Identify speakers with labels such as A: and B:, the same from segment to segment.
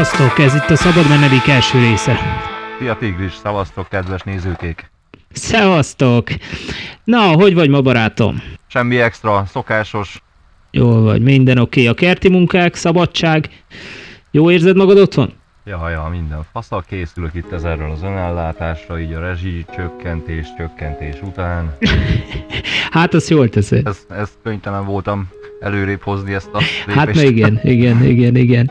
A: Szevasztok, ez itt a Szabad Menedik első része.
B: Szia Tigris, szavaztok kedves nézőkék!
A: Szevasztok! Na, hogy vagy ma barátom?
B: Semmi extra, szokásos.
A: Jól vagy, minden oké. Okay. A kerti munkák, szabadság. Jó érzed magad otthon?
B: Ja, ja, minden faszal készülök itt ezerről az önellátásra, így a rezsi csökkentés, csökkentés után.
A: hát azt jól teszed.
B: Ezt, ezt könyvtelen voltam előrébb hozni ezt a lépést.
A: Hát na igen, igen, igen, igen.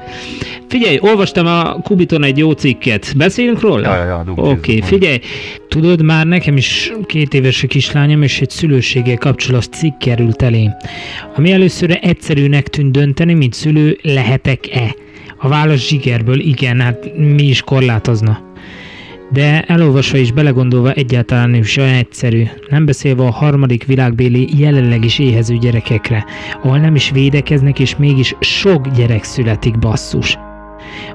A: Figyelj, olvastam a Kubiton egy jó cikket. Beszélünk róla?
B: Ja, ja, ja,
A: Oké, okay, figyelj. Tudod, már nekem is két éves a kislányom, és egy szülőséggel kapcsolatos cikk került elém. Ami először egyszerűnek tűnt dönteni, mint szülő, lehetek-e? A válasz zsigerből igen, hát mi is korlátozna de elolvasva és belegondolva egyáltalán is olyan egyszerű, nem beszélve a harmadik világbéli jelenleg is éhező gyerekekre, ahol nem is védekeznek és mégis sok gyerek születik basszus.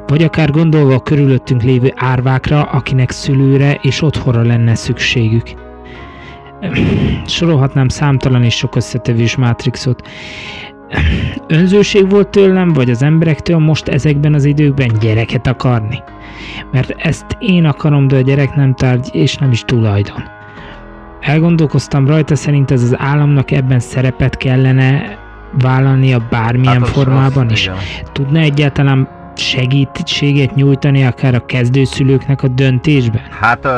A: Vagy akár gondolva a körülöttünk lévő árvákra, akinek szülőre és otthonra lenne szükségük. Sorolhatnám számtalan és sok összetevős mátrixot. Önzőség volt tőlem, vagy az emberektől most ezekben az időkben gyereket akarni? Mert ezt én akarom, de a gyerek nem tárgy és nem is tulajdon. Elgondolkoztam rajta, szerint ez az államnak ebben szerepet kellene vállalnia bármilyen hát formában az, is. Igen. Tudna egyáltalán segítséget nyújtani akár a kezdőszülőknek a döntésben?
B: Hát... Uh...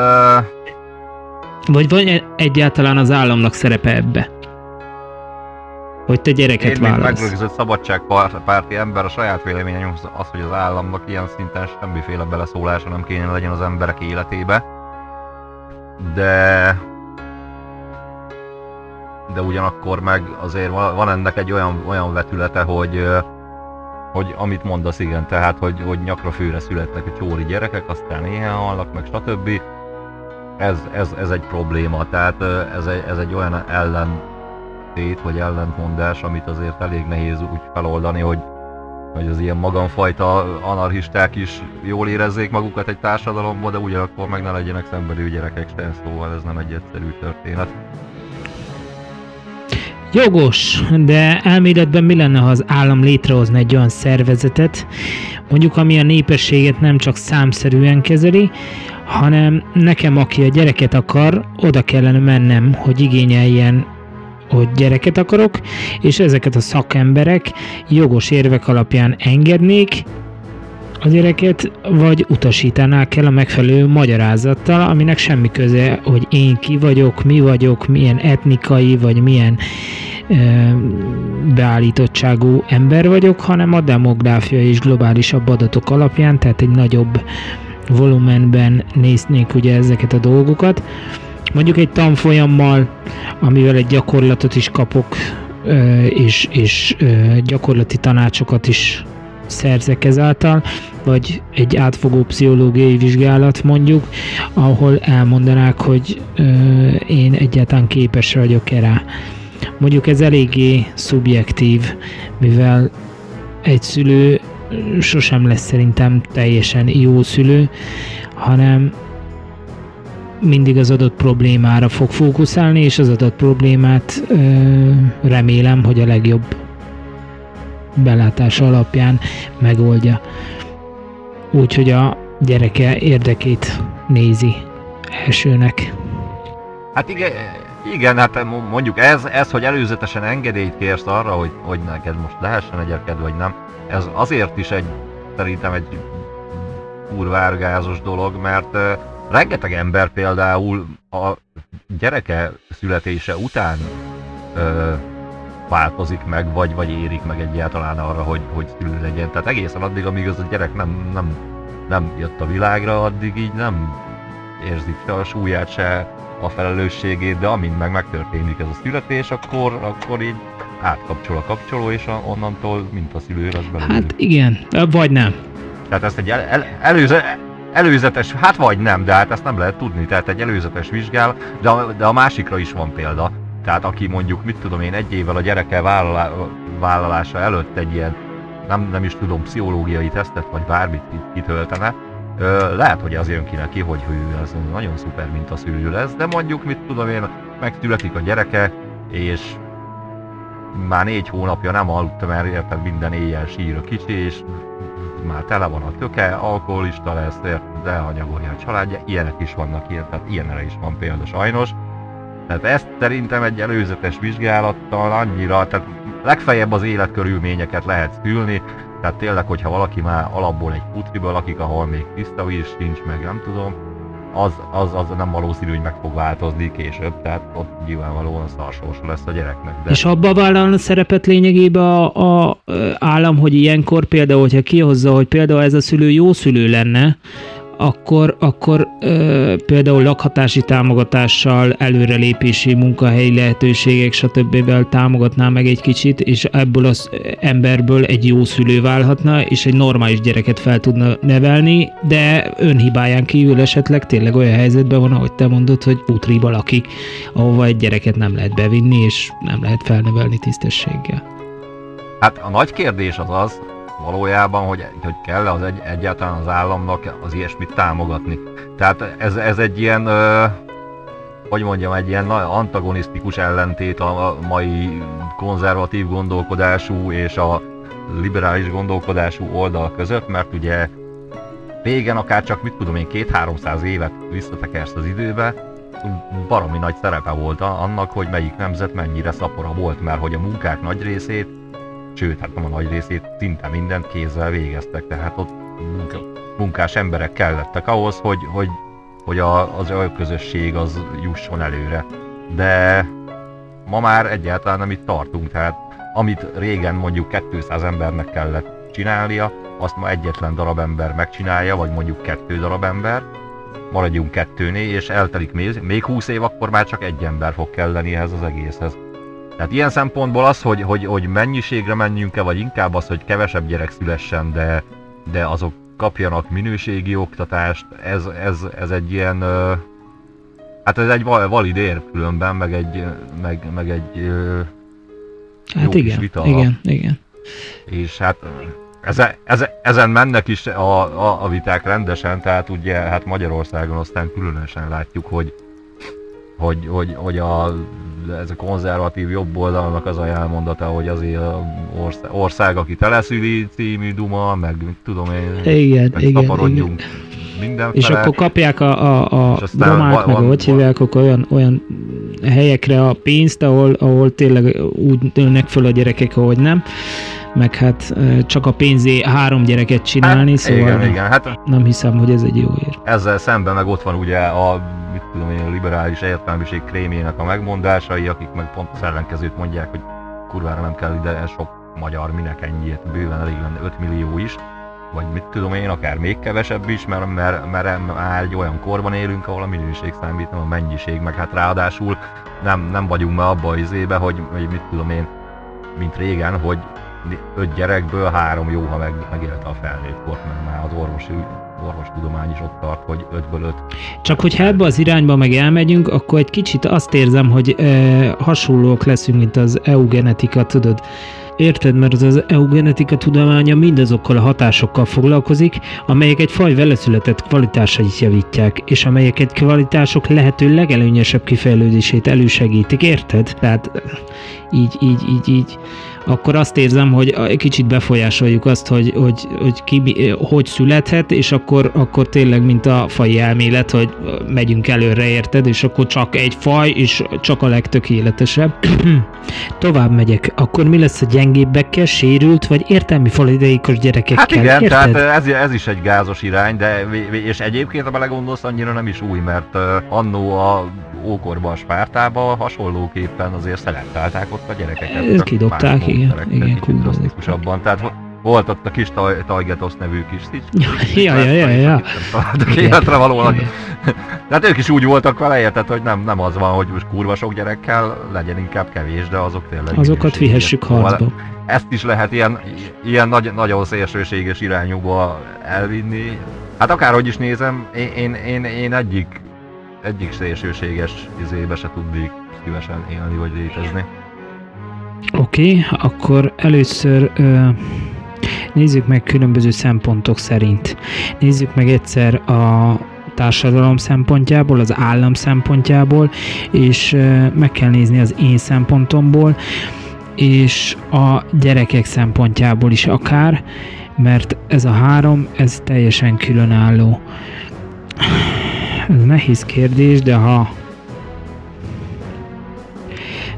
A: Vagy van egyáltalán az államnak szerepe ebbe? Hogy te gyereket Én, válasz. Én,
B: mint megrögzött szabadságpárti ember, a saját véleményem az, hogy az államnak ilyen szinten semmiféle beleszólása nem kéne legyen az emberek életébe. De... De ugyanakkor meg azért van ennek egy olyan, olyan vetülete, hogy hogy amit mondasz, igen, tehát, hogy, hogy nyakra főre születnek a csóri gyerekek, aztán éhen halnak, meg stb. Ez, ez, ez egy probléma, tehát ez egy, ez egy olyan ellen tét vagy ellentmondás, amit azért elég nehéz úgy feloldani, hogy, hogy az ilyen magamfajta anarchisták is jól érezzék magukat egy társadalomban, de ugyanakkor meg ne legyenek szenvedő gyerekek se, szóval ez nem egy egyszerű történet.
A: Jogos, de elméletben mi lenne, ha az állam létrehozna egy olyan szervezetet, mondjuk ami a népességet nem csak számszerűen kezeli, hanem nekem, aki a gyereket akar, oda kellene mennem, hogy igényeljen hogy gyereket akarok, és ezeket a szakemberek jogos érvek alapján engednék. A gyereket, vagy utasítanák el a megfelelő magyarázattal, aminek semmi köze, hogy én ki vagyok, mi vagyok, milyen etnikai, vagy milyen ö, beállítottságú ember vagyok, hanem a demográfia és globálisabb adatok alapján, tehát egy nagyobb volumenben néznék ugye ezeket a dolgokat mondjuk egy tanfolyammal, amivel egy gyakorlatot is kapok, és, és gyakorlati tanácsokat is szerzek ezáltal, vagy egy átfogó pszichológiai vizsgálat mondjuk, ahol elmondanák, hogy én egyáltalán képes vagyok-e rá. Mondjuk ez eléggé szubjektív, mivel egy szülő sosem lesz szerintem teljesen jó szülő, hanem mindig az adott problémára fog fókuszálni, és az adott problémát ö, remélem, hogy a legjobb belátás alapján megoldja. Úgyhogy a gyereke érdekét nézi elsőnek.
B: Hát igen, igen, hát mondjuk ez, ez, hogy előzetesen engedélyt kérsz arra, hogy, hogy neked most lehessen egy gyereked, vagy nem, ez azért is egy, szerintem egy kurvárgázos dolog, mert rengeteg ember például a gyereke születése után ö, változik meg, vagy, vagy érik meg egyáltalán arra, hogy, hogy szülő legyen. Tehát egészen addig, amíg az a gyerek nem, nem, nem jött a világra, addig így nem érzik se a súlyát, se a felelősségét, de amint meg megtörténik ez a születés, akkor, akkor így átkapcsol a kapcsoló, és a, onnantól, mint a szülő, az belőle.
A: Hát igen, vagy nem.
B: Tehát ezt egy el, el, előze, előzetes, hát vagy nem, de hát ezt nem lehet tudni, tehát egy előzetes vizsgál, de a, de a másikra is van példa. Tehát aki mondjuk, mit tudom én, egy évvel a gyereke vállalá, vállalása előtt egy ilyen, nem, nem is tudom, pszichológiai tesztet, vagy bármit kitöltene, lehet, hogy az jön ki neki, hogy ő az nagyon szuper, mint a szülő lesz, de mondjuk, mit tudom én, megszületik a gyereke, és már négy hónapja nem aludt, mert érted minden éjjel sír a kicsi, és már tele van a töke, alkoholista lesz, elhanyagolja a családja, ilyenek is vannak ilyen, tehát ilyenre is van példa sajnos. Tehát ezt szerintem egy előzetes vizsgálattal annyira, tehát legfeljebb az életkörülményeket lehet szülni, tehát tényleg, hogyha valaki már alapból egy putriba lakik, ahol még tiszta víz sincs, meg nem tudom, az, az, az nem valószínű, hogy meg fog változni később, tehát ott nyilvánvalóan szarsorsa lesz a gyereknek.
A: De... És abba vállalna szerepet lényegében a, a, állam, hogy ilyenkor például, hogyha kihozza, hogy például ez a szülő jó szülő lenne, akkor, akkor ö, például lakhatási támogatással, előrelépési munkahelyi lehetőségek, stb. támogatná meg egy kicsit, és ebből az emberből egy jó szülő válhatna, és egy normális gyereket fel tudna nevelni, de önhibáján kívül esetleg tényleg olyan helyzetben van, ahogy te mondod, hogy útriba lakik, ahova egy gyereket nem lehet bevinni, és nem lehet felnevelni tisztességgel.
B: Hát a nagy kérdés az az, valójában, hogy, hogy kell az egy, egyáltalán az államnak az ilyesmit támogatni. Tehát ez, ez egy ilyen, ö, hogy mondjam, egy ilyen antagonisztikus ellentét a mai konzervatív gondolkodású és a liberális gondolkodású oldal között, mert ugye régen akár csak mit tudom én, két-háromszáz évet visszatekersz az időbe, baromi nagy szerepe volt annak, hogy melyik nemzet mennyire szapora volt, mert hogy a munkák nagy részét sőt, hát nem a nagy részét, szinte mindent kézzel végeztek, tehát ott munkás emberek kellettek ahhoz, hogy, hogy, hogy a, az közösség az jusson előre. De ma már egyáltalán nem itt tartunk, tehát amit régen mondjuk 200 embernek kellett csinálnia, azt ma egyetlen darab ember megcsinálja, vagy mondjuk kettő darab ember, maradjunk kettőnél, és eltelik még, még 20 év, akkor már csak egy ember fog kelleni ehhez az egészhez. Tehát ilyen szempontból az, hogy, hogy, hogy mennyiségre menjünk-e, vagy inkább az, hogy kevesebb gyerek szülessen, de, de azok kapjanak minőségi oktatást, ez, ez, ez egy ilyen, hát ez egy valid ér különben, meg egy, meg, meg egy
A: hát jó igen, kis vita. Igen, igen.
B: És hát ezen, ezen, ezen mennek is a, a, a viták rendesen, tehát ugye hát Magyarországon aztán különösen látjuk, hogy, hogy, hogy, hogy a ez a konzervatív jobb oldalnak az a jelmondata, hogy azért a ország, ország aki teleszüli című duma, meg tudom én,
A: igen, meg igen, igen.
B: mindenfele.
A: És akkor kapják a, a, a romát, meg hogy hívják, akkor olyan, olyan helyekre a pénzt, ahol, ahol tényleg úgy nőnek föl a gyerekek, ahogy nem meg hát csak a pénzé három gyereket csinálni, hát, szóval igen, igen. Hát, nem hiszem, hogy ez egy jó ér.
B: Ezzel szemben meg ott van ugye a mit tudom én, a liberális értelmiség krémjének a megmondásai, akik meg pont az ellenkezőt mondják, hogy kurvára nem kell ide sok magyar, minek ennyi, bőven elég lenne 5 millió is, vagy mit tudom én, akár még kevesebb is, mert, mert, mert már egy olyan korban élünk, ahol a minőség számít, nem a mennyiség, meg hát ráadásul nem, nem vagyunk már abba az izébe, hogy, hogy mit tudom én, mint régen, hogy öt gyerekből három jó, ha meg, megélte a felnőtt kort, mert már az orvosi orvostudomány is ott tart, hogy ötből öt.
A: Csak hogyha ebbe az irányba meg elmegyünk, akkor egy kicsit azt érzem, hogy e, hasonlók leszünk, mint az eugenetika, tudod. Érted, mert az, az eugenetika tudománya mindazokkal a hatásokkal foglalkozik, amelyek egy faj veleszületett kvalitásait javítják, és amelyek egy kvalitások lehető legelőnyesebb kifejlődését elősegítik, érted? Tehát így, így, így, így akkor azt érzem, hogy egy kicsit befolyásoljuk azt, hogy, hogy, hogy ki hogy születhet, és akkor, akkor tényleg, mint a fai elmélet, hogy megyünk előre, érted, és akkor csak egy faj, és csak a legtökéletesebb. Tovább megyek. Akkor mi lesz a gyengébbekkel, sérült, vagy értelmi falideikos gyerekekkel? Hát
B: igen, érted? tehát ez, ez is egy gázos irány, de és egyébként, ha belegondolsz, annyira nem is új, mert annó a ókorban, Spártában hasonlóképpen azért szelektálták ott a gyerekeket.
A: Ezt kidobták, igen, igen,
B: drasztikusabban. Tehát volt ott a kis taj, Tajgetosz nevű kis szics.
A: Ja, ja, ja, ja.
B: Életre valóan. Tehát ők is úgy voltak vele, érted, hogy nem, nem az van, hogy most kurva sok gyerekkel legyen inkább kevés, de azok tényleg...
A: Azokat vihessük harcba.
B: Ezt is lehet ilyen, ilyen nagy, nagyon szélsőséges irányúba elvinni. Hát akárhogy is nézem, én, én, én, én egyik egyik szélsőséges izébe se tudnék szívesen élni vagy létezni.
A: Oké, okay, akkor először ö, nézzük meg különböző szempontok szerint. Nézzük meg egyszer a társadalom szempontjából, az állam szempontjából, és ö, meg kell nézni az én szempontomból, és a gyerekek szempontjából is akár, mert ez a három, ez teljesen különálló. Ez nehéz kérdés, de ha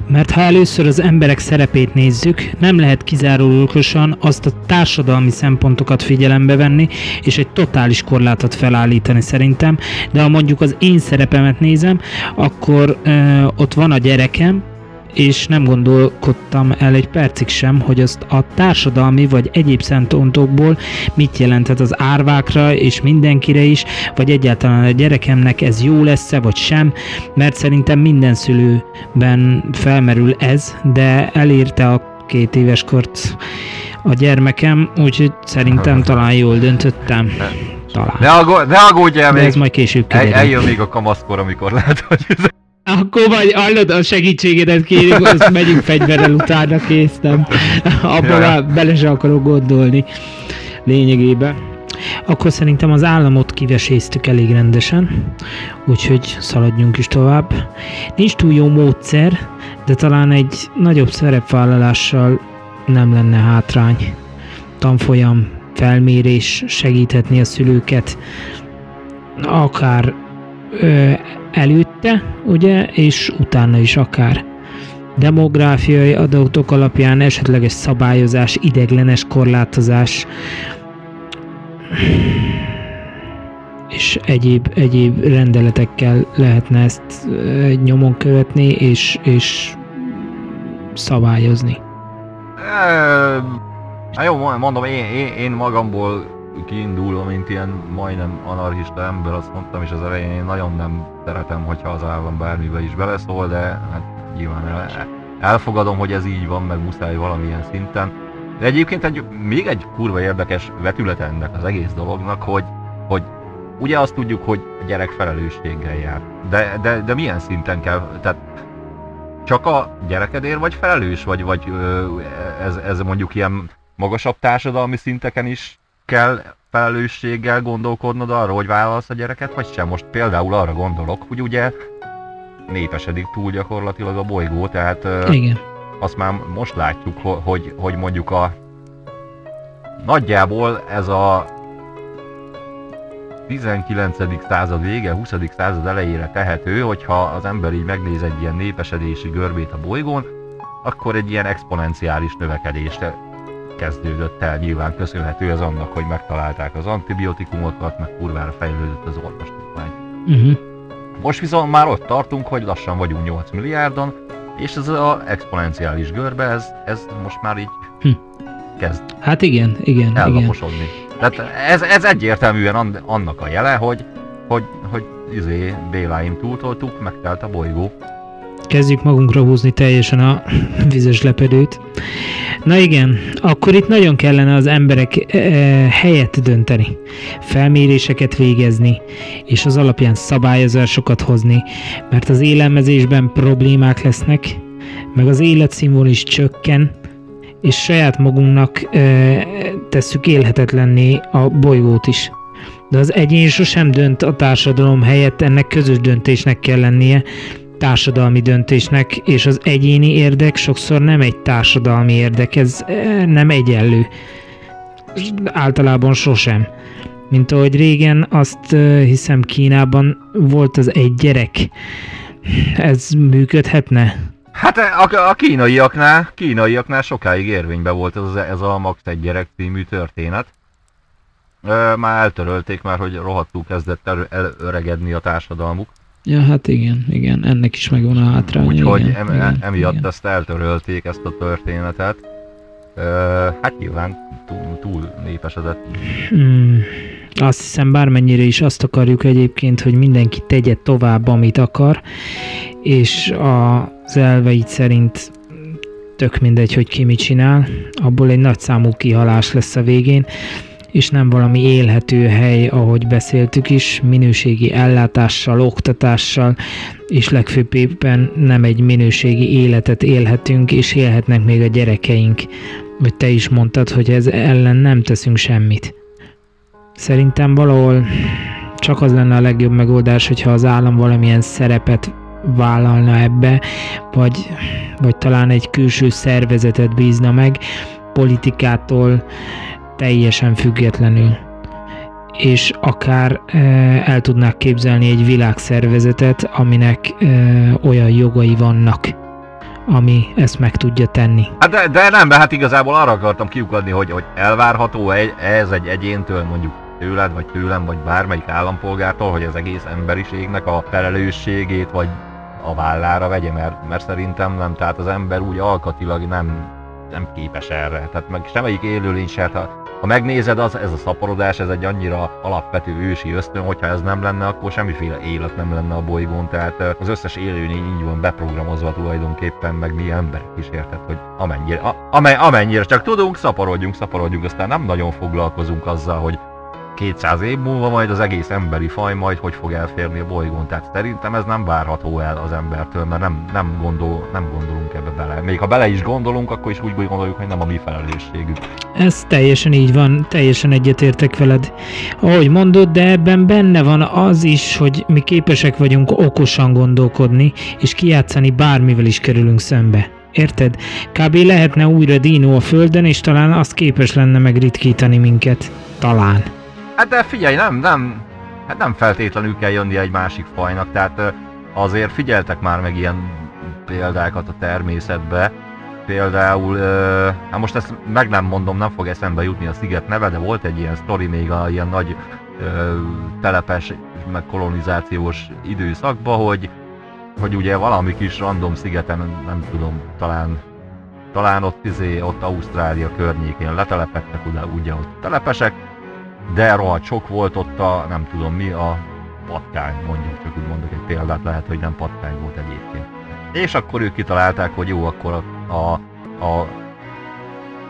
A: mert ha először az emberek szerepét nézzük, nem lehet kizárólagosan azt a társadalmi szempontokat figyelembe venni, és egy totális korlátot felállítani szerintem, de ha mondjuk az én szerepemet nézem, akkor ö, ott van a gyerekem, és nem gondolkodtam el egy percig sem, hogy azt a társadalmi vagy egyéb szempontokból mit jelenthet az árvákra és mindenkire is, vagy egyáltalán a gyerekemnek ez jó lesz-e vagy sem, mert szerintem minden szülőben felmerül ez, de elérte a két éves kort a gyermekem, úgyhogy szerintem talán jól döntöttem. Talán.
B: Ne, aggódj, ne aggódj el
A: De
B: még!
A: ez majd később
B: El,
A: kiderül.
B: eljön még a kamaszkor, amikor lehet, hogy
A: Akkor vagy hallod a segítségedet kérik, hogy megyünk fegyverrel utána késztem. Abba
B: Jaj.
A: már bele se akarok gondolni lényegében. Akkor szerintem az államot kiveséztük elég rendesen, úgyhogy szaladjunk is tovább. Nincs túl jó módszer, de talán egy nagyobb szerepvállalással nem lenne hátrány. Tanfolyam, felmérés segíthetni a szülőket, akár ö, előtte, ugye, és utána is akár. Demográfiai adatok alapján esetleges szabályozás, ideglenes korlátozás és egyéb, egyéb rendeletekkel lehetne ezt nyomon követni és, és szabályozni.
B: Hát jó, mondom, én, én, én magamból kiindulva, mint ilyen majdnem anarchista ember, azt mondtam is az elején, én nagyon nem szeretem, hogyha az állam bármibe is beleszól, de hát nyilván el, elfogadom, hogy ez így van, meg muszáj valamilyen szinten. De egyébként egy, még egy kurva érdekes vetülete ennek az egész dolognak, hogy, hogy ugye azt tudjuk, hogy a gyerek felelősséggel jár. De, de, de milyen szinten kell, tehát csak a gyerekedért vagy felelős, vagy, vagy ez, ez mondjuk ilyen magasabb társadalmi szinteken is kell felelősséggel gondolkodnod arra, hogy vállalsz a gyereket, vagy sem. Most például arra gondolok, hogy ugye népesedik túl gyakorlatilag a bolygó, tehát
A: Igen.
B: azt már most látjuk, ho- hogy, hogy mondjuk a nagyjából ez a 19. század vége, 20. század elejére tehető, hogyha az ember így megnéz egy ilyen népesedési görbét a bolygón, akkor egy ilyen exponenciális növekedést kezdődött el, nyilván köszönhető ez annak, hogy megtalálták az antibiotikumokat, meg kurvára fejlődött az orvostudomány.
A: Uh-huh.
B: Most viszont már ott tartunk, hogy lassan vagyunk 8 milliárdon, és ez az exponenciális görbe, ez, ez most már így
A: Hm.
B: kezd
A: Hát igen, igen, igen.
B: ellaposodni. Tehát ez, ez egyértelműen an- annak a jele, hogy, hogy, hogy izé, Béláim túltoltuk, megtelt a bolygó.
A: Kezdjük magunkra húzni teljesen a vizes lepedőt. Na igen, akkor itt nagyon kellene az emberek e, helyet dönteni, felméréseket végezni, és az alapján szabályozásokat hozni, mert az élelmezésben problémák lesznek, meg az életszínvonal is csökken, és saját magunknak e, tesszük élhetetlenné a bolygót is. De az egyén sosem dönt a társadalom helyett, ennek közös döntésnek kell lennie, társadalmi döntésnek, és az egyéni érdek sokszor nem egy társadalmi érdek, ez eh, nem egyenlő. Általában sosem. Mint ahogy régen azt eh, hiszem Kínában volt az egy gyerek. Ez működhetne?
B: Hát a, a kínaiaknál, kínaiaknál sokáig érvényben volt ez, ez a Max egy gyerek című történet. Már eltörölték már, hogy rohadtul kezdett el, elöregedni a társadalmuk.
A: Ja, hát igen, igen, ennek is megvan a hátránya.
B: Úgyhogy
A: igen,
B: em,
A: igen,
B: emiatt
A: igen.
B: ezt eltörölték, ezt a történetet. Ö, Hát nyilván túl, túl népesedett.
A: Hmm, azt hiszem bármennyire is azt akarjuk egyébként, hogy mindenki tegye tovább, amit akar, és az elveit szerint tök mindegy, hogy ki mit csinál, abból egy nagy számú kihalás lesz a végén, és nem valami élhető hely, ahogy beszéltük is, minőségi ellátással, oktatással, és legfőképpen nem egy minőségi életet élhetünk, és élhetnek még a gyerekeink. Hogy te is mondtad, hogy ez ellen nem teszünk semmit. Szerintem valahol csak az lenne a legjobb megoldás, hogyha az állam valamilyen szerepet vállalna ebbe, vagy, vagy talán egy külső szervezetet bízna meg, politikától teljesen függetlenül. És akár e, el tudnák képzelni egy világszervezetet, aminek e, olyan jogai vannak, ami ezt meg tudja tenni.
B: Hát de, de nem, hát igazából arra akartam kiukadni, hogy, hogy elvárható egy, ez egy egyéntől, mondjuk tőled, vagy tőlem, vagy bármelyik állampolgártól, hogy az egész emberiségnek a felelősségét, vagy a vállára vegye, mert, mert szerintem nem, tehát az ember úgy alkatilag nem, nem képes erre. Tehát meg semmelyik élőlény se, hát ha, ha megnézed, az, ez a szaporodás, ez egy annyira alapvető ősi ösztön, hogyha ez nem lenne, akkor semmiféle élet nem lenne a bolygón. Tehát az összes élőlény így van beprogramozva tulajdonképpen, meg mi emberek is érted, hogy amennyire, a, amennyire csak tudunk, szaporodjunk, szaporodjunk, aztán nem nagyon foglalkozunk azzal, hogy 200 év múlva majd az egész emberi faj majd hogy fog elférni a bolygón. Tehát szerintem ez nem várható el az embertől, mert nem, nem, gondol, nem gondolunk ebbe bele. Még ha bele is gondolunk, akkor is úgy gondoljuk, hogy nem a mi felelősségük.
A: Ez teljesen így van, teljesen egyetértek veled. Ahogy mondod, de ebben benne van az is, hogy mi képesek vagyunk okosan gondolkodni, és kijátszani bármivel is kerülünk szembe. Érted? Kb. lehetne újra dino a Földön, és talán azt képes lenne megritkítani minket. Talán.
B: Hát de figyelj, nem, nem, hát nem feltétlenül kell jönni egy másik fajnak, tehát azért figyeltek már meg ilyen példákat a természetbe, például, hát most ezt meg nem mondom, nem fog eszembe jutni a sziget neve, de volt egy ilyen sztori még a ilyen nagy telepes, meg kolonizációs időszakban, hogy, hogy ugye valami kis random szigeten, nem tudom, talán talán ott, izé, ott Ausztrália környékén letelepettek, ugye, ugye ott telepesek, de rohadt sok volt ott a, nem tudom mi, a patkány, mondjuk, csak úgy mondok egy példát, lehet, hogy nem patkány volt egyébként. És akkor ők kitalálták, hogy jó, akkor a, a, a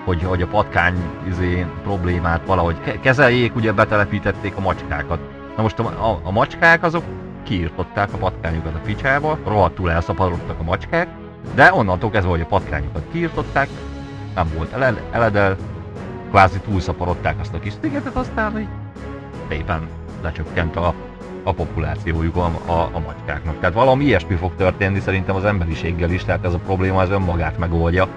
B: hogy, hogy a patkány izé, problémát valahogy kezeljék, ugye betelepítették a macskákat. Na most a, a, a macskák azok kiirtották a patkányokat a picsába, rohadtul elszaporodtak a macskák, de onnantól kezdve, hogy a patkányokat kiirtották, nem volt eledel, kvázi túlszaporodták azt a kis szigetet, aztán hogy szépen lecsökkent a, a populációjuk a, a, a macskáknak. Tehát valami ilyesmi fog történni szerintem az emberiséggel is, tehát ez a probléma az önmagát megoldja.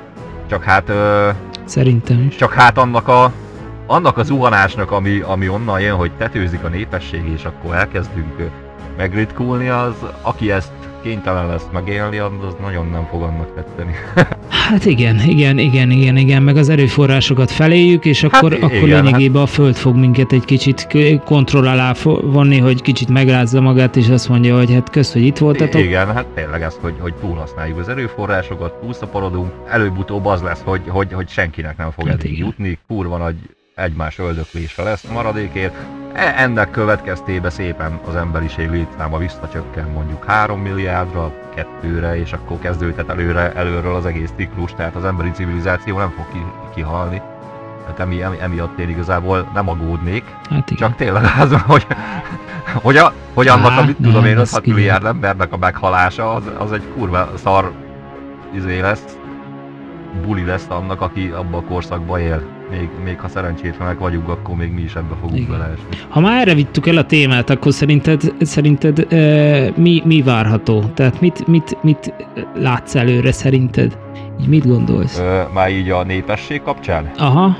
B: Csak hát... Ö,
A: Szerintem is.
B: Csak hát annak a, annak a zuhanásnak, ami, ami onnan jön, hogy tetőzik a népesség, és akkor elkezdünk megritkulni, az aki ezt kénytelen lesz megélni, az nagyon nem fog annak tetteni.
A: hát igen, igen, igen, igen, igen, meg az erőforrásokat feléjük, és akkor, hát, akkor igen, lényegében hát... a Föld fog minket egy kicsit kontroll alá vonni, hogy kicsit megrázza magát, és azt mondja, hogy hát kösz, hogy itt voltatok.
B: Igen, hát tényleg ez, hogy, hogy túlhasználjuk az erőforrásokat, túlszaporodunk, előbb-utóbb az lesz, hogy, hogy, hogy senkinek nem fog hát jutni, kurva nagy egymás öldöklése lesz maradékért. E, ennek következtében szépen az emberiség létszáma visszacsökken mondjuk 3 milliárdra, kettőre, és akkor kezdődhet előre, előről az egész ciklus, tehát az emberi civilizáció nem fog ki, kihalni. Tehát emi, emi, emiatt én igazából nem aggódnék, hát igen. csak tényleg az, hogy, hogy, a, hogy annak, amit tudom én, 5 milliárd embernek a meghalása, az, az egy kurva szar izé lesz, buli lesz annak, aki abban a korszakban él még, még ha szerencsétlenek vagyunk, akkor még mi is ebbe fogunk beleesni.
A: Ha már erre vittük el a témát, akkor szerinted, szerinted e, mi, mi várható? Tehát mit, mit, mit látsz előre szerinted? Így mit gondolsz?
B: E, már így a népesség kapcsán?
A: Aha.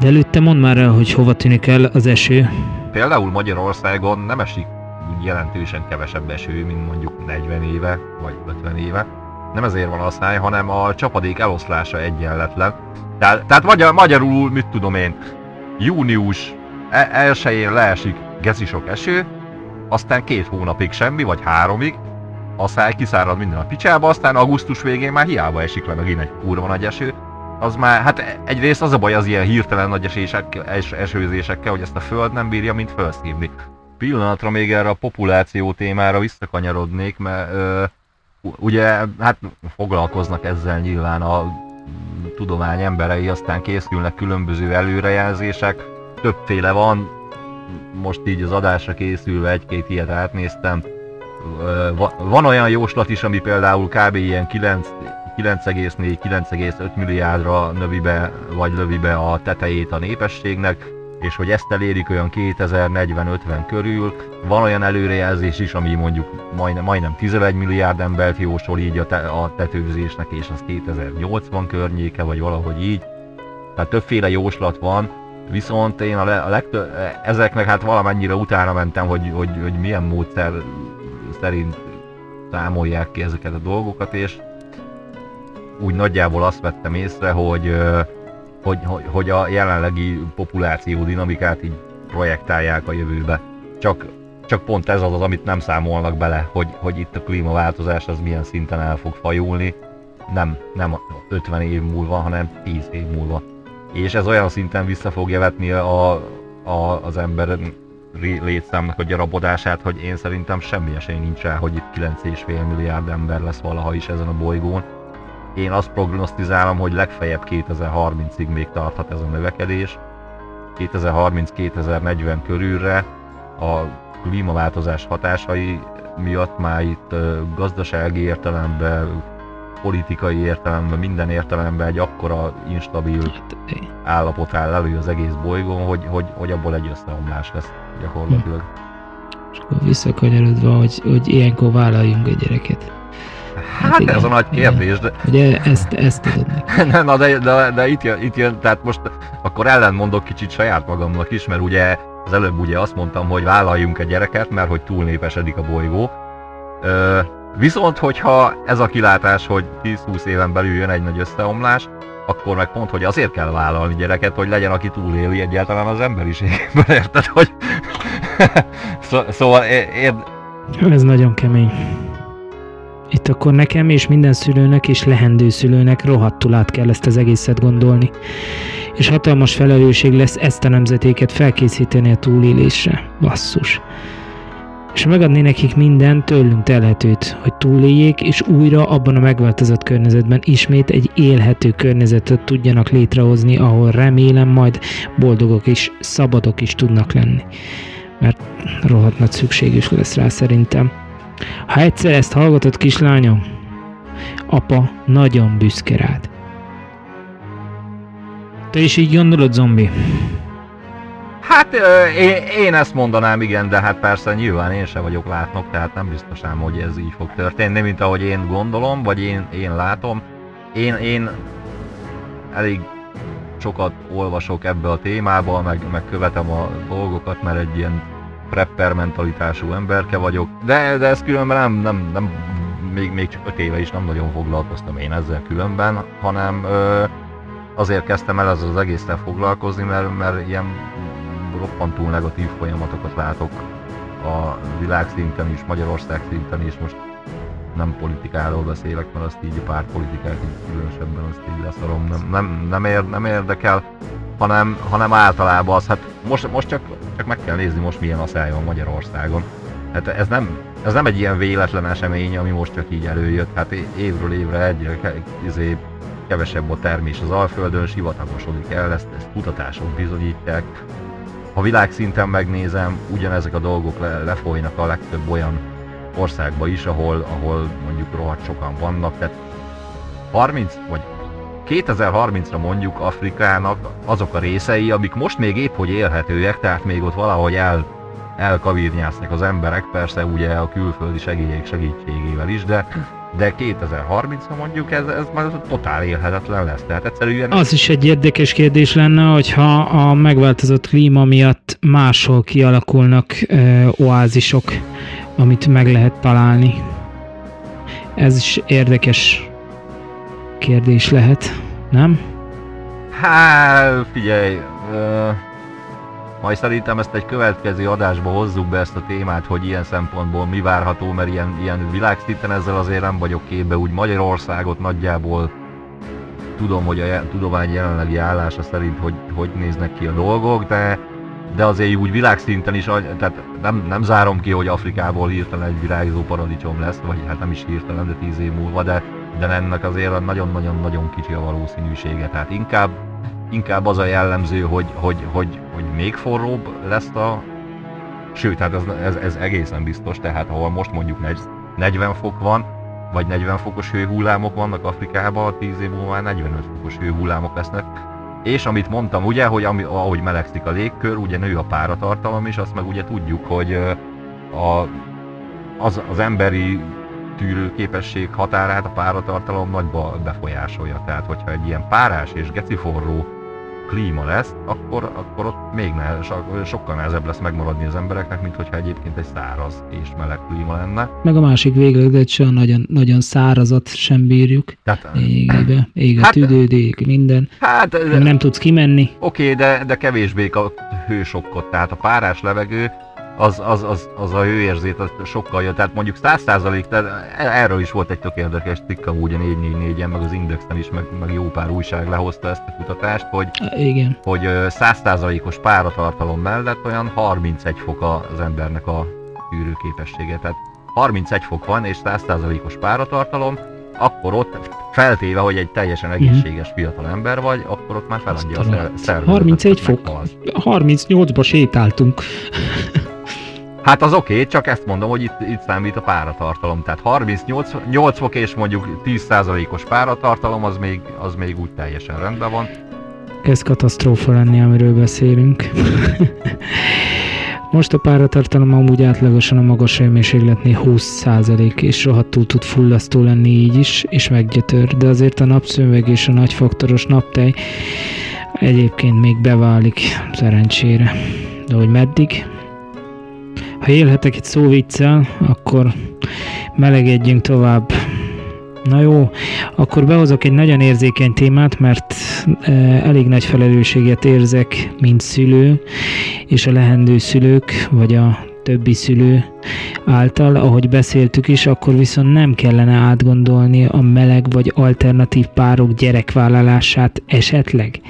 A: De előtte mondd már el, hogy hova tűnik el az eső.
B: Például Magyarországon nem esik jelentősen kevesebb eső, mint mondjuk 40 éve, vagy 50 éve. Nem ezért van a száj, hanem a csapadék eloszlása egyenletlen tehát, tehát magyar, magyarul, mit tudom én, június e- elsőjén leesik geci sok eső, aztán két hónapig semmi, vagy háromig, aztán kiszárad minden a picsába, aztán augusztus végén már hiába esik le megint egy kurva nagy eső. Az már, hát egyrészt az a baj az ilyen hirtelen nagy esések, es, esőzésekkel, hogy ezt a föld nem bírja, mint felszívni. Pillanatra még erre a populáció témára visszakanyarodnék, mert ö, ugye hát foglalkoznak ezzel nyilván a tudomány emberei, aztán készülnek különböző előrejelzések, többféle van, most így az adásra készülve egy-két ilyet átnéztem. Van olyan jóslat is, ami például kb. ilyen 9,4-9,5 milliárdra növi be, vagy lövi be a tetejét a népességnek, és hogy ezt elérik olyan 2040-50 körül. Van olyan előrejelzés is, ami mondjuk majdnem, majdnem 11 milliárd embert jósol így a, te, a tetőzésnek, és az 2080 környéke, vagy valahogy így. Tehát többféle jóslat van, Viszont én a, le, a legtöbb, ezeknek hát valamennyire utána mentem, hogy, hogy, hogy milyen módszer szerint számolják ki ezeket a dolgokat, és úgy nagyjából azt vettem észre, hogy, hogy, hogy, hogy a jelenlegi populáció dinamikát így projektálják a jövőbe. Csak, csak pont ez az, az, amit nem számolnak bele, hogy, hogy itt a klímaváltozás az milyen szinten el fog fajulni. Nem, nem 50 év múlva, hanem 10 év múlva. És ez olyan szinten vissza fogja vetni a, a, az ember létszámnak a gyarapodását, hogy én szerintem semmi esély nincs rá, hogy itt 9,5 milliárd ember lesz valaha is ezen a bolygón. Én azt prognosztizálom, hogy legfeljebb 2030-ig még tarthat ez a növekedés. 2030-2040 körülre a klímaváltozás hatásai miatt már itt gazdasági értelemben, politikai értelemben, minden értelemben egy akkora instabil hát, állapot áll elő az egész bolygón, hogy, hogy, hogy abból egy összeomlás lesz gyakorlatilag.
A: És akkor visszakanyarodva, hogy, hogy ilyenkor vállaljunk egy gyereket.
B: Hát, igen, ez a nagy kérdés. De...
A: Ugye ezt, ezt tudod neki.
B: Na, de, de, de itt, jön, itt jön, tehát most akkor ellenmondok kicsit saját magamnak is, mert ugye az előbb ugye azt mondtam, hogy vállaljunk egy gyereket, mert hogy túlnépesedik a bolygó. Ö, viszont, hogyha ez a kilátás, hogy 10-20 éven belül jön egy nagy összeomlás, akkor meg pont, hogy azért kell vállalni gyereket, hogy legyen, aki túléli egyáltalán az emberiségben, érted? Hogy... szóval ér...
A: Ez nagyon kemény. Itt akkor nekem és minden szülőnek és lehendő szülőnek rohadtul át kell ezt az egészet gondolni. És hatalmas felelősség lesz ezt a nemzetéket felkészíteni a túlélésre. Basszus és megadni nekik minden tőlünk telhetőt, hogy túléljék, és újra abban a megváltozott környezetben ismét egy élhető környezetet tudjanak létrehozni, ahol remélem majd boldogok és szabadok is tudnak lenni. Mert rohadt nagy szükségük lesz rá szerintem. Ha egyszer ezt hallgatod, kislányom, apa nagyon büszke rád. Te is így gondolod, zombi?
B: Hát én, én ezt mondanám, igen, de hát persze nyilván én sem vagyok látnok, tehát nem biztos ám, hogy ez így fog történni, mint ahogy én gondolom, vagy én, én látom. Én, én elég sokat olvasok ebbe a témába, meg, meg követem a dolgokat, mert egy ilyen prepper mentalitású emberke vagyok, de, de ez különben nem, nem, nem még, még csak öt éve is nem nagyon foglalkoztam én ezzel különben, hanem ö, azért kezdtem el ezzel az egésztel foglalkozni, mert, mert ilyen roppantul negatív folyamatokat látok a világszinten is, Magyarország szinten is, most nem politikáról beszélek, mert azt így a pártpolitikát így különösebben azt így leszarom, nem, nem, nem, ér, nem érdekel, hanem, hanem általában az, hát most, most csak, csak meg kell nézni most milyen asszály van Magyarországon. Hát ez nem, ez nem egy ilyen véletlen esemény, ami most csak így előjött, hát évről évre egyre izé, kevesebb a termés az Alföldön, sivatagosodik el, ezt, ezt kutatások bizonyítják, ha világszinten megnézem, ugyanezek a dolgok le, lefolynak a legtöbb olyan országba is, ahol, ahol mondjuk rohadt sokan vannak, tehát 30 vagy 2030-ra mondjuk Afrikának azok a részei, amik most még épp hogy élhetőek, tehát még ott valahogy el, elkavírnyásznak az emberek, persze ugye a külföldi segélyek segítségével is, de de 2030-ra mondjuk ez, ez már totál élhetetlen lesz. Tehát egyszerűen...
A: Az is egy érdekes kérdés lenne, hogyha a megváltozott klíma miatt máshol kialakulnak ö, oázisok, amit meg lehet találni. Ez is érdekes kérdés lehet, nem?
B: Hát, figyelj, ö, majd szerintem ezt egy következő adásba hozzuk be ezt a témát, hogy ilyen szempontból mi várható, mert ilyen, ilyen világszinten ezzel azért nem vagyok képbe, úgy Magyarországot nagyjából tudom, hogy a tudomány jelenlegi állása szerint hogy, hogy néznek ki a dolgok, de, de azért úgy világszinten is, tehát nem, nem zárom ki, hogy Afrikából hirtelen egy virágzó paradicsom lesz, vagy hát nem is hirtelen, de tíz év múlva, de, de ennek azért nagyon-nagyon-nagyon kicsi a valószínűsége. Tehát inkább inkább az a jellemző, hogy, hogy, hogy, hogy még forróbb lesz a... Sőt, hát ez, ez, ez egészen biztos, tehát ahol most mondjuk 40 fok van, vagy 40 fokos hőhullámok vannak Afrikában, 10 év múlva már 45 fokos hőhullámok lesznek. És amit mondtam, ugye, hogy ami, ahogy melegszik a légkör, ugye nő a páratartalom is, azt meg ugye tudjuk, hogy a, az, az emberi tűrőképesség határát a páratartalom nagyba befolyásolja. Tehát, hogyha egy ilyen párás és geciforró klíma lesz, akkor, akkor ott még nehez, sokkal nehezebb lesz megmaradni az embereknek, mint hogyha egyébként egy száraz és meleg klíma lenne.
A: Meg a másik véglet, hogy nagyon, nagyon szárazat sem bírjuk. Tehát, Égbe, ég a hát, tüdőd, ég minden. Hát, nem, nem tudsz kimenni.
B: Oké, de, de kevésbé a hősokkot, tehát a párás levegő az, az, az, az a hőérzét az sokkal jobb. Tehát mondjuk 100% tehát erről is volt egy tök érdekes cikk amúgy a 444-en, meg az Indexen is, meg, meg jó pár újság lehozta ezt a kutatást, hogy,
A: Igen.
B: hogy 100%-os páratartalom mellett olyan 31 fok az embernek a tűrőképessége. Tehát 31 fok van és 100%-os páratartalom, akkor ott feltéve, hogy egy teljesen mhm. egészséges fiatal ember vagy, akkor ott már feladja Aztán a szervezetet.
A: 31 fok. 38-ba sétáltunk.
B: Hát az oké, okay, csak ezt mondom, hogy itt, itt számít a páratartalom. Tehát 38 8 fok és mondjuk 10%-os páratartalom, az még, az még úgy teljesen rendben van.
A: Ez katasztrófa lenni, amiről beszélünk. Most a páratartalom amúgy átlagosan a magas hőmérsékletnél 20% és rohadtul tud fullasztó lenni így is, és meggyötör, de azért a napszőveg és a nagyfaktoros naptej egyébként még beválik szerencsére. De hogy meddig? Ha élhetek egy szóviccel, akkor melegedjünk tovább. Na jó, akkor behozok egy nagyon érzékeny témát, mert e, elég nagy felelősséget érzek, mint szülő, és a lehendő szülők, vagy a többi szülő által, ahogy beszéltük is, akkor viszont nem kellene átgondolni a meleg vagy alternatív párok gyerekvállalását esetleg,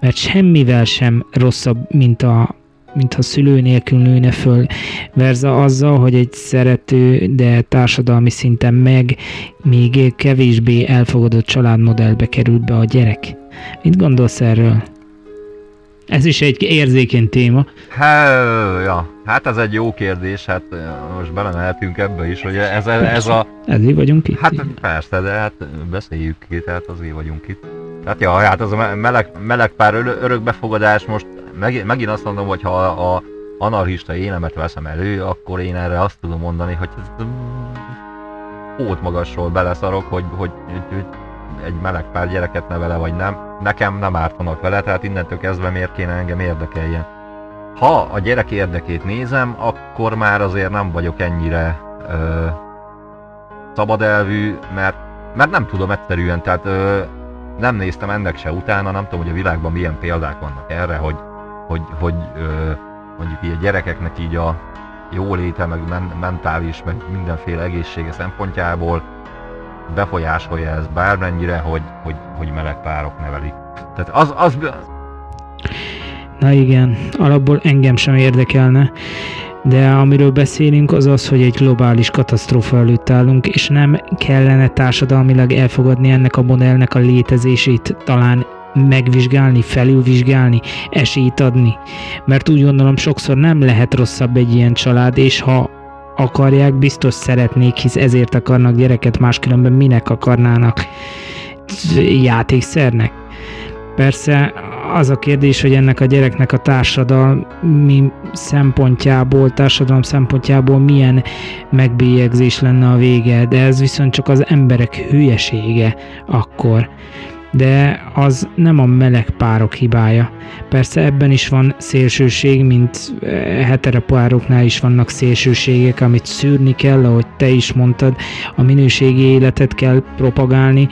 A: mert semmivel sem rosszabb, mint a mintha szülő nélkül nőne föl, verza azzal, hogy egy szerető, de társadalmi szinten meg még kevésbé elfogadott családmodellbe került be a gyerek. Mit gondolsz erről? Ez is egy érzékeny téma.
B: Há, ja. Hát ez egy jó kérdés, hát most belemehetünk ebbe is, hogy ez, ez a...
A: Ezért vagyunk itt.
B: Hát persze, de hát beszéljük ki, tehát azért vagyunk itt. Hát ja, hát az a meleg, meleg pár örökbefogadás most meg, megint azt mondom, hogy ha a anarchista énemet veszem elő, akkor én erre azt tudom mondani, hogy ez magasról beleszarok, hogy, hogy, hogy, hogy egy meleg pár gyereket nevele, vagy nem. Nekem nem ártanak vele, tehát innentől kezdve miért kéne engem érdekeljen. Ha a gyerek érdekét nézem, akkor már azért nem vagyok ennyire ö, szabadelvű, mert, mert nem tudom egyszerűen, tehát ö, nem néztem ennek se utána, nem tudom, hogy a világban milyen példák vannak erre, hogy hogy, hogy ö, mondjuk így a gyerekeknek így a jóléte, meg men, mentális, meg mindenféle egészsége szempontjából befolyásolja ez bármennyire, hogy, hogy, hogy meleg párok nevelik. Tehát az, az...
A: Na igen, alapból engem sem érdekelne, de amiről beszélünk az az, hogy egy globális katasztrófa előtt állunk, és nem kellene társadalmilag elfogadni ennek a modellnek a létezését talán megvizsgálni, felülvizsgálni, esélyt adni. Mert úgy gondolom sokszor nem lehet rosszabb egy ilyen család, és ha akarják, biztos szeretnék, hisz ezért akarnak gyereket, máskülönben minek akarnának játékszernek. Persze az a kérdés, hogy ennek a gyereknek a társadalmi szempontjából, társadalom szempontjából milyen megbélyegzés lenne a vége, de ez viszont csak az emberek hülyesége akkor de az nem a meleg párok hibája. Persze ebben is van szélsőség, mint eh, heteropároknál is vannak szélsőségek, amit szűrni kell, ahogy te is mondtad, a minőségi életet kell propagálni,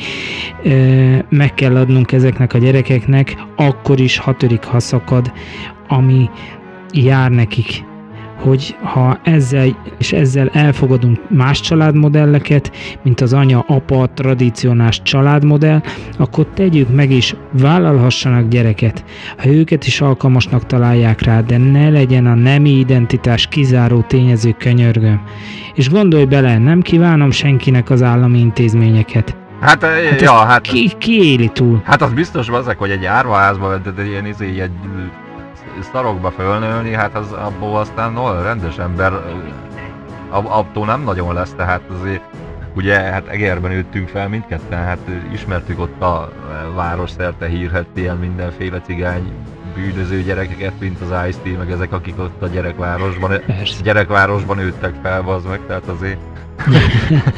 A: eh, meg kell adnunk ezeknek a gyerekeknek, akkor is hatörik, ha szakad, ami jár nekik hogy ha ezzel és ezzel elfogadunk más családmodelleket, mint az anya-apa tradicionális családmodell, akkor tegyük meg és vállalhassanak gyereket, ha őket is alkalmasnak találják rá, de ne legyen a nemi identitás kizáró tényező könyörgöm. És gondolj bele, nem kívánom senkinek az állami intézményeket.
B: Hát, hát ja, hát...
A: Ki, ki éli túl?
B: Hát az biztos azok, hogy egy árvaházban, de ilyen, izé, egy szarokba fölnőni, hát az abból aztán no, rendes ember attól nem nagyon lesz, tehát azért ugye hát Egerben nőttünk fel mindketten, hát ismertük ott a város szerte hírhet ilyen mindenféle cigány bűnöző gyerekeket, mint az ice meg ezek, akik ott a gyerekvárosban, Persze. gyerekvárosban nőttek fel, az meg, tehát azért...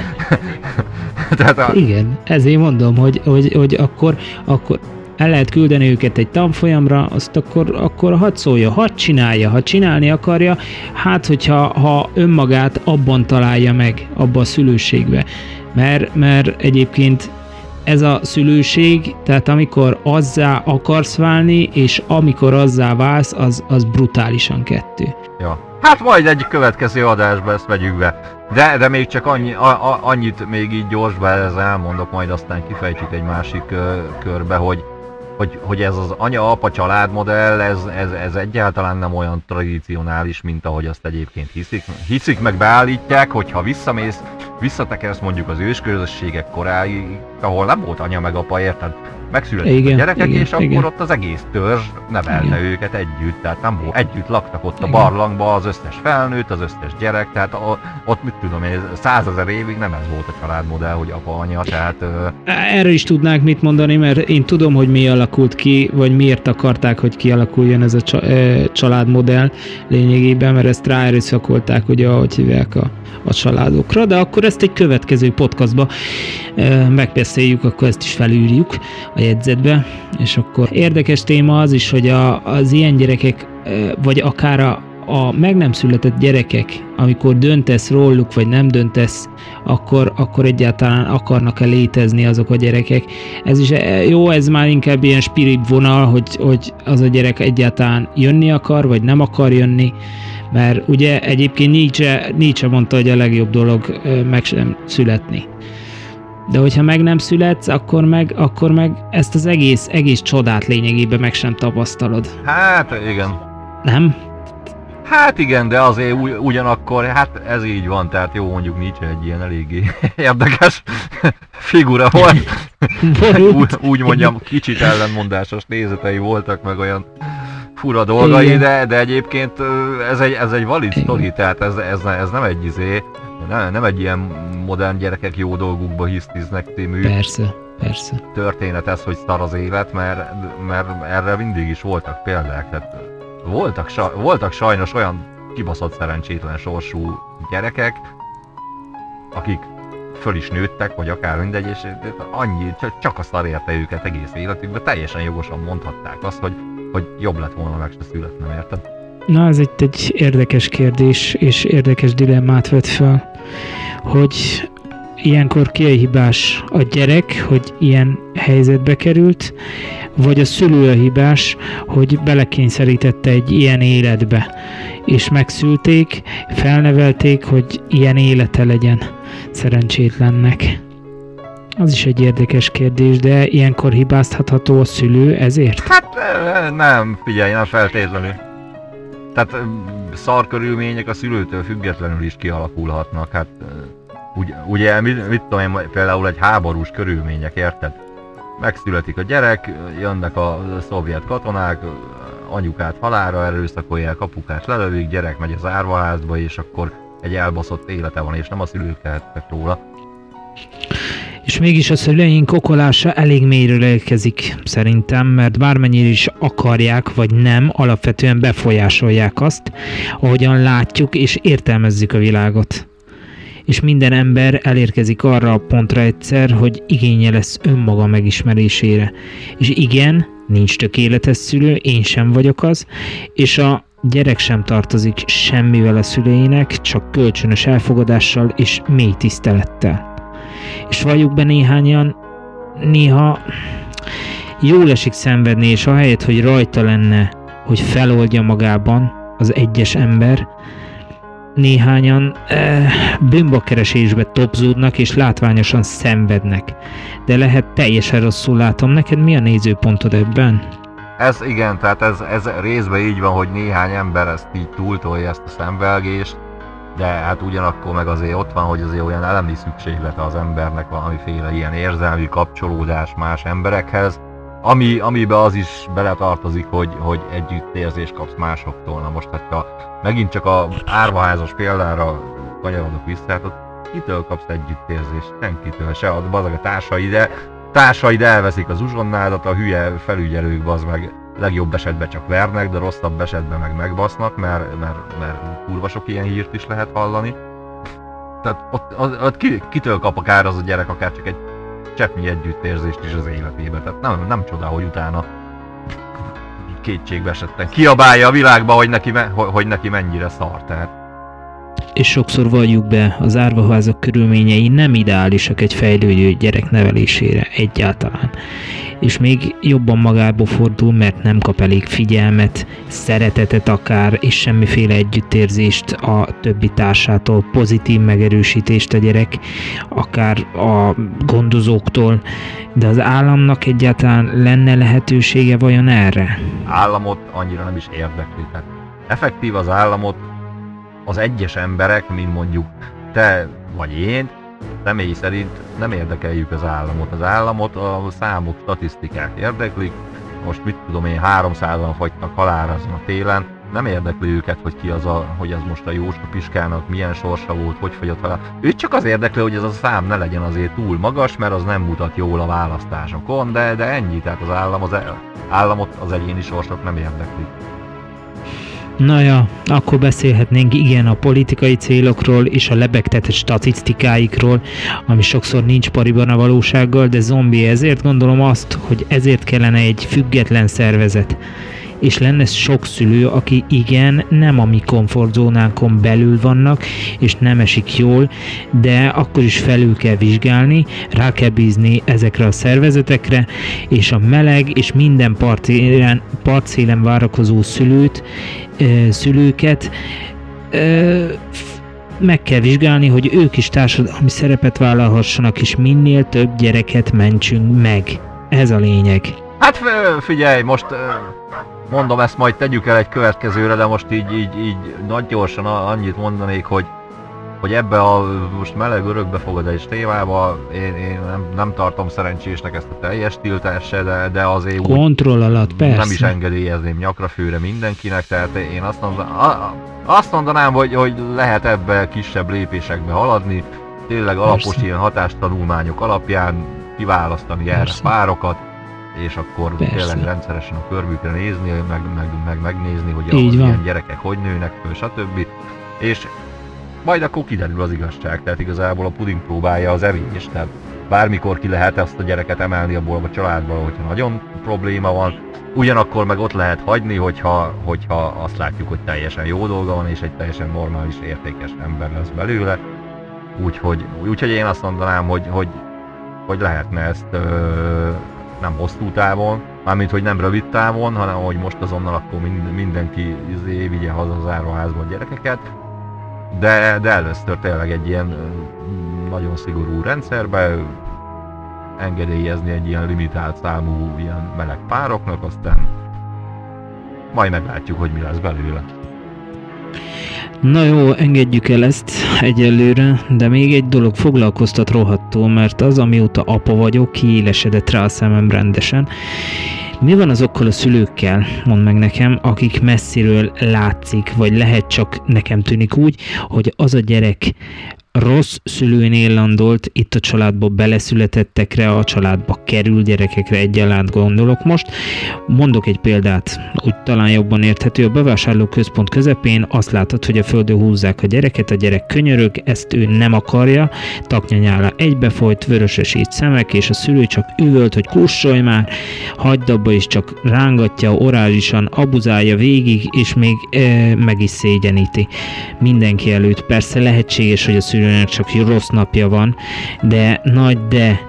A: tehát a... Igen, ezért mondom, hogy, hogy, hogy akkor, akkor el lehet küldeni őket egy tanfolyamra, azt akkor, akkor hadd szólja, hadd csinálja, ha csinálni akarja, hát hogyha ha önmagát abban találja meg, abban a szülőségbe. Mert, mert egyébként ez a szülőség, tehát amikor azzá akarsz válni, és amikor azzá válsz, az, az brutálisan kettő.
B: Ja. Hát majd egy következő adásba ezt vegyük be. De, de még csak annyi, a, a, annyit még így gyorsba ez elmondok, majd aztán kifejtjük egy másik ö, körbe, hogy, hogy, hogy ez az anya-apa családmodell, ez, ez, ez egyáltalán nem olyan tradicionális, mint ahogy azt egyébként hiszik. Hiszik meg beállítják, hogyha visszamész, visszatekersz mondjuk az ősközösségek koráig, ahol nem volt anya meg apa, érted? Megszülettek igen, a gyerekek, igen, és igen. akkor ott az egész törzs nevelte igen. őket együtt, tehát nem volt, együtt laktak ott igen. a barlangba az összes felnőtt, az összes gyerek, tehát a, ott mit tudom én, százezer évig nem ez volt a családmodell, hogy apa, anya, tehát...
A: Erről is tudnánk mit mondani, mert én tudom, hogy mi alakult ki, vagy miért akarták, hogy kialakuljon ez a családmodell lényegében, mert ezt ráerőszakolták, ugye, ahogy hívják a, a családokra, de akkor ezt egy következő podcastba megbeszéljük, akkor ezt is felűrjük a jegyzetbe, és akkor érdekes téma az is, hogy a, az ilyen gyerekek, vagy akár a, a meg nem született gyerekek, amikor döntesz róluk, vagy nem döntesz, akkor, akkor egyáltalán akarnak-e létezni azok a gyerekek. Ez is jó, ez már inkább ilyen spirit vonal, hogy, hogy az a gyerek egyáltalán jönni akar, vagy nem akar jönni, mert ugye egyébként Nietzsche, Nietzsche mondta, hogy a legjobb dolog meg sem születni. De hogyha meg nem születsz, akkor meg, akkor meg ezt az egész, egész csodát lényegében meg sem tapasztalod.
B: Hát igen.
A: Nem?
B: Hát igen, de azért ugyanakkor, hát ez így van, tehát jó mondjuk nincs egy ilyen eléggé érdekes figura volt. úgy, úgy mondjam, kicsit ellenmondásos nézetei voltak, meg olyan fura dolgai, de, de egyébként ez egy, ez egy valid sztori, tehát ez, ez, ez nem egy izé, nem, nem egy ilyen modern gyerekek jó dolgukba hisztiznek című
A: persze, persze.
B: történet ez, hogy szar az élet, mert, mert erre mindig is voltak példák. Tehát voltak, voltak sajnos olyan kibaszott szerencsétlen sorsú gyerekek, akik föl is nőttek, vagy akár mindegy, és annyi, csak a szar érte őket egész életükben, teljesen jogosan mondhatták azt, hogy, hogy jobb lett volna meg se születnem, érted?
A: Na, ez egy, egy érdekes kérdés, és érdekes dilemmát vet fel, hogy ilyenkor ki a hibás a gyerek, hogy ilyen helyzetbe került, vagy a szülő a hibás, hogy belekényszerítette egy ilyen életbe, és megszülték, felnevelték, hogy ilyen élete legyen szerencsétlennek. Az is egy érdekes kérdés, de ilyenkor hibáztatható a szülő ezért?
B: Hát nem, figyelj, nem feltétlenül. Tehát szar körülmények a szülőtől függetlenül is kialakulhatnak. Hát ugye, ugye mit, mit tudom én, például egy háborús körülmények, érted? Megszületik a gyerek, jönnek a szovjet katonák, anyukát halára erőszakolják, apukát lelövik, gyerek megy az árvaházba, és akkor egy elbaszott élete van, és nem a szülők tehettek róla.
A: És mégis a szüleink okolása elég mélyről érkezik szerintem, mert bármennyire is akarják, vagy nem, alapvetően befolyásolják azt, ahogyan látjuk és értelmezzük a világot. És minden ember elérkezik arra a pontra egyszer, hogy igénye lesz önmaga megismerésére. És igen, nincs tökéletes szülő, én sem vagyok az, és a gyerek sem tartozik semmivel a szüleinek, csak kölcsönös elfogadással és mély tisztelettel és valljuk be néhányan, néha jól esik szenvedni, és ahelyett, hogy rajta lenne, hogy feloldja magában az egyes ember, néhányan eh, bűnbakkeresésbe topzódnak és látványosan szenvednek. De lehet teljesen rosszul látom. Neked mi a nézőpontod ebben?
B: Ez igen, tehát ez, ez részben így van, hogy néhány ember ezt így túltolja ezt a szenvelgést, de hát ugyanakkor meg azért ott van, hogy azért olyan elemi szükséglete az embernek valamiféle ilyen érzelmi kapcsolódás más emberekhez, ami, amiben az is beletartozik, hogy, hogy együttérzés kapsz másoktól. Na most, hogyha megint csak a árvaházas példára kanyarodok vissza, hát ott kitől kapsz együttérzést? Senkitől se, az bazag a társaid, de társaid elveszik az uzsonnádat, a hülye felügyelők bazd meg legjobb esetben csak vernek, de rosszabb esetben meg megbasznak, mert, mert, mert kurva sok ilyen hírt is lehet hallani. Tehát ott, ott, ott ki, kitől kap akár az a gyerek, akár csak egy cseppnyi együttérzést is az életébe. Tehát nem, nem csoda, hogy utána kétségbe esetten kiabálja a világba, hogy neki, hogy neki mennyire szar. Tehát
A: és sokszor valljuk be, az árvaházak körülményei nem ideálisak egy fejlődő gyerek nevelésére egyáltalán. És még jobban magába fordul, mert nem kap elég figyelmet, szeretetet akár, és semmiféle együttérzést a többi társától, pozitív megerősítést a gyerek, akár a gondozóktól, de az államnak egyáltalán lenne lehetősége vajon erre?
B: Államot annyira nem is érdekli. Tehát effektív az államot az egyes emberek, mint mondjuk te vagy én, személy szerint nem érdekeljük az államot. Az államot a számok, statisztikák érdeklik. Most mit tudom én, 300-an fagytak halálra azon a télen, nem érdekli őket, hogy ki az a, hogy ez most a Jóska Piskának milyen sorsa volt, hogy fagyott halál. Ő csak az érdekli, hogy ez a szám ne legyen azért túl magas, mert az nem mutat jól a választásokon, de, de ennyi, tehát az állam az államot az egyéni sorsok nem érdekli.
A: Na ja, akkor beszélhetnénk igen a politikai célokról és a lebegtetett statisztikáikról, ami sokszor nincs pariban a valósággal, de zombi ezért gondolom azt, hogy ezért kellene egy független szervezet és lenne sok szülő, aki igen, nem a mi komfortzónánkon belül vannak, és nem esik jól, de akkor is felül kell vizsgálni, rá kell bízni ezekre a szervezetekre, és a meleg és minden partszélen, partszélen várakozó szülőt, szülőket meg kell vizsgálni, hogy ők is társadalmi szerepet vállalhassanak, és minél több gyereket mentsünk meg. Ez a lényeg.
B: Hát figyelj, most mondom, ezt majd tegyük el egy következőre, de most így, így, így nagy gyorsan annyit mondanék, hogy hogy ebbe a most meleg örökbefogadás témába én, én nem, nem tartom szerencsésnek ezt a teljes tiltást se, de, de azért
A: Kontroll alatt, persze.
B: nem is engedélyezném nyakrafőre mindenkinek, tehát én azt mondanám, azt mondanám hogy, hogy lehet ebbe kisebb lépésekbe haladni, tényleg alapos persze. ilyen hatástanulmányok alapján kiválasztani erre párokat, és akkor Persze. tényleg rendszeresen a körmükre nézni, meg, meg, meg megnézni, hogy a ilyen gyerekek hogy nőnek föl, stb. És majd akkor kiderül az igazság, tehát igazából a puding próbálja az evés, tehát bármikor ki lehet ezt a gyereket emelni abból a családból, hogyha nagyon probléma van, ugyanakkor meg ott lehet hagyni, hogyha, hogyha azt látjuk, hogy teljesen jó dolga van, és egy teljesen normális, értékes ember lesz belőle. Úgyhogy, úgyhogy én azt mondanám, hogy, hogy, hogy lehetne ezt ö, nem hosszú távon, mármint hogy nem rövid távon, hanem hogy most azonnal akkor mind, mindenki izé, vigye haza az áruházban a gyerekeket, de, de először tényleg egy ilyen nagyon szigorú rendszerbe engedélyezni egy ilyen limitált számú ilyen meleg pároknak, aztán majd meglátjuk, hogy mi lesz belőle.
A: Na jó, engedjük el ezt egyelőre, de még egy dolog foglalkoztat rohadtól, mert az, amióta apa vagyok, kiélesedett rá a szemem rendesen. Mi van azokkal a szülőkkel, mondd meg nekem, akik messziről látszik, vagy lehet csak nekem tűnik úgy, hogy az a gyerek rossz szülőnél landolt, itt a családba beleszületettekre, a családba kerül gyerekekre egyaránt gondolok most. Mondok egy példát, úgy talán jobban érthető. A bevásárlóközpont közepén azt látod, hogy a földön húzzák a gyereket, a gyerek könyörög, ezt ő nem akarja, taknyanyála egybefolyt, vörösesít szemek, és a szülő csak üvölt, hogy kussolj már, hagyd abba, és csak rángatja orálisan, abuzálja végig, és még e, meg is szégyeníti mindenki előtt. Persze lehetséges, hogy a szülő szülőnek csak rossz napja van, de nagy de,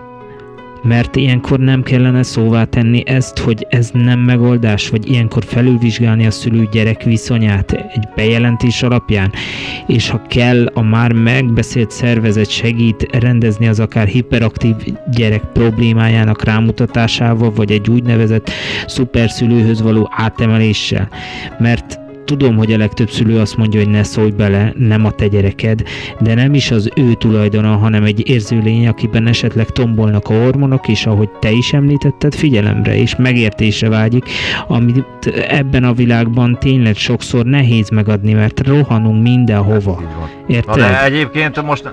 A: mert ilyenkor nem kellene szóvá tenni ezt, hogy ez nem megoldás, vagy ilyenkor felülvizsgálni a szülő-gyerek viszonyát egy bejelentés alapján, és ha kell, a már megbeszélt szervezet segít rendezni az akár hiperaktív gyerek problémájának rámutatásával, vagy egy úgynevezett szuperszülőhöz való átemeléssel, mert Tudom, hogy a legtöbb szülő azt mondja, hogy ne szólj bele, nem a te gyereked, de nem is az ő tulajdona, hanem egy érző lény, akiben esetleg tombolnak a hormonok, és ahogy te is említetted, figyelemre és megértésre vágyik, amit ebben a világban tényleg sokszor nehéz megadni, mert rohanunk mindenhova.
B: Érted? Na de egyébként most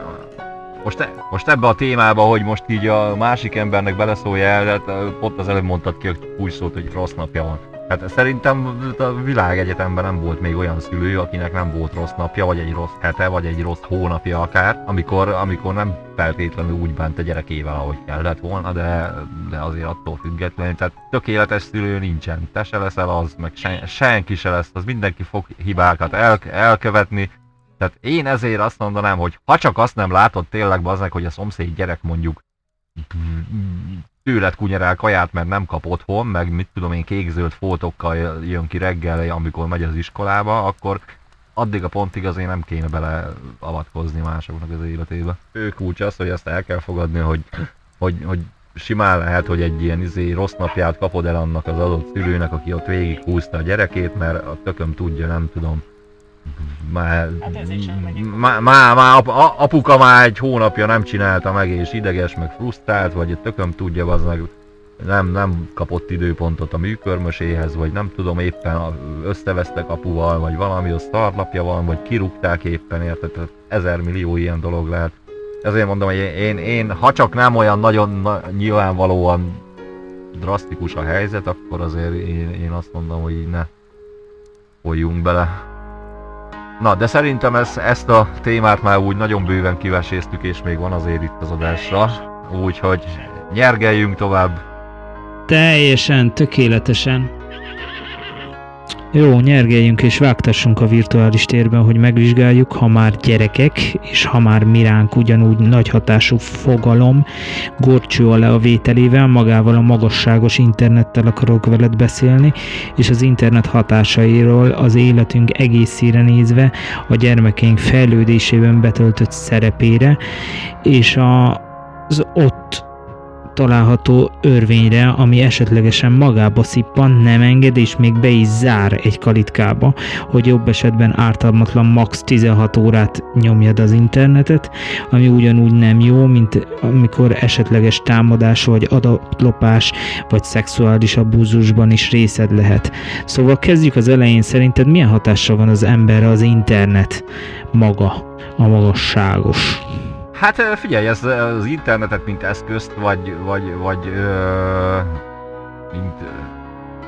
B: most, most ebbe a témába, hogy most így a másik embernek beleszólja el, hát pont az előbb mondtad ki a új szót, hogy rossz napja van. Hát szerintem a világegyetemben nem volt még olyan szülő, akinek nem volt rossz napja, vagy egy rossz hete, vagy egy rossz hónapja akár, amikor, amikor nem feltétlenül úgy bánt a gyerekével, ahogy kellett volna, de, de azért attól függetlenül. Tehát tökéletes szülő nincsen. Te se leszel az, meg sen, senki se lesz az, mindenki fog hibákat el, elkövetni. Tehát én ezért azt mondanám, hogy ha csak azt nem látod tényleg baznak, hogy a szomszéd gyerek mondjuk tőled kunyerál kaját, mert nem kap otthon, meg mit tudom én kék-zöld foltokkal jön ki reggel, amikor megy az iskolába, akkor addig a pontig azért nem kéne bele avatkozni másoknak az életébe. Ő kulcs az, hogy ezt el kell fogadni, hogy, hogy, hogy simán lehet, hogy egy ilyen izé, rossz napját kapod el annak az adott szülőnek, aki ott végig húzta a gyerekét, mert a tököm tudja, nem tudom, már, már, már, már apuka már egy hónapja nem csinálta meg, és ideges, meg frusztrált, vagy tököm tudja, az meg nem, nem kapott időpontot a műkörmöséhez, vagy nem tudom, éppen összevesztek apuval, vagy valami, az szarlapja van, vagy kirúgták éppen, érted? Tehát ezer millió ilyen dolog lehet. Ezért mondom, hogy én, én ha csak nem olyan nagyon na, nyilvánvalóan drasztikus a helyzet, akkor azért én, én azt mondom, hogy ne folyjunk bele. Na, de szerintem ez, ezt a témát már úgy nagyon bőven kiveséztük, és még van azért itt az adásra. Úgyhogy nyergeljünk tovább.
A: Teljesen, tökéletesen. Jó, nyergeljünk és vágtassunk a virtuális térben, hogy megvizsgáljuk, ha már gyerekek, és ha már miránk ugyanúgy nagy hatású fogalom, gorcső alá a vételével, magával a magasságos internettel akarok veled beszélni, és az internet hatásairól az életünk egészére nézve, a gyermekeink fejlődésében betöltött szerepére, és a, az ott található örvényre, ami esetlegesen magába szippan, nem enged és még be is zár egy kalitkába, hogy jobb esetben ártalmatlan max 16 órát nyomjad az internetet, ami ugyanúgy nem jó, mint amikor esetleges támadás vagy adatlopás vagy szexuális abúzusban is részed lehet. Szóval kezdjük az elején, szerinted milyen hatással van az emberre az internet maga, a magasságos?
B: Hát figyelj, ez az internetet mint eszközt, vagy, vagy, vagy ö, mint ö,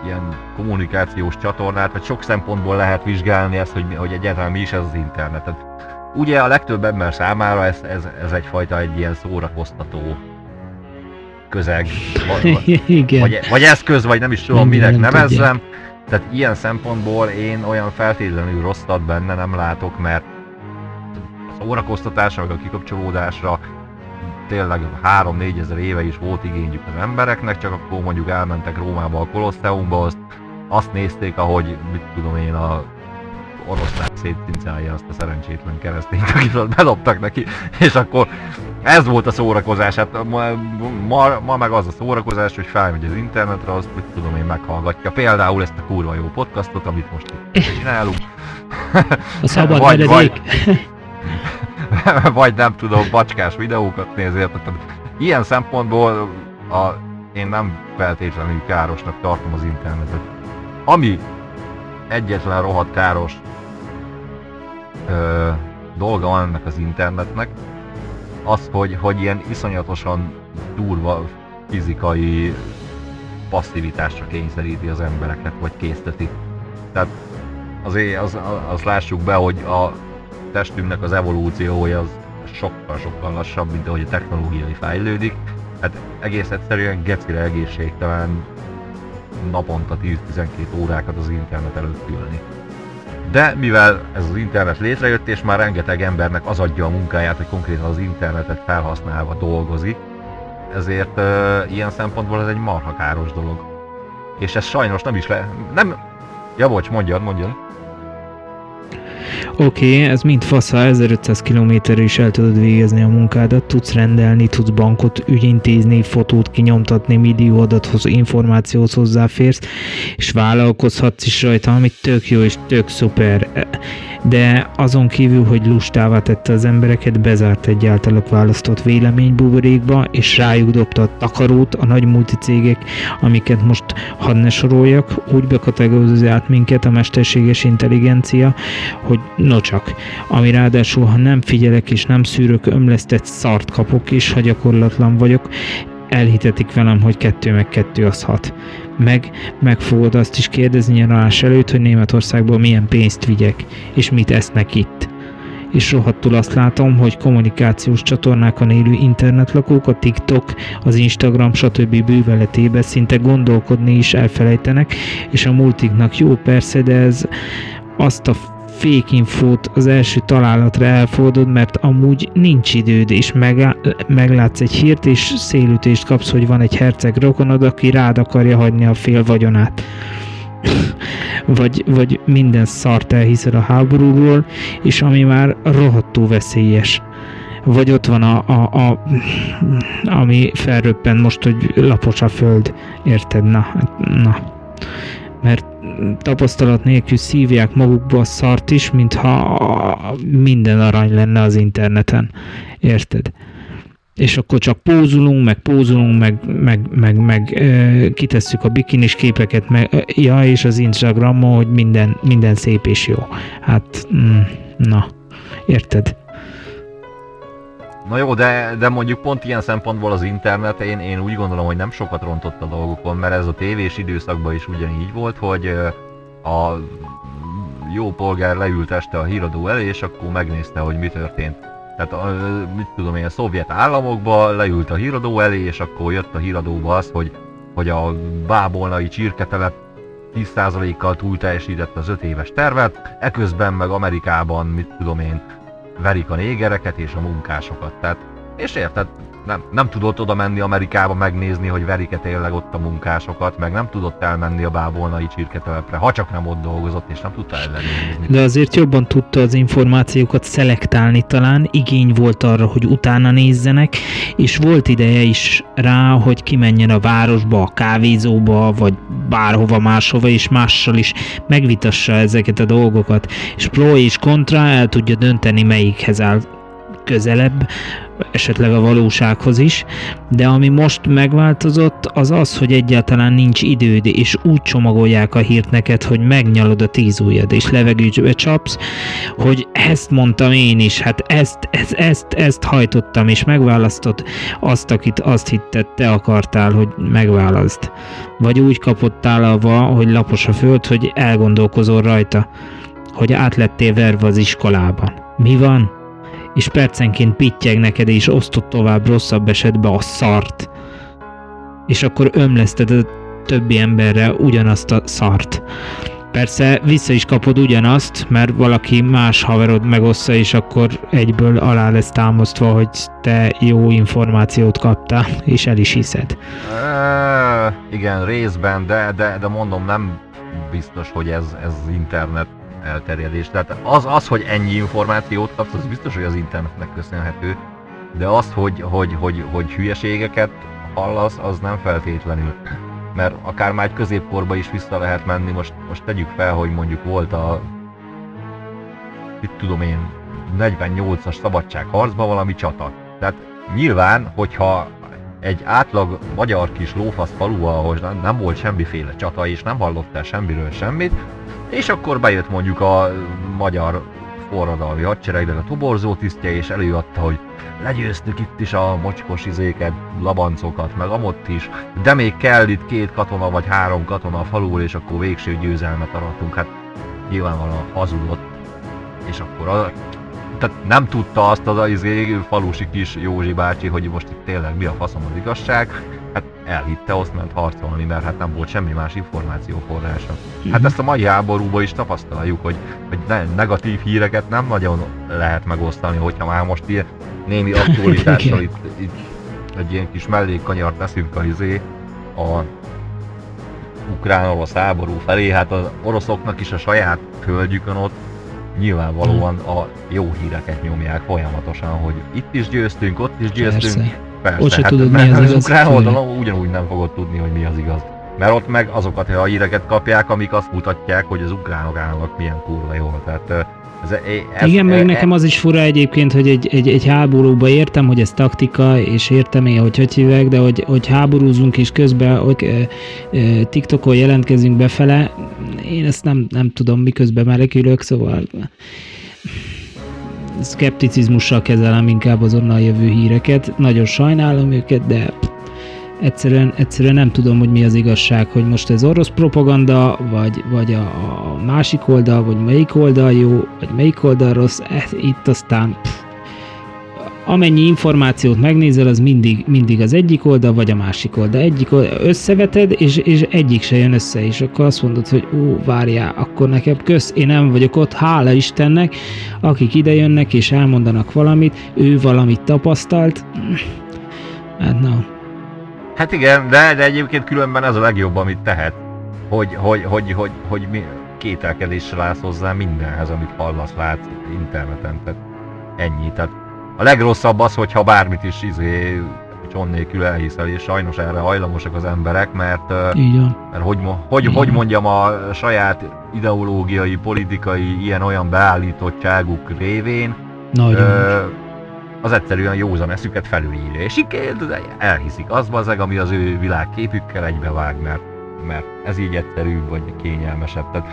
B: ilyen kommunikációs csatornát, vagy sok szempontból lehet vizsgálni ezt, hogy, hogy egyáltalán mi is ez az internet. ugye a legtöbb ember számára ez, ez, ez egyfajta egy ilyen szórakoztató közeg, vagy, Igen. vagy, vagy eszköz, vagy nem is tudom, minek nevezzem. Tehát ilyen szempontból én olyan feltétlenül rosszat benne nem látok, mert szórakoztatásra, meg a kikapcsolódásra tényleg 3-4 ezer éve is volt igényük az embereknek, csak akkor mondjuk elmentek Rómába a Kolosseumba, azt, azt nézték, ahogy mit tudom én, a oroszlán szétcincálja azt a szerencsétlen keresztényt, akit bedobtak neki, és akkor ez volt a szórakozás. Hát ma, ma, ma meg az a szórakozás, hogy felmegy az internetre, azt mit tudom én meghallgatja. Például ezt a kurva jó podcastot, amit most itt csinálunk.
A: A szabad vagy, vagy,
B: vagy nem tudom, bacskás videókat néz, érted? Ilyen szempontból a, én nem feltétlenül károsnak tartom az internetet. Ami egyetlen rohadt káros ö, dolga van ennek az internetnek, az, hogy, hogy ilyen iszonyatosan durva fizikai passzivitásra kényszeríti az embereket, vagy készteti. Tehát azért az, az lássuk be, hogy a testünknek az evolúciója az sokkal-sokkal lassabb, mint ahogy a technológiai fejlődik. Hát egész egyszerűen gecire egészségtelen naponta 10-12 órákat az internet előtt ülni. De mivel ez az internet létrejött, és már rengeteg embernek az adja a munkáját, hogy konkrétan az internetet felhasználva dolgozik, ezért uh, ilyen szempontból ez egy marha káros dolog. És ez sajnos nem is le... Nem... Ja, bocs, mondjad, mondjad.
A: Oké, okay, ez mind fasza, 1500 km is el tudod végezni a munkádat, tudsz rendelni, tudsz bankot ügyintézni, fotót kinyomtatni, millió adathoz, információhoz hozzáférsz, és vállalkozhatsz is rajta, ami tök jó és tök szuper. De azon kívül, hogy lustává tette az embereket, bezárt egy általuk választott véleménybuborékba, és rájuk dobta a takarót a nagy multicégek, amiket most hadd ne soroljak, úgy bekategorizált minket a mesterséges intelligencia, hogy no csak, ami ráadásul, ha nem figyelek és nem szűrök, ömlesztett szart kapok is, ha gyakorlatlan vagyok, elhitetik velem, hogy kettő meg kettő az hat. meg, meg fogod azt is kérdezni nyaralás előtt, hogy Németországból milyen pénzt vigyek, és mit esznek itt és rohadtul azt látom, hogy kommunikációs csatornákon élő internetlakók, a TikTok, az Instagram, stb. bűveletébe szinte gondolkodni is elfelejtenek, és a multiknak jó persze, de ez azt a fake infót az első találatra elfordod, mert amúgy nincs időd, és meg, meglátsz egy hírt, és szélütést kapsz, hogy van egy herceg rokonod, aki rád akarja hagyni a fél vagyonát. vagy, vagy minden szart elhiszed a háborúról, és ami már rohadtó veszélyes. Vagy ott van a, a, a ami felröppen most, hogy lapos a föld, érted? Na, na. Mert tapasztalat nélkül szívják magukba a szart is, mintha minden arany lenne az interneten. Érted? és akkor csak pózulunk, meg pózulunk, meg, meg, meg, meg e, kitesszük a bikinis képeket, meg, ja, és az Instagramon, hogy minden, minden szép és jó. Hát, mm, na, érted?
B: Na jó, de, de mondjuk pont ilyen szempontból az internet, én, én úgy gondolom, hogy nem sokat rontott a dolgokon, mert ez a tévés időszakban is ugyanígy volt, hogy a jó polgár leült este a híradó elé, és akkor megnézte, hogy mi történt. Tehát a, mit tudom én, a szovjet államokba leült a híradó elé, és akkor jött a híradóba az, hogy, hogy a bábolnai csirketelep 10%-kal túl teljesített az 5 éves tervet, eközben meg Amerikában, mit tudom én, verik a négereket és a munkásokat. Tehát, és érted, nem, nem tudott oda menni Amerikába megnézni, hogy verik-e tényleg ott a munkásokat, meg nem tudott elmenni a bábolnai csirketelepre, ha csak nem ott dolgozott, és nem tudta ellenőrizni.
A: De azért jobban tudta az információkat szelektálni talán, igény volt arra, hogy utána nézzenek, és volt ideje is rá, hogy kimenjen a városba, a kávézóba, vagy bárhova máshova, és mással is megvitassa ezeket a dolgokat, és pro és kontra el tudja dönteni, melyikhez áll közelebb, esetleg a valósághoz is, de ami most megváltozott, az az, hogy egyáltalán nincs időd, és úgy csomagolják a hírt neked, hogy megnyalod a tíz ujjad, és levegőbe csapsz, hogy ezt mondtam én is, hát ezt, ezt, ezt, ezt hajtottam, és megválasztod azt, akit azt hitted, te akartál, hogy megválaszt. Vagy úgy kapottál avva, hogy lapos a föld, hogy elgondolkozol rajta, hogy átlettél verve az iskolában. Mi van? És percenként pittyeg neked, és osztott tovább rosszabb esetben a szart. És akkor ömleszted a többi emberre ugyanazt a szart. Persze vissza is kapod ugyanazt, mert valaki más haverod megossza, és akkor egyből alá lesz támasztva, hogy te jó információt kaptál, és el is hiszed.
B: E, igen, részben, de, de, de mondom, nem biztos, hogy ez, ez internet elterjedés. Tehát az, az, hogy ennyi információt kapsz, az biztos, hogy az internetnek köszönhető, de az, hogy, hogy, hogy, hogy hülyeségeket hallasz, az nem feltétlenül. Mert akár már egy középkorba is vissza lehet menni, most, most tegyük fel, hogy mondjuk volt a mit tudom én, 48-as szabadságharcban valami csata. Tehát nyilván, hogyha egy átlag magyar kis lófasz falu, ahol nem volt semmiféle csata, és nem hallottál semmiről semmit, és akkor bejött mondjuk a magyar forradalmi hadseregnek a toborzó tisztje, és előadta, hogy legyőztük itt is a mocskos izéket, labancokat, meg amott is, de még kell itt két katona vagy három katona a faluból, és akkor végső győzelmet aratunk. Hát nyilvánvalóan hazudott. És akkor a, tehát nem tudta azt az izé, falusi kis Józsi bácsi, hogy most itt tényleg mi a faszom az igazság, hát elhitte, azt ment harcolni, mert hát nem volt semmi más információforrása. Hát mhm. ezt a mai háborúban is tapasztaljuk, hogy, hogy ne, negatív híreket nem nagyon lehet megosztani, hogyha már most ilyen némi aktualitással itt, itt egy ilyen kis mellékkanyart teszünk a izé, a ukrán-orosz háború felé, hát az oroszoknak is a saját földjükön ott nyilvánvalóan a jó híreket nyomják folyamatosan, hogy itt is győztünk, ott is győztünk. Persze. Persze,
A: ott hát, tudod, mi az, az igaz.
B: ukrán oldalon ugyanúgy nem fogod tudni, hogy mi az igaz. Mert ott meg azokat a híreket kapják, amik azt mutatják, hogy az ukránok állnak milyen kurva jól. Tehát
A: ez, ez, Igen, meg e, nekem az is fura egyébként, hogy egy, egy, egy háborúba értem, hogy ez taktika, és értem én, hogy hogy hívják, de hogy, hogy háborúzunk, és közben hogy, e, e, TikTokon jelentkezünk befele, én ezt nem, nem tudom, miközben menekülök, szóval szkepticizmussal kezelem inkább az onnan jövő híreket. Nagyon sajnálom őket, de Egyszerűen, egyszerűen nem tudom, hogy mi az igazság, hogy most ez orosz propaganda, vagy, vagy a, a másik oldal, vagy melyik oldal jó, vagy melyik oldal rossz. Ez, itt aztán pff, amennyi információt megnézel, az mindig, mindig az egyik oldal, vagy a másik oldal. Egyik oldal összeveted, és, és egyik se jön össze, és akkor azt mondod, hogy ó, várjál, akkor nekem kösz, én nem vagyok ott, hála Istennek, akik ide jönnek és elmondanak valamit, ő valamit tapasztalt. Hát na.
B: Hát igen, de, de egyébként különben ez a legjobb, amit tehet. Hogy, hogy, hogy, hogy, hogy mi kételkedéssel állsz hozzá mindenhez, amit hallasz, látsz interneten. Tehát ennyi. Tehát a legrosszabb az, hogyha bármit is izé, cson nélkül elhiszel, és sajnos erre hajlamosak az emberek, mert, mert hogy, hogy, hogy mondjam, a saját ideológiai, politikai, ilyen-olyan beállítottságuk révén
A: Nagyon.
B: ö, az egyszerűen józan eszüket felülírja. És így elhiszik az bazeg, ami az ő világképükkel egybevág, mert, mert ez így egyszerűbb, vagy kényelmesebb. Tehát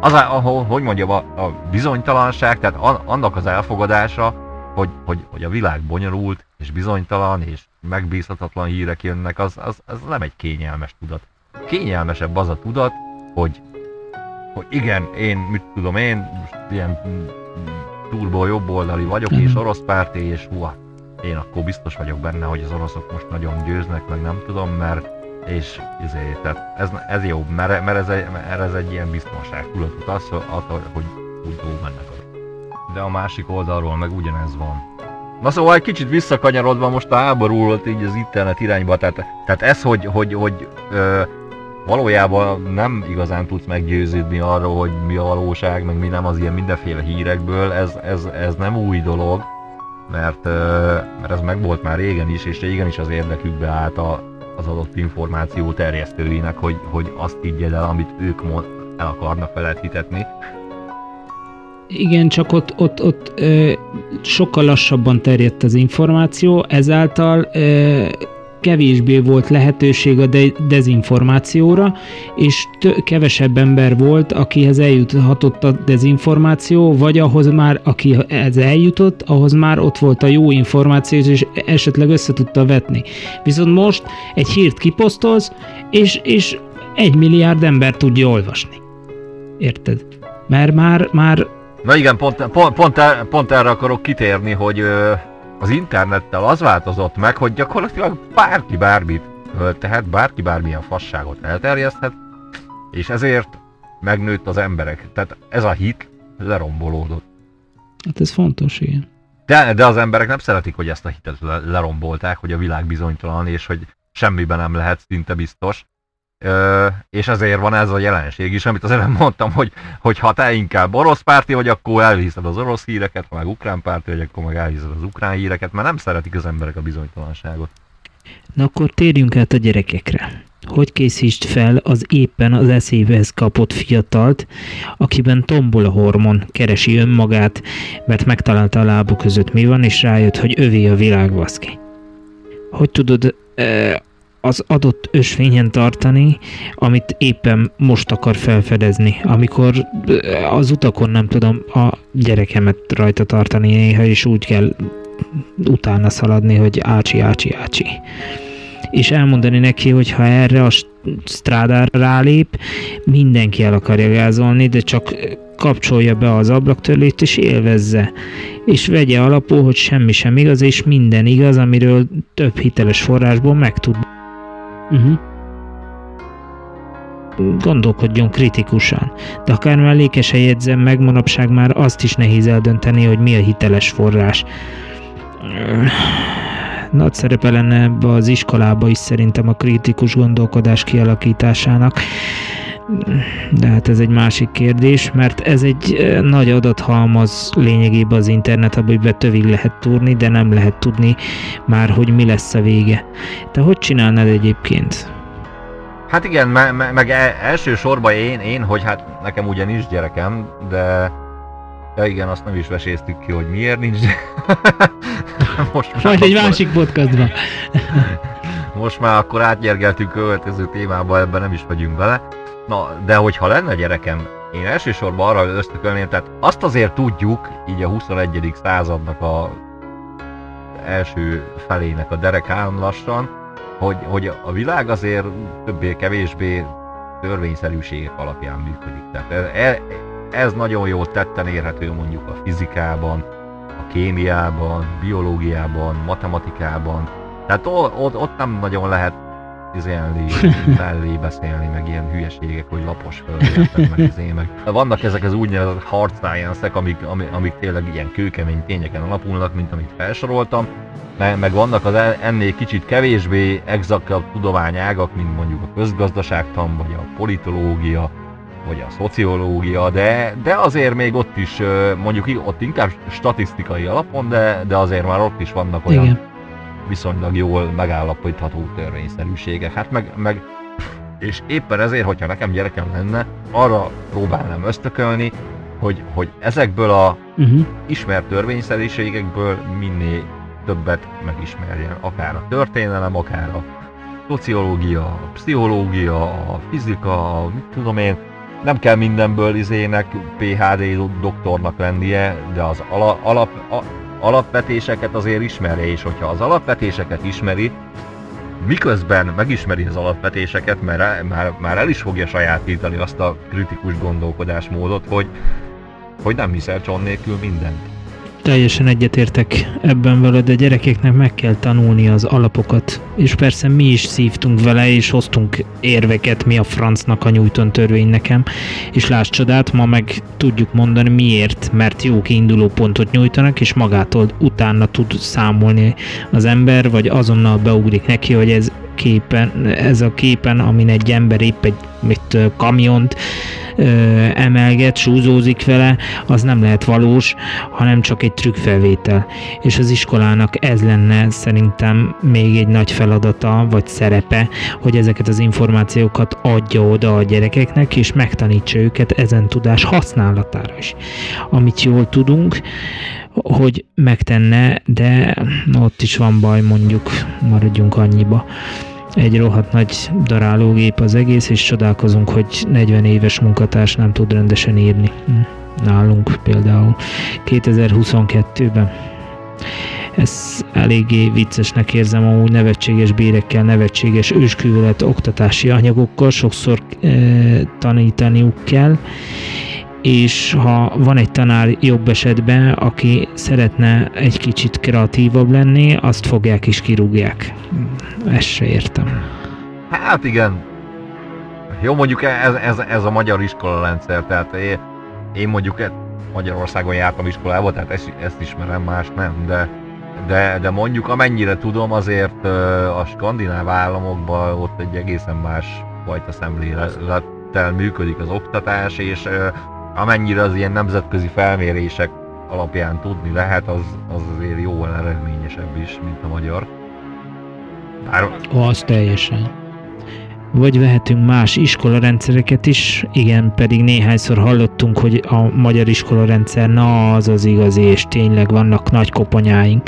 B: az, a, hogy mondjam, a, a bizonytalanság, tehát annak az elfogadása, hogy, hogy, hogy a világ bonyolult, és bizonytalan, és megbízhatatlan hírek jönnek, az, az, az nem egy kényelmes tudat. Kényelmesebb az a tudat, hogy, hogy igen, én, mit tudom én, most ilyen turbo jobboldali vagyok, és orosz párti, és hú, én akkor biztos vagyok benne, hogy az oroszok most nagyon győznek, meg nem tudom, mert és izé, tehát ez, ez jó, mert, mert, ez egy, mert ez egy ilyen biztonság tudatot az, hogy úgy mennek de a másik oldalról meg ugyanez van. Na szóval egy kicsit visszakanyarodva most a háború így az internet irányba, tehát, tehát ez, hogy, hogy, hogy ö, valójában nem igazán tudsz meggyőződni arról, hogy mi a valóság, meg mi nem az ilyen mindenféle hírekből, ez, ez, ez nem új dolog, mert, ö, mert ez megvolt már régen is, és régen is az érdekükbe állt a, az adott információ terjesztőinek, hogy, hogy azt higgyed el, amit ők el akarnak veled hitetni,
A: igen, csak ott, ott, ott ö, sokkal lassabban terjedt az információ, ezáltal ö, kevésbé volt lehetőség a de- dezinformációra, és t- kevesebb ember volt, akihez eljuthatott a dezinformáció, vagy ahhoz már, aki ez eljutott, ahhoz már ott volt a jó információ, és esetleg össze tudta vetni. Viszont most egy hírt kiposztolsz, és, és egy milliárd ember tudja olvasni. Érted? Mert már, már
B: Na igen, pont, pont, pont, pont erre akarok kitérni, hogy az internettel az változott meg, hogy gyakorlatilag bárki bármit tehát bárki bármilyen fasságot elterjeszthet, és ezért megnőtt az emberek. Tehát ez a hit lerombolódott.
A: Hát ez fontos, igen.
B: De, de az emberek nem szeretik, hogy ezt a hitet lerombolták, hogy a világ bizonytalan, és hogy semmiben nem lehet szinte biztos. Ö, és ezért van ez a jelenség is, amit az előbb mondtam, hogy, hogy ha te inkább orosz párti vagy, akkor elhiszed az orosz híreket, ha meg ukrán párti vagy, akkor meg elhiszed az ukrán híreket, mert nem szeretik az emberek a bizonytalanságot.
A: Na akkor térjünk át a gyerekekre. Hogy készítsd fel az éppen az eszévhez kapott fiatalt, akiben tombol a hormon, keresi önmagát, mert megtalálta a lába között mi van, és rájött, hogy övé a világ baszki. Hogy tudod az adott ösvényen tartani, amit éppen most akar felfedezni. Amikor az utakon nem tudom a gyerekemet rajta tartani néha, és úgy kell utána szaladni, hogy ácsi, ácsi, ácsi. És elmondani neki, hogy ha erre a strádára rálép, mindenki el akarja gázolni, de csak kapcsolja be az ablaktörlét és élvezze. És vegye alapul, hogy semmi sem igaz, és minden igaz, amiről több hiteles forrásból megtud Uh-huh. Gondolkodjon kritikusan, de akár mellékesen jegyzem meg, manapság már azt is nehéz eldönteni, hogy mi a hiteles forrás. Nagy szerepe lenne ebbe az iskolába is szerintem a kritikus gondolkodás kialakításának. De hát ez egy másik kérdés, mert ez egy eh, nagy adathalmaz lényegében az internet, amiben tövig lehet túrni, de nem lehet tudni már, hogy mi lesz a vége. Te hogy csinálnád egyébként?
B: Hát igen, me- me- meg e- elsősorban én, én, hogy hát nekem ugye nincs gyerekem, de Ja igen, azt nem is veséztük ki, hogy miért nincs.
A: Most már Majd egy akkor... másik podcastban.
B: Most már akkor átnyergeltünk következő témába, ebben nem is megyünk bele. Na, de hogyha lenne gyerekem, én elsősorban arra ösztökölném, tehát azt azért tudjuk, így a 21. századnak a első felének a derekán lassan, hogy, hogy a világ azért többé-kevésbé törvényszerűségek alapján működik. Tehát ez, ez nagyon jól tetten érhető mondjuk a fizikában, a kémiában, biológiában, matematikában. Tehát ott, ott nem nagyon lehet izélni, mellé beszélni, meg ilyen hülyeségek, hogy lapos föl, meg izé, meg. Vannak ezek az úgynevezett hard science amik, amik, amik tényleg ilyen kőkemény tényeken alapulnak, mint amit felsoroltam, meg, meg vannak az ennél kicsit kevésbé exaktabb tudományágak, mint mondjuk a közgazdaságtan, vagy a politológia, vagy a szociológia, de, de azért még ott is, mondjuk ott inkább statisztikai alapon, de, de azért már ott is vannak olyan Igen. viszonylag jól megállapítható törvényszerűségek. Hát meg, meg és éppen ezért, hogyha nekem gyerekem lenne, arra próbálnám ösztökölni, hogy, hogy ezekből a uh-huh. ismert törvényszerűségekből minél többet megismerjen, akár a történelem, akár a szociológia, a pszichológia, a fizika, a mit tudom én, nem kell mindenből izének PHD doktornak lennie, de az ala, alap, a, alapvetéseket azért ismerje, és hogyha az alapvetéseket ismeri, miközben megismeri az alapvetéseket, mert már, már el is fogja sajátítani azt a kritikus gondolkodásmódot, hogy, hogy nem hiszel cson nélkül mindent
A: teljesen egyetértek ebben veled, de gyerekeknek meg kell tanulni az alapokat. És persze mi is szívtunk vele, és hoztunk érveket, mi a francnak a Newton törvény nekem. És láss csodát, ma meg tudjuk mondani miért, mert jó kiinduló pontot nyújtanak, és magától utána tud számolni az ember, vagy azonnal beugrik neki, hogy ez képen, ez a képen, amin egy ember épp egy mit, kamiont ö, emelget, súzózik vele, az nem lehet valós, hanem csak egy trükkfelvétel. És az iskolának ez lenne szerintem még egy nagy feladata, vagy szerepe, hogy ezeket az információkat adja oda a gyerekeknek, és megtanítsa őket ezen tudás használatára is. Amit jól tudunk, hogy megtenne, de ott is van baj, mondjuk maradjunk annyiba egy rohadt nagy darálógép az egész, és csodálkozunk, hogy 40 éves munkatárs nem tud rendesen írni. Hm. Nálunk például 2022-ben. Ez eléggé viccesnek érzem, amúgy nevetséges bérekkel, nevetséges ősküvelet oktatási anyagokkal sokszor e, tanítaniuk kell, és ha van egy tanár jobb esetben, aki szeretne egy kicsit kreatívabb lenni, azt fogják is kirúgják. Ezt se értem.
B: Hát igen. Jó, mondjuk ez, ez, ez a magyar iskola rendszer, tehát én, én mondjuk Magyarországon jártam iskolába, tehát ezt, ezt ismerem, más nem, de, de, de mondjuk amennyire tudom, azért a skandináv államokban ott egy egészen más fajta szemlélettel működik az oktatás, és amennyire az ilyen nemzetközi felmérések alapján tudni lehet, az, az azért jóval eredményesebb is, mint a magyar.
A: Bár... Az teljesen. Vagy vehetünk más iskolarendszereket is, igen, pedig néhányszor hallottunk, hogy a magyar iskolarendszer, na az az igazi, és tényleg vannak nagy koponyáink,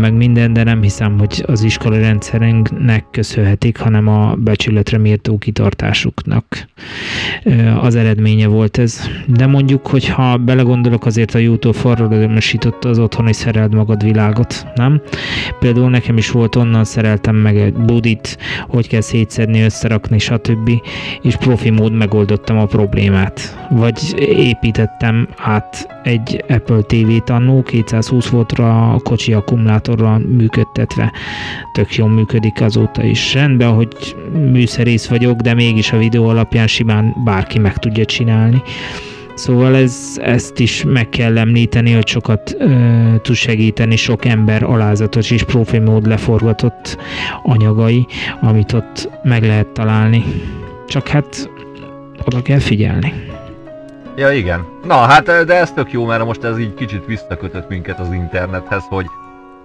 A: meg minden, de nem hiszem, hogy az iskolarendszerünknek köszönhetik, hanem a becsületre mértó kitartásuknak az eredménye volt ez. De mondjuk, hogy ha belegondolok, azért a YouTube forradalmasította az otthoni szereld magad világot, nem? Például nekem is volt onnan szereltem meg egy budit, hogy kell szét szedni, összerakni, stb. És profi mód megoldottam a problémát. Vagy építettem át egy Apple TV-t annó 220 voltra a kocsi akkumulátorral működtetve. Tök jól működik azóta is. Rendben, hogy műszerész vagyok, de mégis a videó alapján simán bárki meg tudja csinálni. Szóval ez, ezt is meg kell említeni, hogy sokat ö, tud segíteni sok ember alázatos és profi mód leforgatott anyagai, amit ott meg lehet találni. Csak hát oda kell figyelni.
B: Ja igen. Na hát de ez tök jó, mert most ez így kicsit visszakötött minket az internethez, hogy,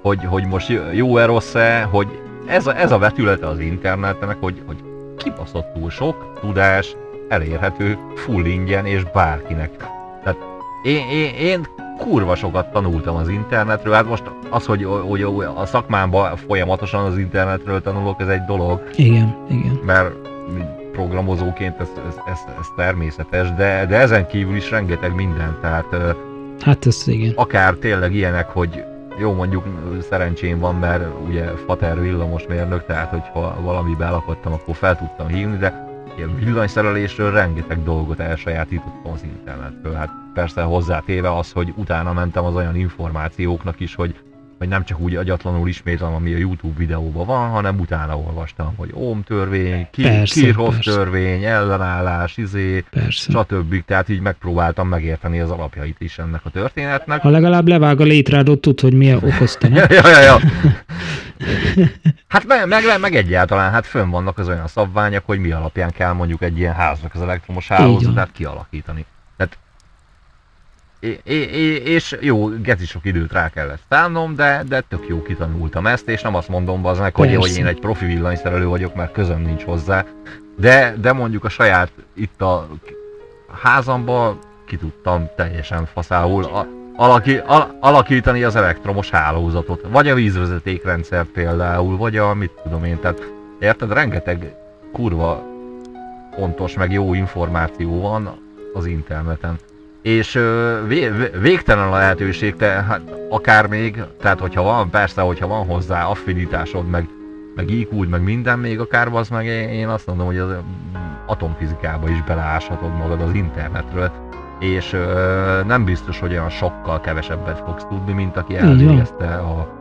B: hogy, hogy most jó-e rossz-e, hogy ez a, ez a vetülete az internetnek, hogy, hogy kibaszottul sok tudás, elérhető full ingyen és bárkinek. Tehát én, én, én kurva sokat tanultam az internetről, hát most az, hogy, hogy a szakmámban folyamatosan az internetről tanulok, ez egy dolog.
A: Igen, igen.
B: Mert programozóként ez, ez, ez, ez természetes, de, de ezen kívül is rengeteg minden, tehát
A: Hát ez igen.
B: Akár tényleg ilyenek, hogy jó mondjuk szerencsém van, mert ugye Fater villamosmérnök, tehát hogyha valami belakadtam, akkor fel tudtam hívni, de ilyen villanyszerelésről rengeteg dolgot elsajátítottam az internetből. Hát persze hozzátéve az, hogy utána mentem az olyan információknak is, hogy hogy nem csak úgy agyatlanul ismétlem, ami a YouTube videóban van, hanem utána olvastam, hogy Ohm törvény, Kirchhoff törvény, ellenállás, izé, persze. stb. Tehát így megpróbáltam megérteni az alapjait is ennek a történetnek.
A: Ha legalább levág a létrádot, tud, hogy mi okozta,
B: ja, ja, ja. Hát meg, meg, meg, egyáltalán, hát fönn vannak az olyan szabványok, hogy mi alapján kell mondjuk egy ilyen háznak az elektromos hálózatát kialakítani. Tehát É, é, és jó, geci sok időt rá kellett szállnom, de, de tök jó kitanultam ezt, és nem azt mondom az meg, hogy, hogy én egy profi villanyszerelő vagyok, mert közöm nincs hozzá, de, de mondjuk a saját itt a házamba ki tudtam teljesen faszául. A, alaki, al, alakítani az elektromos hálózatot, vagy a vízvezetékrendszer például, vagy a mit tudom én, tehát érted, rengeteg kurva fontos, meg jó információ van az interneten. És vé, végtelen a lehetőség, te, hát, akár még, tehát hogyha van, persze, hogyha van hozzá affinitásod, meg, meg iq meg minden, még akár az meg én azt mondom, hogy az atomfizikába is beleáshatod magad az internetről, és ö, nem biztos, hogy olyan sokkal kevesebbet fogsz tudni, mint aki elvégezte a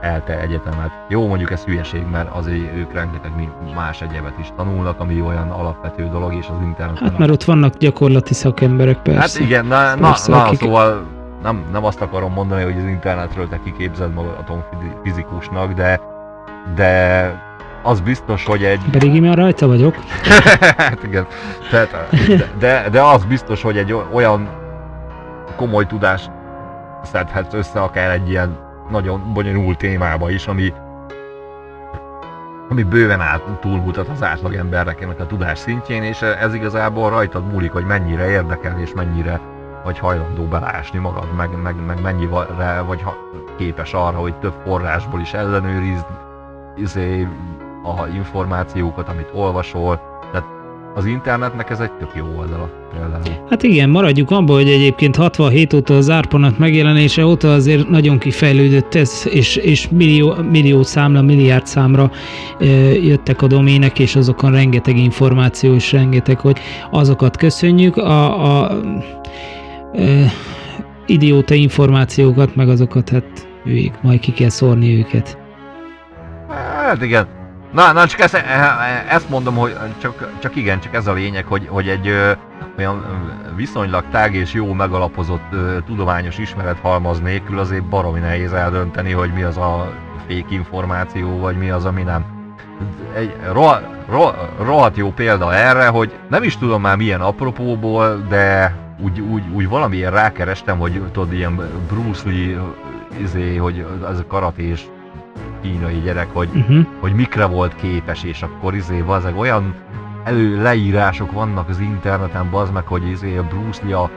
B: ELTE egyetemet. Jó, mondjuk ez hülyeség, mert azért ők rengeteg más egyebet is tanulnak, ami olyan alapvető dolog, és az internet.
A: Hát mert ott vannak gyakorlati szakemberek, persze.
B: Hát igen, na, persze, na, na akik... szóval nem, nem azt akarom mondani, hogy az internetről te kiképzeld magad atomfizikusnak, de, de az biztos, hogy egy...
A: Pedig én rajta vagyok.
B: hát igen, Tehát, de, de, az biztos, hogy egy olyan komoly tudás szedhetsz össze akár egy ilyen nagyon bonyolult témába is, ami, ami bőven át, túlmutat az átlagembernek a tudás szintjén, és ez igazából rajtad múlik, hogy mennyire érdekel és mennyire vagy hajlandó belásni magad, meg, meg, meg mennyire vagy képes arra, hogy több forrásból is ellenőrizd izé, a információkat, amit olvasol, az internetnek ez egy tök jó oldala például.
A: Hát igen, maradjuk abban, hogy egyébként 67 óta az árponat megjelenése óta azért nagyon kifejlődött ez, és, és millió, millió számla, milliárd számra e, jöttek a domének, és azokon rengeteg információ, és rengeteg, hogy azokat köszönjük. A, a e, idióta információkat, meg azokat hát ők, majd ki kell szórni őket.
B: Hát igen, Na, na csak ezt, e, e, ezt mondom, hogy csak, csak igen, csak ez a lényeg, hogy, hogy egy ö, olyan viszonylag tág és jó megalapozott ö, tudományos ismerethalmaz nélkül azért baromi nehéz eldönteni, hogy mi az a fék információ, vagy mi az, ami nem. Egy roh, roh, rohadt jó példa erre, hogy nem is tudom már milyen apropóból, de úgy, úgy, úgy valamiért rákerestem, hogy tudod, ilyen Bruce Lee, izé, hogy ez a karatés kínai gyerek, hogy, uh-huh. hogy mikre volt képes, és akkor izé, bazeg, olyan elő leírások vannak az interneten, bazd meg, hogy izé a Bruce Lee a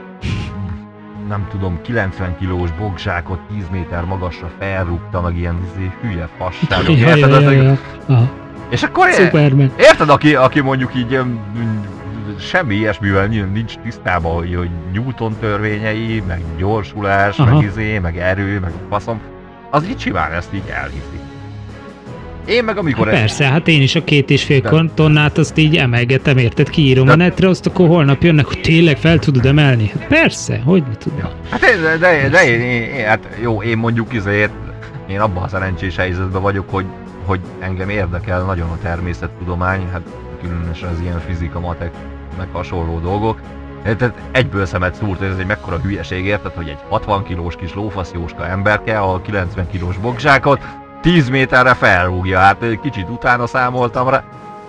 B: nem tudom, 90 kilós bogzsákot 10 méter magasra felrúgta, meg ilyen izé, hülye fasságok, érted? Ja, ja, ja. És akkor Superman. érted, aki, aki mondjuk így semmi ilyesmivel nincs tisztában, hogy, hogy Newton törvényei, meg gyorsulás, Aha. meg izé, meg erő, meg faszom, az így simán ezt így elhiszi. Én meg amikor...
A: Hát persze, hát én is a két és fél de... tonnát azt így emelgetem, érted? Kiírom de... a netre, azt akkor holnap jönnek, hogy tényleg fel tudod emelni. Hát persze, hogy ne tudom. Ja.
B: Hát de, de, de én, én, én, hát jó, én mondjuk izért, én abban a szerencsés helyzetben vagyok, hogy, hogy engem érdekel nagyon a természettudomány, hát különösen az ilyen fizika, matek, meg hasonló dolgok. Tehát egyből szemet szúrt, ez egy mekkora hülyeség, érted, hogy egy 60 kilós kis lófaszjóska emberke, a 90 kilós bogzsákot 10 méterre felrúgja. Hát kicsit utána számoltam rá,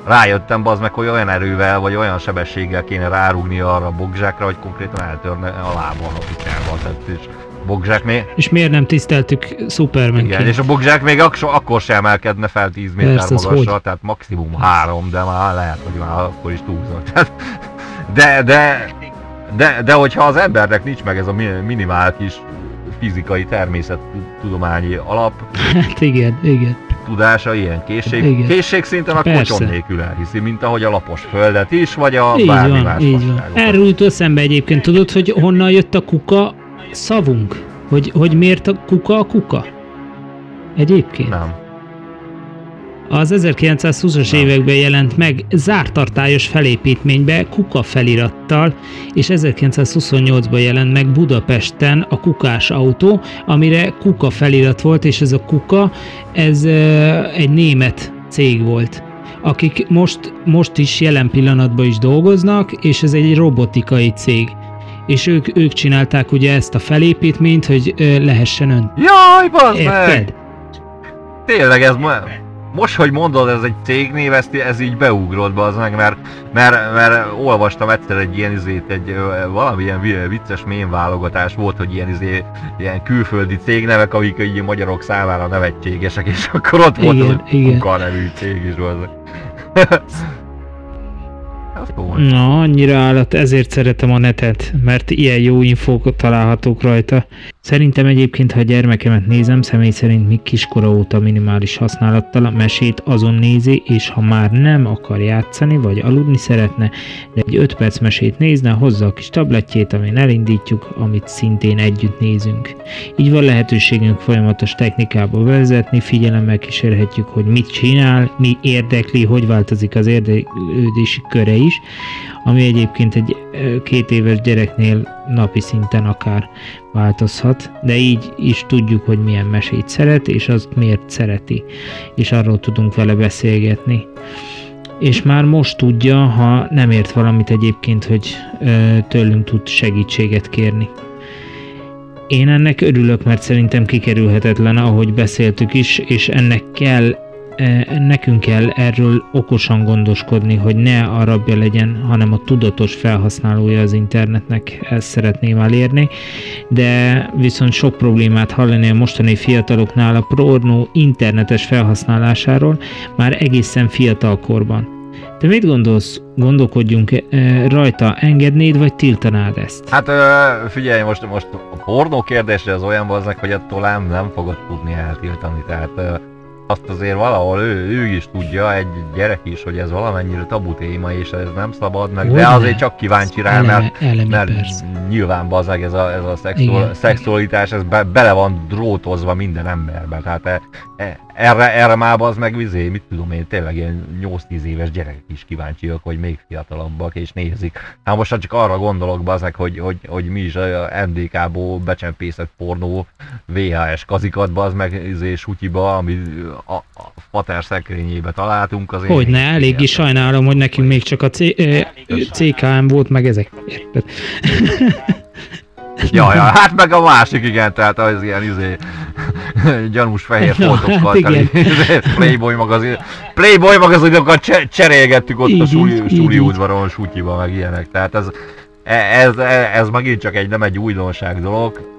B: rájöttem az meg, hogy olyan erővel, vagy olyan sebességgel kéne rárúgni arra a bogzsákra, hogy konkrétan eltörne a lábon a. Tehát, és bogzsák még...
A: És miért nem tiszteltük Superman
B: Igen, és a bogzsák még ak- akkor sem emelkedne fel 10 méter Persze, magasra, hogy? tehát maximum 3, de már lehet, hogy már akkor is túlzott. de, de, de, de hogyha az embernek nincs meg ez a minimál kis fizikai, természettudományi alap.
A: Hát igen, igen.
B: Tudása, ilyen készség. Igen. Készség szinten a kocsom nélkül elhiszi, mint ahogy a lapos földet is, vagy a így bármi van, más így van.
A: Erről jut eszembe egyébként, tudod, hogy honnan jött a kuka szavunk? Hogy, hogy miért a kuka a kuka? Egyébként?
B: Nem.
A: Az 1920-as években jelent meg zártartályos felépítménybe kuka felirattal, és 1928-ban jelent meg Budapesten a kukás autó, amire kuka felirat volt, és ez a kuka, ez egy német cég volt akik most, most is jelen pillanatban is dolgoznak, és ez egy robotikai cég. És ők, ők csinálták ugye ezt a felépítményt, hogy lehessen ön.
B: Jaj, bazd meg! Tényleg ez ma most, hogy mondod, ez egy cégnév, ez, ez így beugrott be az meg, mert, mert, mert, olvastam egyszer egy ilyen izét, egy valamilyen vicces mém válogatás volt, hogy ilyen, izé, ilyen külföldi cégnevek, amik így magyarok számára nevetségesek, és akkor ott volt igen, az, hogy Kuka nevű cég is volt.
A: Na, annyira állat, ezért szeretem a netet, mert ilyen jó infók találhatók rajta. Szerintem egyébként, ha a gyermekemet nézem, személy szerint még kiskora óta minimális használattal a mesét azon nézi, és ha már nem akar játszani, vagy aludni szeretne, de egy 5 perc mesét nézne, hozza a kis tabletjét, amin elindítjuk, amit szintén együtt nézünk. Így van lehetőségünk folyamatos technikába vezetni, figyelemmel kísérhetjük, hogy mit csinál, mi érdekli, hogy változik az érdeklődési köre is, ami egyébként egy két éves gyereknél napi szinten akár változhat, de így is tudjuk, hogy milyen mesét szeret, és azt miért szereti, és arról tudunk vele beszélgetni. És már most tudja, ha nem ért valamit egyébként, hogy tőlünk tud segítséget kérni. Én ennek örülök, mert szerintem kikerülhetetlen, ahogy beszéltük is, és ennek kell nekünk kell erről okosan gondoskodni, hogy ne a rabja legyen, hanem a tudatos felhasználója az internetnek, ezt szeretném elérni, de viszont sok problémát hallani a mostani fiataloknál a pornó internetes felhasználásáról már egészen fiatal korban. Te mit gondolsz, gondolkodjunk rajta, engednéd vagy tiltanád ezt?
B: Hát figyelj, most, most a pornó kérdése az olyan bazdnek, hogy attól nem, nem fogod tudni eltiltani, tehát azt azért valahol ő, ő is tudja, egy gyerek is, hogy ez valamennyire tabu téma, és ez nem szabad meg, de azért csak kíváncsi rá, mert, mert nyilván bazeg ez a, ez a szexual, igen, szexualitás, ez be, bele van drótozva minden emberbe, tehát e, e, erre, erre már az meg vizé, mit tudom én, tényleg ilyen 8-10 éves gyerekek is kíváncsiak, hogy még fiatalabbak, és nézik. Hát most csak arra gondolok bazeg, hogy, hogy, hogy mi is a NDK-ból becsempészett pornó VHS kazikat bazd meg izé, sutyiba, ami a, a fater szekrényébe találtunk. Azért
A: hogy ne, eléggé sajnálom, hogy nekünk még csak a C, CKM volt, meg ezek. Érted?
B: Ja, ja, hát meg a másik, igen, tehát az ilyen izé, gyanús fehér no, fotókkal, hát izé, Playboy magazin, Playboy magazinokat cserélgettük ott így, a suli, suli udvaron, sutyiba, meg ilyenek, tehát ez, ez, ez, ez megint csak egy nem egy újdonság dolog,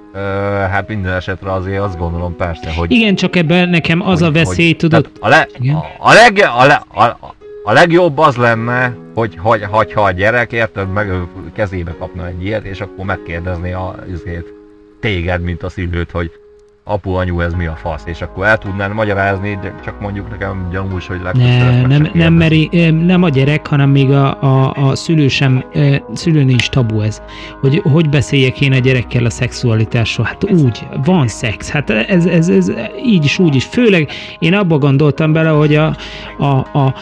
B: hát minden esetre azért azt gondolom persze, hogy...
A: Igen, csak ebben nekem az hogy, a veszély, hogy, tudod...
B: A, le, a, a, leg, a, le, a, a legjobb az lenne, hogy, hogy, hogyha a gyerek, érted, meg kezébe kapna egy ilyet, és akkor megkérdezné a, azért, téged, mint a szülőt, hogy apu, anyu, ez mi a fasz, és akkor el tudnál magyarázni, de csak mondjuk nekem gyanús, hogy
A: legközelebb ne, nem, nem, meri, nem a gyerek, hanem még a, a, a szülő sem, szülőnél is tabu ez, hogy hogy beszéljek én a gyerekkel a szexualitásról, hát úgy, van szex, hát ez, ez, ez így is, úgy is, főleg én abba gondoltam bele, hogy a, a, a, a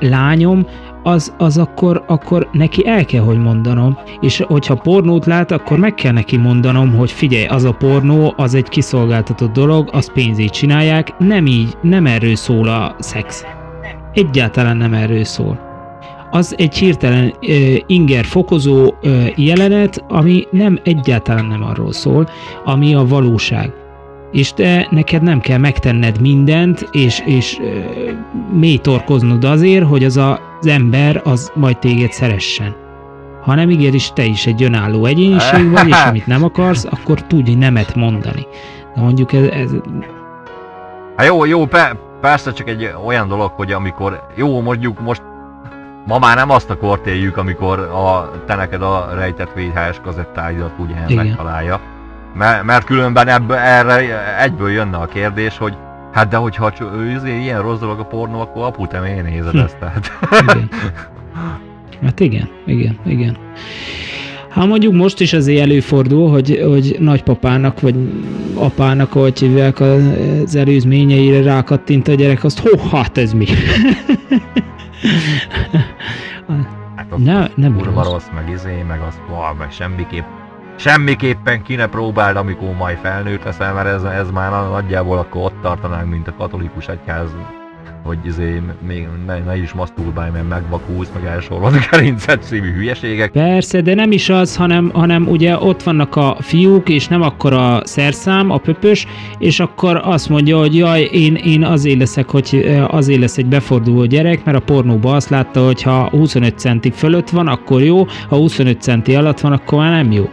A: lányom az, az akkor, akkor neki el kell, hogy mondanom, és hogyha pornót lát, akkor meg kell neki mondanom, hogy figyelj, az a pornó, az egy kiszolgáltatott dolog, azt pénzét csinálják, nem így, nem erről szól a szex. Egyáltalán nem erről szól. Az egy hirtelen uh, inger fokozó uh, jelenet, ami nem egyáltalán nem arról szól, ami a valóság és te neked nem kell megtenned mindent, és, és uh, mély torkoznod azért, hogy az a, az ember az majd téged szeressen. Hanem igenis te is egy önálló egyéniség vagy, és amit nem akarsz, akkor tudj nemet mondani. De mondjuk ez... ez...
B: Hát jó, jó, pe, persze csak egy olyan dolog, hogy amikor, jó, mondjuk most ma már nem azt a kort éljük, amikor a, te neked a rejtett VHS kazettáidat ugye megtalálja mert, mert különben ebből, erre egyből jönne a kérdés, hogy hát de hogyha izé, ilyen rossz dolog a pornó, akkor apu, te miért nézed hm. ezt? Tehát.
A: Igen. Hát igen, igen, igen. Hát mondjuk most is azért előfordul, hogy, hogy nagypapának vagy apának, ahogy hívják az előzményeire rákattint a gyerek, azt hó, hát ez mi?
B: Hát ne, nem kurva rossz, meg izé, meg azt, wow, meg semmiképp semmiképpen ki ne próbáld, amikor majd felnőtt leszel, mert ez, ez már nagyjából akkor ott tartanánk, mint a katolikus egyház hogy izé, még ne, ne is maszturbálj, mert megvakulsz, meg elsorolod a gerincet szívű hülyeségek.
A: Persze, de nem is az, hanem, hanem ugye ott vannak a fiúk, és nem akkor a szerszám, a pöpös, és akkor azt mondja, hogy jaj, én, én azért leszek, hogy azért lesz egy beforduló gyerek, mert a pornóban azt látta, hogy ha 25 centi fölött van, akkor jó, ha 25 centi alatt van, akkor már nem jó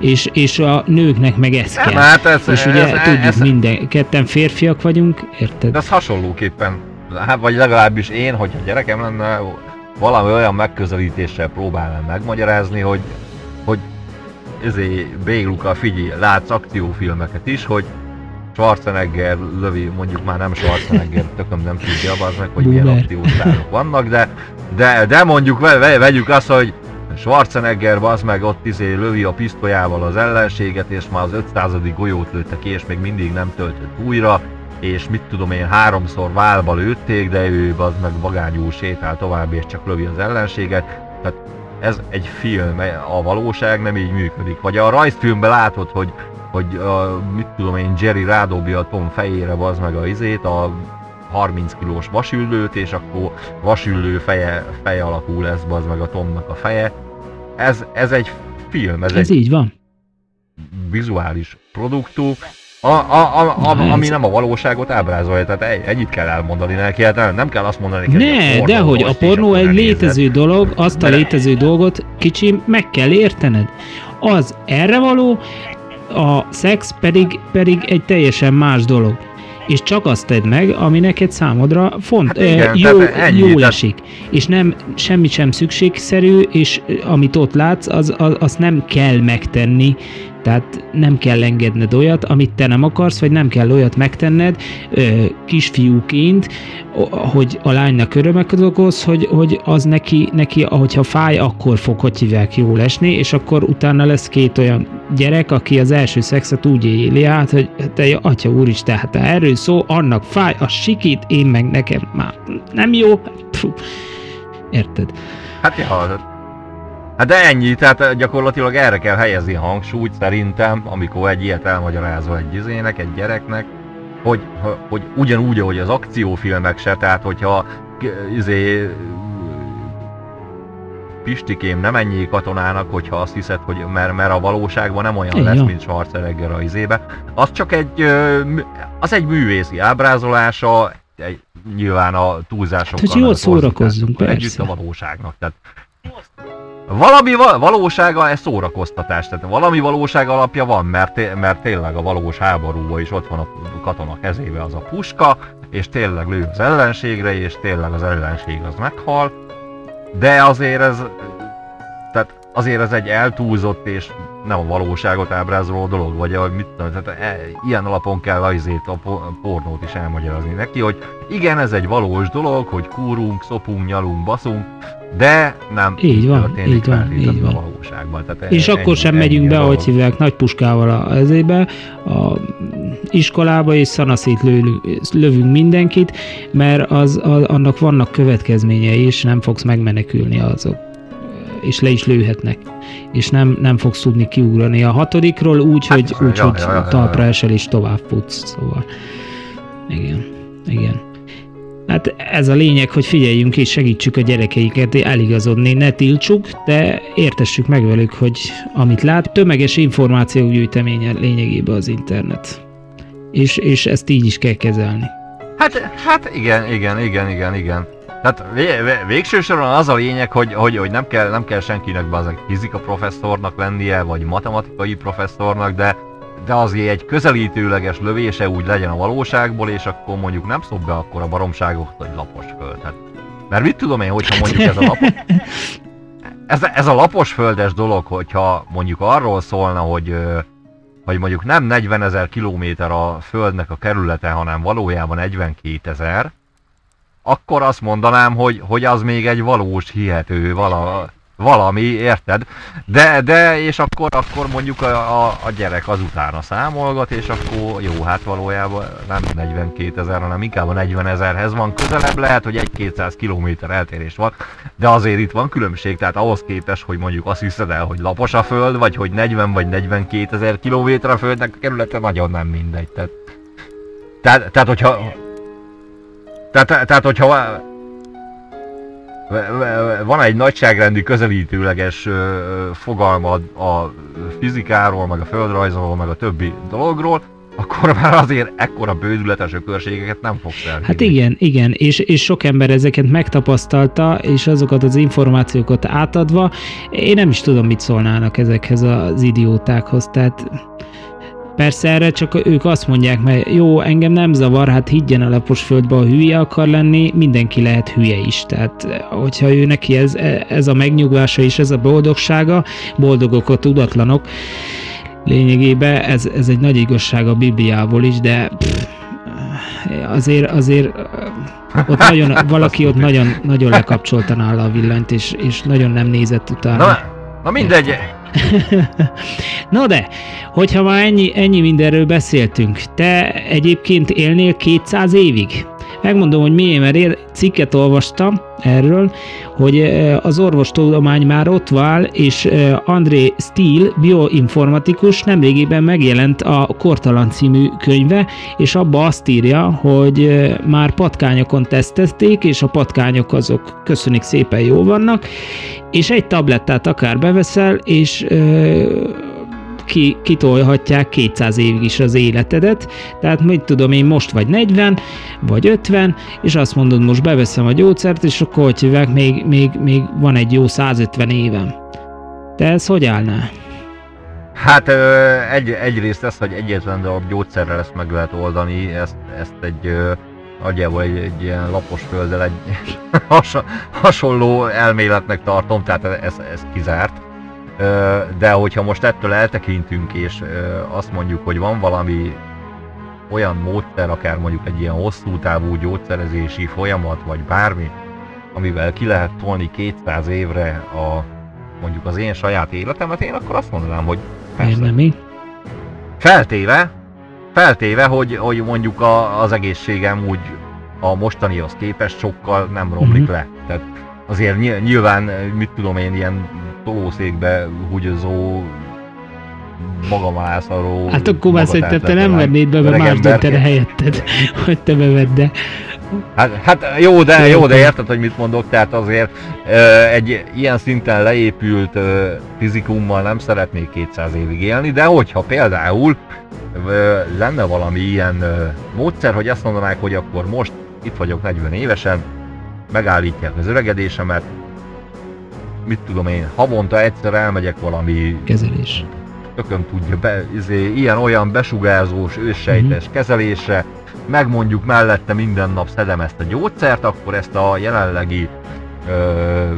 A: és, és a nőknek meg ez kell. Nem, hát ez, és ugye ez, tudjuk ez, minden, ketten férfiak vagyunk, érted?
B: De az hasonlóképpen hát vagy legalábbis én, hogyha gyerekem lenne, valami olyan megközelítéssel próbálnám megmagyarázni, hogy, hogy ezért Bégluka figyelj, látsz akciófilmeket is, hogy Schwarzenegger lövi, mondjuk már nem Schwarzenegger, tököm nem tudja, az meg, hogy milyen akciósztárok vannak, de, de, de mondjuk ve, vegyük azt, hogy Schwarzenegger az meg ott izé lövi a pisztolyával az ellenséget, és már az 500. golyót lőtte ki, és még mindig nem töltött újra, és mit tudom én, háromszor válba lőtték, de ő az meg vagányul sétál tovább, és csak lövi az ellenséget. Tehát ez egy film, a valóság nem így működik. Vagy a rajzfilmben látod, hogy, hogy a, mit tudom én, Jerry rádobja a Tom fejére, az meg a izét, a 30 kilós vasüllőt, és akkor vasüllő feje, feje alakú lesz, az meg a Tomnak a feje. Ez, ez egy film, ez,
A: ez
B: egy
A: így van.
B: vizuális produktum, a, a, a, a, ami nem a valóságot ábrázolja, tehát egy, egyit kell elmondani neki, hát nem, nem kell azt mondani neki,
A: Ne, de hogy a pornó egy létező nézed. dolog, azt a létező dolgot kicsi meg kell értened. Az erre való, a szex pedig, pedig egy teljesen más dolog és csak azt tedd meg, ami neked számodra font, hát igen, jó, ennyi, jó tehát... esik. És nem semmit sem szükségszerű, és amit ott látsz, az, az, azt nem kell megtenni, tehát nem kell engedned olyat, amit te nem akarsz, vagy nem kell olyat megtenned kisfiúként, hogy a lánynak örömet okoz, hogy, hogy az neki, neki, ahogyha fáj, akkor fog, hogy hívják, jól esni, és akkor utána lesz két olyan gyerek, aki az első szexet úgy éli át, hogy te, atya úristen, hát erről szó, annak fáj, a sikít, én meg nekem már nem jó. Pfuh. Érted?
B: Hát ja, Hát de ennyi, tehát gyakorlatilag erre kell helyezni a hangsúlyt szerintem, amikor egy ilyet elmagyarázol egy izének, egy gyereknek, hogy, hogy ugyanúgy, ahogy az akciófilmek se, tehát hogyha izé, Pistikém, nem ennyi katonának, hogyha azt hiszed, hogy mert, mert a valóságban nem olyan lesz, mint Schwarzenegger a izébe. Az csak egy, az egy művészi ábrázolása, egy, nyilván a túlzásokkal.
A: Hát, hogy jól szórakozzunk, persze.
B: Együtt a valóságnak. Tehát valami valósága ez szórakoztatás, tehát valami valóság alapja van, mert, mert tényleg a valós háborúban is ott van a katona kezébe az a puska, és tényleg lő az ellenségre, és tényleg az ellenség az meghal, de azért ez, azért ez egy eltúlzott és nem a valóságot ábrázoló dolog, vagy ahogy mit tudom, tehát e, ilyen alapon kell azért a pornót is elmagyarázni neki, hogy igen, ez egy valós dolog, hogy kúrunk, szopunk, nyalunk, baszunk, de nem
A: így van, így van, így van.
B: a valóságban. Tehát
A: és ennyi, akkor sem megyünk be, ahogy hívják, nagy puskával a ezébe, a iskolába, és szanaszét lő, lövünk mindenkit, mert az, az, annak vannak következményei, és nem fogsz megmenekülni azok és le is lőhetnek, és nem, nem fogsz tudni kiugrani a hatodikról úgy, hát, hogy, úgy, ja, hogy ja, ja, talpra esel és tovább futsz, szóval igen, igen. Hát ez a lényeg, hogy figyeljünk és segítsük a gyerekeiket eligazodni, ne tiltsuk, de értessük meg velük, hogy amit lát, tömeges információgyűjteménye lényegében az internet. És, és ezt így is kell kezelni.
B: Hát, hát igen, igen, igen, igen, igen. Tehát végső soron az a lényeg, hogy, hogy, hogy nem, kell, nem kell senkinek bazeg fizika professzornak lennie, vagy matematikai professzornak, de de azért egy közelítőleges lövése úgy legyen a valóságból, és akkor mondjuk nem szob be akkor a baromságokat, hogy lapos föld. Hát, mert mit tudom én, hogyha mondjuk ez a lapos... Ez, ez a lapos földes dolog, hogyha mondjuk arról szólna, hogy, hogy mondjuk nem 40 ezer kilométer a Földnek a kerülete, hanem valójában 42 ezer, akkor azt mondanám, hogy, hogy az még egy valós, hihető, vala, valami, érted? De, de és akkor, akkor mondjuk a, a, a gyerek az utána számolgat, és akkor jó, hát valójában nem 42 ezer, hanem inkább a 40 ezerhez van közelebb, lehet, hogy egy 200 kilométer eltérés van, de azért itt van különbség, tehát ahhoz képest, hogy mondjuk azt hiszed el, hogy lapos a föld, vagy hogy 40 vagy 42 ezer kilométer a földnek a kerülete nagyon nem mindegy. Tehát, tehát, tehát hogyha... Tehát, tehát hogyha van egy nagyságrendi közelítőleges fogalmad a fizikáról, meg a földrajzról, meg a többi dologról, akkor már azért ekkora bődületes ökörségeket nem fogsz elhinni.
A: Hát igen, igen, és, és sok ember ezeket megtapasztalta, és azokat az információkat átadva, én nem is tudom, mit szólnának ezekhez az idiótákhoz, tehát Persze erre csak ők azt mondják, mert jó, engem nem zavar, hát higgyen a lapos földbe, a hülye akar lenni, mindenki lehet hülye is. Tehát, hogyha ő neki ez, ez a megnyugvása és ez a boldogsága, boldogok a tudatlanok, lényegében ez, ez egy nagy igazság a Bibliából is, de pff, azért, azért ott nagyon, valaki ott nagyon, nagyon lekapcsolta nála a villanyt, és, és nagyon nem nézett utána.
B: Na, na mindegy,
A: No de, hogyha már ennyi, ennyi mindenről beszéltünk, te egyébként élnél 200 évig? Megmondom, hogy miért, mert én cikket olvastam erről, hogy az orvostudomány már ott van, és André Steele, bioinformatikus, nemrégiben megjelent a Kortalan című könyve, és abba azt írja, hogy már patkányokon tesztezték, és a patkányok azok köszönik szépen jó vannak, és egy tablettát akár beveszel, és ki, kitolhatják 200 évig is az életedet, tehát mit tudom én, most vagy 40, vagy 50, és azt mondod, most beveszem a gyógyszert, és akkor hogy hívják, még, még, még van egy jó 150 évem. Te ez hogy állnál?
B: Hát egy, egyrészt ez, hogy egyetlen darab gyógyszerrel ezt meg lehet oldani, ezt, ezt egy nagyjából egy, egy ilyen lapos földdel egy hasonló elméletnek tartom, tehát ez, ez kizárt. De hogyha most ettől eltekintünk, és azt mondjuk, hogy van valami olyan módszer, akár mondjuk egy ilyen hosszú távú gyógyszerezési folyamat, vagy bármi, amivel ki lehet tolni 200 évre a, mondjuk az én saját életemet, én akkor azt mondanám, hogy
A: persze. Nem mi?
B: Feltéve, feltéve, hogy, hogy mondjuk a, az egészségem úgy a mostanihoz képest sokkal nem romlik mm-hmm. le. Tehát azért nyilván, mit tudom én, ilyen tolószékbe húgyozó magamászaró...
A: Hát akkor már szerintem te nem vennéd be, mert más döntene helyetted, hogy te bevedd, de...
B: Hát, hát jó, de, jó, de érted, hogy mit mondok, tehát azért egy ilyen szinten leépült fizikummal nem szeretnék 200 évig élni, de hogyha például lenne valami ilyen módszer, hogy azt mondanák, hogy akkor most itt vagyok 40 évesen, megállítják az öregedésemet, mit tudom én, havonta egyszer elmegyek valami...
A: Kezelés.
B: Tökön tudja, be, izé, ilyen-olyan besugárzós, őssejtes mm-hmm. kezelésre, megmondjuk mellette minden nap szedem ezt a gyógyszert, akkor ezt a jelenlegi ö,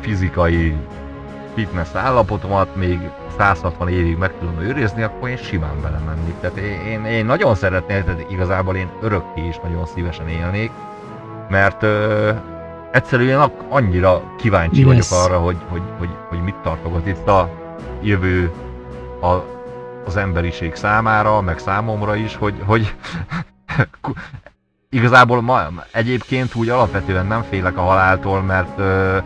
B: fizikai fitness állapotomat még 160 évig meg tudom őrizni, akkor én simán belemenni. Tehát én, én, én nagyon szeretnék, tehát igazából én örökké is nagyon szívesen élnék, mert ö, egyszerűen annyira kíváncsi Mi vagyok lesz? arra, hogy, hogy, hogy, hogy mit tartogat itt a jövő a, az emberiség számára, meg számomra is, hogy, hogy igazából ma, egyébként úgy alapvetően nem félek a haláltól, mert ö,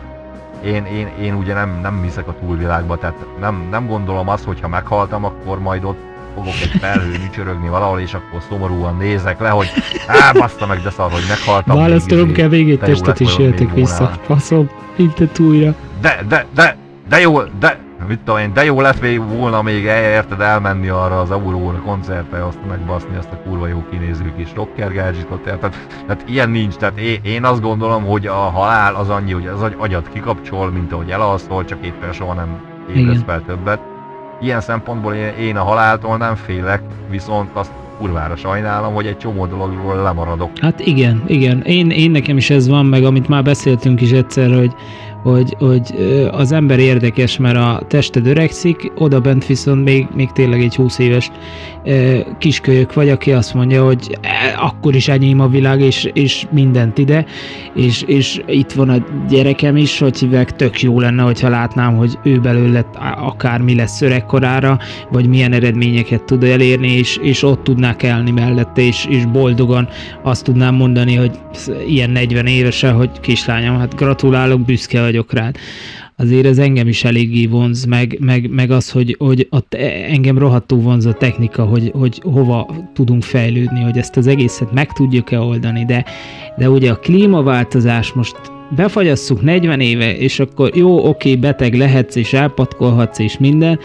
B: én, én, én ugye nem, nem hiszek a túlvilágba, tehát nem, nem gondolom azt, hogy ha meghaltam, akkor majd ott fogok egy felhőn csörögni valahol, és akkor szomorúan nézek le, hogy á, baszta meg, de szar, hogy meghaltam.
A: Választolom kell végét testet is jöttek vissza. Faszom, itt újra.
B: De, de, de, de jó, de, mit tudom én, de jó lett még volna még érted elmenni arra az Aurora koncertre, azt megbaszni azt a kurva jó kinéző kis rocker gadgetot, érted? Tehát ilyen nincs, tehát én, én azt gondolom, hogy a halál az annyi, hogy az agyat kikapcsol, mint ahogy elalszol, csak éppen soha nem ébredsz fel többet. Ilyen szempontból én, én a haláltól nem félek, viszont azt kurvára sajnálom, hogy egy csomó dologról lemaradok.
A: Hát igen, igen. Én, én nekem is ez van, meg amit már beszéltünk is egyszer, hogy, hogy, hogy az ember érdekes, mert a tested öregszik, oda bent viszont még, még tényleg egy 20 éves kiskölyök vagy, aki azt mondja, hogy e, akkor is enyém a világ, és, és mindent ide, és, és itt van a gyerekem is, hogy hívják, tök jó lenne, hogyha látnám, hogy ő belőle akármi lesz öregkorára, vagy milyen eredményeket tud elérni, és, és ott tudnák elni mellette, és, és boldogan azt tudnám mondani, hogy ilyen 40 évesen, hogy kislányom, hát gratulálok, büszke vagyok rád azért ez engem is eléggé vonz, meg, meg, meg az, hogy, hogy a, engem rohadtul vonz a technika, hogy, hogy hova tudunk fejlődni, hogy ezt az egészet meg tudjuk-e oldani, de, de ugye a klímaváltozás most befagyasszuk 40 éve, és akkor jó, oké, beteg lehetsz, és elpatkolhatsz, és minden,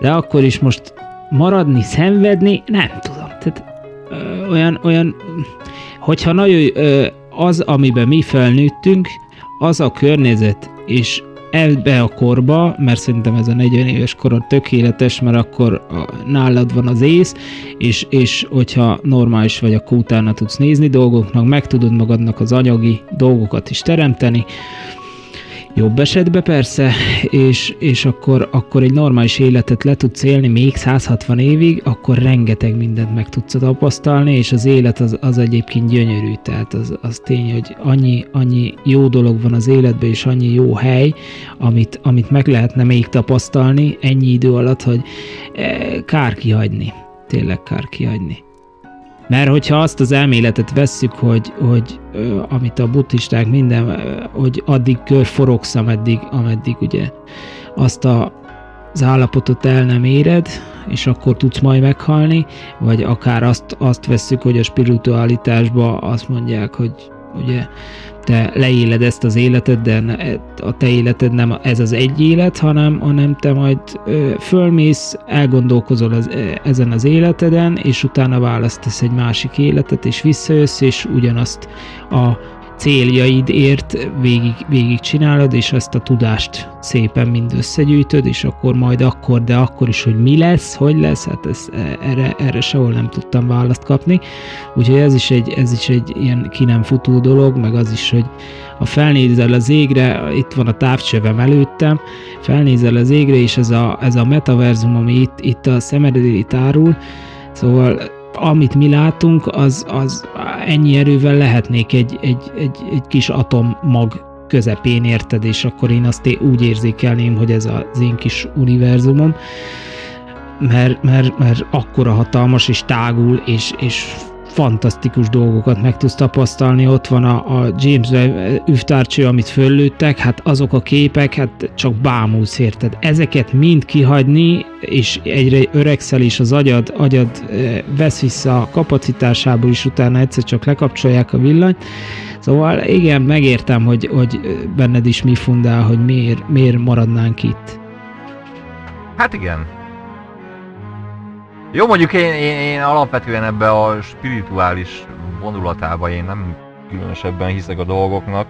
A: de akkor is most maradni, szenvedni, nem tudom. Tehát ö, olyan, olyan, hogyha nagyon ö, az, amiben mi felnőttünk, az a környezet, és ebbe a korba, mert szerintem ez a 40 éves koron tökéletes, mert akkor nálad van az ész, és, és hogyha normális vagy, akkor utána tudsz nézni dolgoknak, meg tudod magadnak az anyagi dolgokat is teremteni, jobb esetben persze, és, és akkor, akkor egy normális életet le tudsz élni még 160 évig, akkor rengeteg mindent meg tudsz tapasztalni, és az élet az, az egyébként gyönyörű, tehát az, az tény, hogy annyi, annyi jó dolog van az életben, és annyi jó hely, amit, amit meg lehetne még tapasztalni ennyi idő alatt, hogy eh, kár kihagyni, tényleg kár kihagyni. Mert hogyha azt az elméletet vesszük, hogy, hogy amit a buddhisták minden, hogy addig körforogsz, ameddig, ameddig ugye azt a, az állapotot el nem éred, és akkor tudsz majd meghalni, vagy akár azt, azt vesszük, hogy a spiritualitásban azt mondják, hogy ugye te leéled ezt az életet, de a te életed nem ez az egy élet, hanem, hanem te majd fölmész, elgondolkozol az, ezen az életeden, és utána választasz egy másik életet, és visszajössz, és ugyanazt a céljaidért végig, végig csinálod, és ezt a tudást szépen mind összegyűjtöd, és akkor majd akkor, de akkor is, hogy mi lesz, hogy lesz, hát ez, erre, erre sehol nem tudtam választ kapni. Úgyhogy ez is egy, ez is egy ilyen ki nem futó dolog, meg az is, hogy ha felnézel az égre, itt van a távcsövem előttem, felnézel az égre, és ez a, ez a metaverzum, ami itt, itt a szemed árul, szóval amit mi látunk, az, az ennyi erővel lehetnék egy, egy, egy, egy kis atommag közepén érted, és akkor én azt úgy érzékelném, hogy ez az én kis univerzumom, mert, mert, mert akkora hatalmas, és tágul, és, és fantasztikus dolgokat meg tudsz tapasztalni. Ott van a, a James üvtárcső, amit föllőttek, hát azok a képek, hát csak bámulsz érted. Ezeket mind kihagyni, és egyre öregszel, és az agyad, agyad eh, vesz vissza a kapacitásából, és utána egyszer csak lekapcsolják a villanyt. Szóval igen, megértem, hogy, hogy benned is mi fundál, hogy miért, miért maradnánk itt.
B: Hát igen, jó, mondjuk én, én, én alapvetően ebbe a spirituális vonulatába én nem különösebben hiszek a dolgoknak.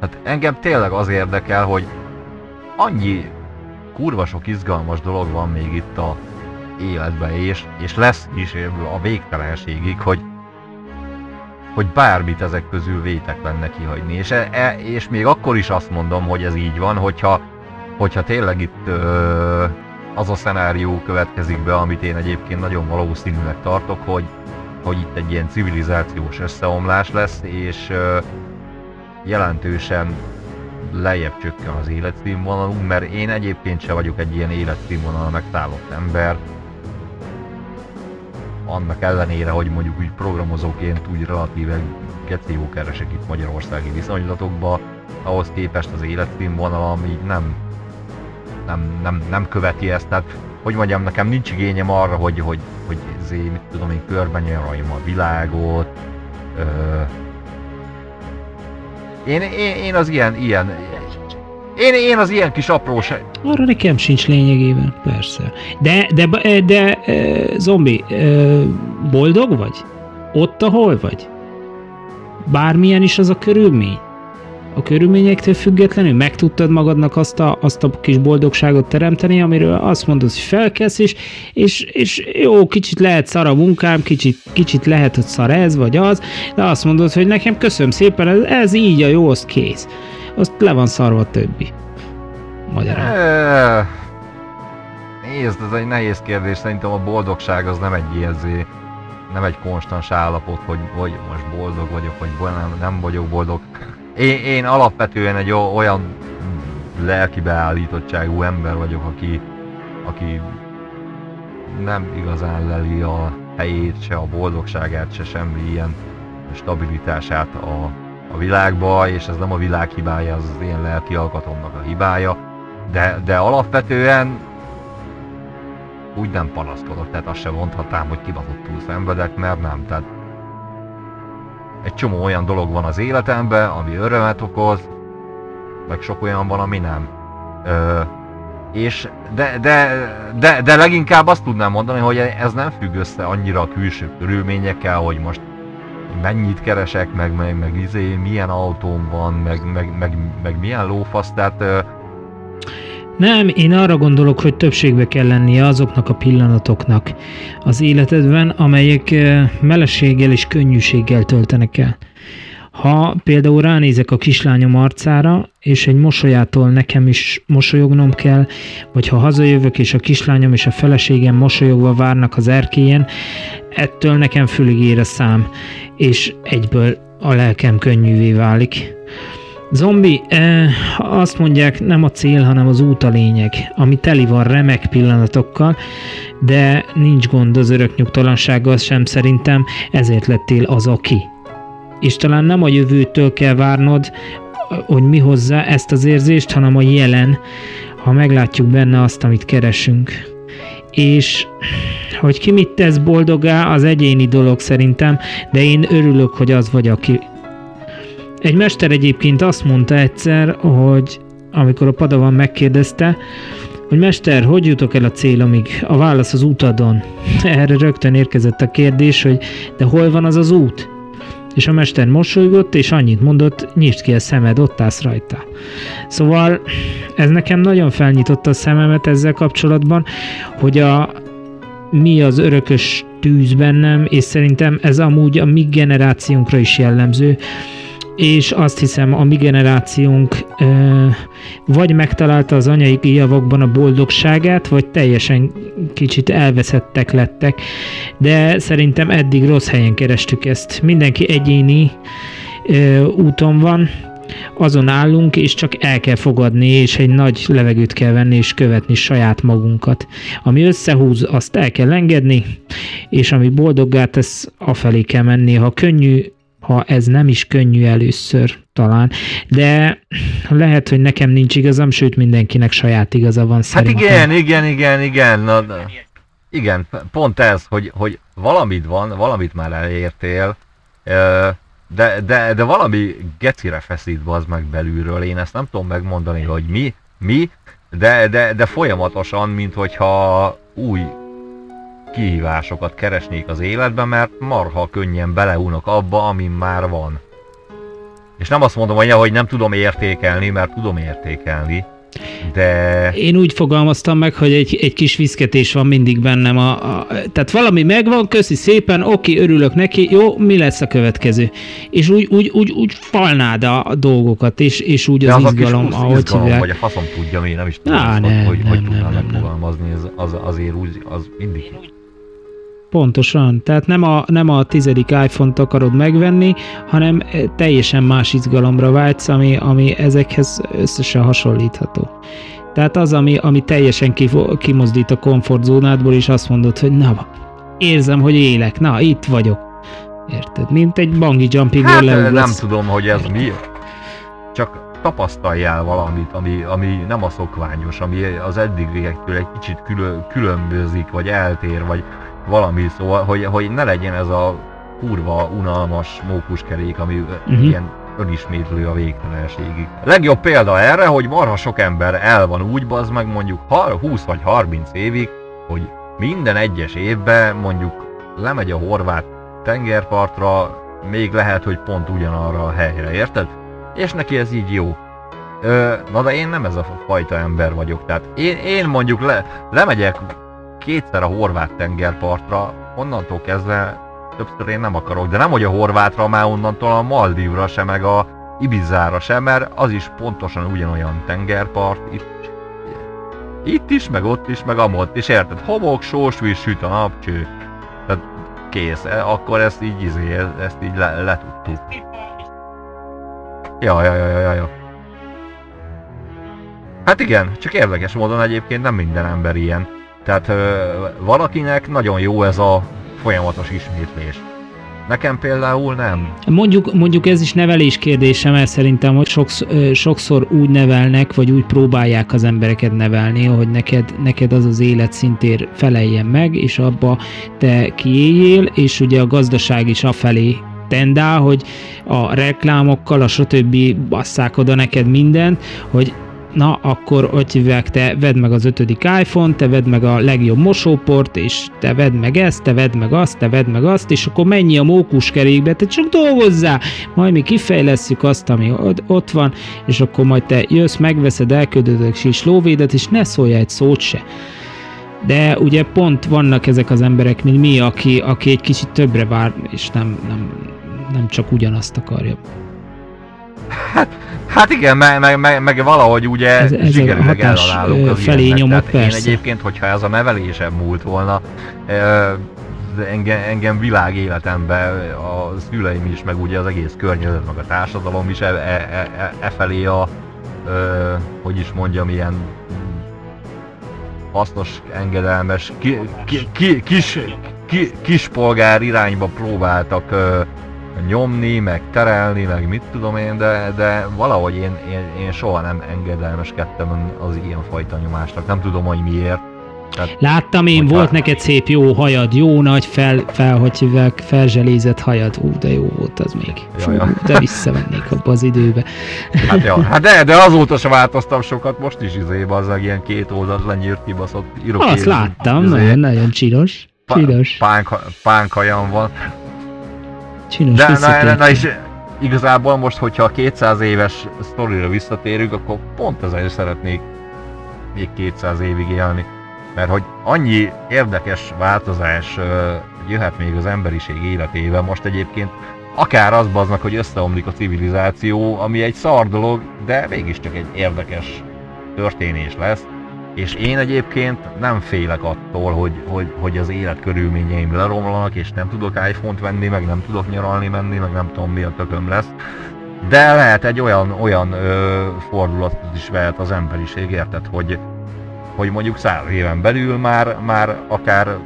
B: Hát engem tényleg az érdekel, hogy annyi kurva sok izgalmas dolog van még itt a életben, és, és lesz is a végtelenségig, hogy hogy bármit ezek közül vétek lenne kihagyni. És, e, és még akkor is azt mondom, hogy ez így van, hogyha, hogyha tényleg itt ö, az a szenárió következik be, amit én egyébként nagyon valószínűleg tartok, hogy, hogy itt egy ilyen civilizációs összeomlás lesz, és uh, jelentősen lejjebb csökken az életszínvonalunk, mert én egyébként se vagyok egy ilyen életszínvonal megszállott ember. Annak ellenére, hogy mondjuk úgy programozóként úgy relatíve geci keresek itt magyarországi viszonylatokba, ahhoz képest az életszínvonalam így nem nem, nem, nem követi ezt, tehát hogy mondjam, nekem nincs igényem arra, hogy, hogy, hogy zé, mit tudom én, körben a világot. Ö, én, én, én, az ilyen, ilyen, én, én az ilyen kis apróság.
A: Arra nekem sincs lényegében, persze. De, de, de, de zombi, boldog vagy? Ott, ahol vagy? Bármilyen is az a körülmény? A körülményektől függetlenül meg tudtad magadnak azt a, azt a kis boldogságot teremteni, amiről azt mondod, hogy felkelsz, és, és, és jó, kicsit lehet szar a munkám, kicsit, kicsit lehet, hogy szar ez vagy az, de azt mondod, hogy nekem köszönöm szépen, ez, ez így a jó, az kész. azt le van szarva a többi.
B: Magyarán. Nézd, ez egy nehéz kérdés, szerintem a boldogság az nem egy érzé, nem egy konstans állapot, hogy, hogy most boldog vagyok, vagy nem, nem vagyok boldog. Én, én alapvetően egy olyan lelki beállítottságú ember vagyok, aki, aki nem igazán leli a helyét, se a boldogságát, se semmi ilyen stabilitását a, a világba, és ez nem a világ hibája, az az én lelki alkatomnak a hibája, de, de alapvetően úgy nem panaszkodok, tehát azt sem mondhatnám, hogy kibaszottul szenvedek, mert nem, tehát egy csomó olyan dolog van az életemben, ami örömet okoz, meg sok olyan van, ami nem. Ö, és de, de, de, de leginkább azt tudnám mondani, hogy ez nem függ össze annyira a külső körülményekkel, hogy most mennyit keresek, meg, meg, meg izé, milyen autóm van, meg, meg, meg, meg milyen lófasz, tehát
A: nem, én arra gondolok, hogy többségbe kell lennie azoknak a pillanatoknak az életedben, amelyek meleséggel és könnyűséggel töltenek el. Ha például ránézek a kislányom arcára, és egy mosolyától nekem is mosolyognom kell, vagy ha hazajövök, és a kislányom és a feleségem mosolyogva várnak az erkélyen, ettől nekem fülig ér a szám, és egyből a lelkem könnyűvé válik. Zombi, eh, azt mondják, nem a cél, hanem az út a lényeg, ami teli van remek pillanatokkal, de nincs gond az örök nyugtalansággal sem szerintem, ezért lettél az, aki. És talán nem a jövőtől kell várnod, hogy mi hozza ezt az érzést, hanem a jelen, ha meglátjuk benne azt, amit keresünk. És hogy ki mit tesz boldogá, az egyéni dolog szerintem, de én örülök, hogy az vagy, aki egy mester egyébként azt mondta egyszer, hogy amikor a padavan megkérdezte, hogy mester, hogy jutok el a célomig? A válasz az utadon. Erre rögtön érkezett a kérdés, hogy de hol van az az út? És a mester mosolygott, és annyit mondott, nyisd ki a szemed, ott állsz rajta. Szóval ez nekem nagyon felnyitotta a szememet ezzel kapcsolatban, hogy a mi az örökös tűz bennem, és szerintem ez amúgy a mi generációnkra is jellemző, és azt hiszem a mi generációnk ö, vagy megtalálta az anyai javakban a boldogságát, vagy teljesen kicsit elveszettek lettek, de szerintem eddig rossz helyen kerestük ezt. Mindenki egyéni ö, úton van, azon állunk, és csak el kell fogadni, és egy nagy levegőt kell venni, és követni saját magunkat. Ami összehúz, azt el kell engedni, és ami boldoggá tesz, afelé kell menni. Ha könnyű ha ez nem is könnyű először talán, de lehet, hogy nekem nincs igazam, sőt mindenkinek saját igaza van
B: szerintem. Hát igen, igen, igen, igen, na, de, igen, pont ez, hogy, hogy valamit van, valamit már elértél, de, de, de valami gecire feszít az meg belülről, én ezt nem tudom megmondani, hogy mi, mi, de, de, de folyamatosan, mint hogyha új kihívásokat keresnék az életben, mert marha könnyen beleunok abba, amin már van. És nem azt mondom, hogy nem tudom értékelni, mert tudom értékelni, de...
A: Én úgy fogalmaztam meg, hogy egy, egy kis viszketés van mindig bennem. A, a, tehát valami megvan, köszi szépen, oké, örülök neki, jó, mi lesz a következő? És úgy, úgy, úgy, úgy falnád a, dolgokat, és, és úgy
B: de
A: az, az izgalom, a ahogy
B: izgalom, hívják. vagy a faszom tudja, én nem is tudom, Á, nem, hogy, nem, hogy nem, tudnám megfogalmazni, az, az, azért úgy, az mindig
A: Pontosan. Tehát nem a, nem a tizedik iPhone-t akarod megvenni, hanem eh, teljesen más izgalomra vágysz, ami, ami ezekhez összesen hasonlítható. Tehát az, ami, ami teljesen kimozdít a komfortzónádból, és azt mondod, hogy na, érzem, hogy élek, na, itt vagyok. Érted? Mint egy bungee jumping
B: hát, nem tudom, hogy ez mi. Csak tapasztaljál valamit, ami, ami nem a szokványos, ami az eddigiektől egy kicsit külön, különbözik, vagy eltér, vagy valami, szóval, hogy, hogy ne legyen ez a kurva, unalmas mókuskerék, ami uh-huh. ilyen önismétlő a végtelenségig. A legjobb példa erre, hogy marha sok ember el van úgy, az meg mondjuk 20 vagy 30 évig, hogy minden egyes évben mondjuk lemegy a horvát tengerpartra, még lehet, hogy pont ugyanarra a helyre, érted? És neki ez így jó. Ö, na de én nem ez a fajta ember vagyok, tehát én, én mondjuk le, lemegyek kétszer a horvát tengerpartra, onnantól kezdve többször én nem akarok, de nem hogy a horvátra, már onnantól a Maldívra se, meg a Ibizára sem, mert az is pontosan ugyanolyan tengerpart, itt, itt is, meg ott is, meg amott is, érted? Homok, sós víz, süt a nap, cső. Tehát kész, e, akkor ezt így, izé, ezt így le, letudtuk. Ja, ja, ja, ja, ja. Hát igen, csak érdekes módon egyébként nem minden ember ilyen. Tehát ö, valakinek nagyon jó ez a folyamatos ismétlés. Nekem például nem.
A: Mondjuk, mondjuk ez is nevelés kérdése, mert szerintem hogy sokszor, sokszor úgy nevelnek, vagy úgy próbálják az embereket nevelni, hogy neked, neked az az életszintér feleljen meg, és abba te kiéljél, és ugye a gazdaság is afelé tendál, hogy a reklámokkal, a stb. basszák oda neked mindent, hogy na akkor hogy hívják, te vedd meg az ötödik iPhone, te vedd meg a legjobb mosóport, és te vedd meg ezt, te vedd meg azt, te vedd meg azt, és akkor mennyi a mókuskerékbe, te csak dolgozzál, majd mi kifejlesszük azt, ami ott van, és akkor majd te jössz, megveszed, elküldöd a kis lóvédet, és ne szólj egy szót se. De ugye pont vannak ezek az emberek, mint mi, aki, aki egy kicsit többre vár, és nem, nem, nem csak ugyanazt akarja.
B: Hát, hát igen, meg, meg, meg, meg valahogy ugye ez, ez zsigerüleg ellenállunk az felé nyomott, persze. Én egyébként, hogyha ez a nevelésem múlt volna, engem, engem világ életemben a szüleim is, meg ugye az egész környezet, meg a társadalom is e, e, e, e felé a, e, hogy is mondjam, ilyen hasznos, engedelmes, ki, ki, ki, kis, ki, kispolgár irányba próbáltak nyomni, meg terelni, meg mit tudom én, de, de valahogy én, én, én soha nem engedelmeskedtem az ilyenfajta nyomásnak. Nem tudom, hogy miért.
A: Tehát, Láttam én, volt hát... neked szép jó hajad, jó nagy fel, fel hogy hívják, felzselézett hajad. Ú, de jó volt az még. Fú, ja, ja. de visszavennék abba az időbe.
B: Hát, ja, hát de, de azóta sem változtam sokat, most is izébe az ilyen két oldalt lenyírt kibaszott
A: írok. Azt láttam, izé. nagyon, nagyon csinos. csinos.
B: Pánk, pánkhajam van. Csinos De na, na, na és igazából most, hogyha a 200 éves sztorira visszatérünk, akkor pont ezzel szeretnék még 200 évig élni. Mert hogy annyi érdekes változás jöhet még az emberiség életében, most egyébként akár az baznak, hogy összeomlik a civilizáció, ami egy szar dolog, de mégiscsak egy érdekes történés lesz. És én egyébként nem félek attól, hogy, hogy, hogy az életkörülményeim leromlanak, és nem tudok iPhone-t venni, meg nem tudok nyaralni menni, meg nem tudom mi a tököm lesz. De lehet egy olyan, olyan ö, fordulatot is vehet az emberiség, érted, hogy, hogy mondjuk száz éven belül már, már akár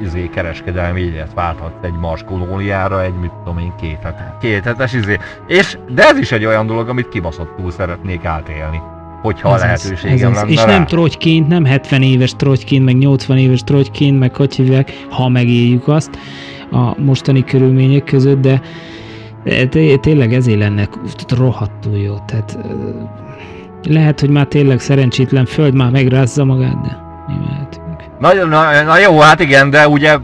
B: izé kereskedelmi élet válthatsz egy Mars kolóniára, egy mit tudom én, két, két hetes izé. És, de ez is egy olyan dolog, amit kibaszottul szeretnék átélni hogyha ez a lehetőségem lenne
A: És rá. nem trogyként, nem 70 éves trogyként, meg 80 éves trogyként, meg hogy hívják, ha megéljük azt a mostani körülmények között, de tényleg ezért lenne rohadtul jó. Tehát lehet, hogy már tényleg szerencsétlen föld már megrázza magát, de mi mehetünk.
B: Na, na, na jó, hát igen, de ugye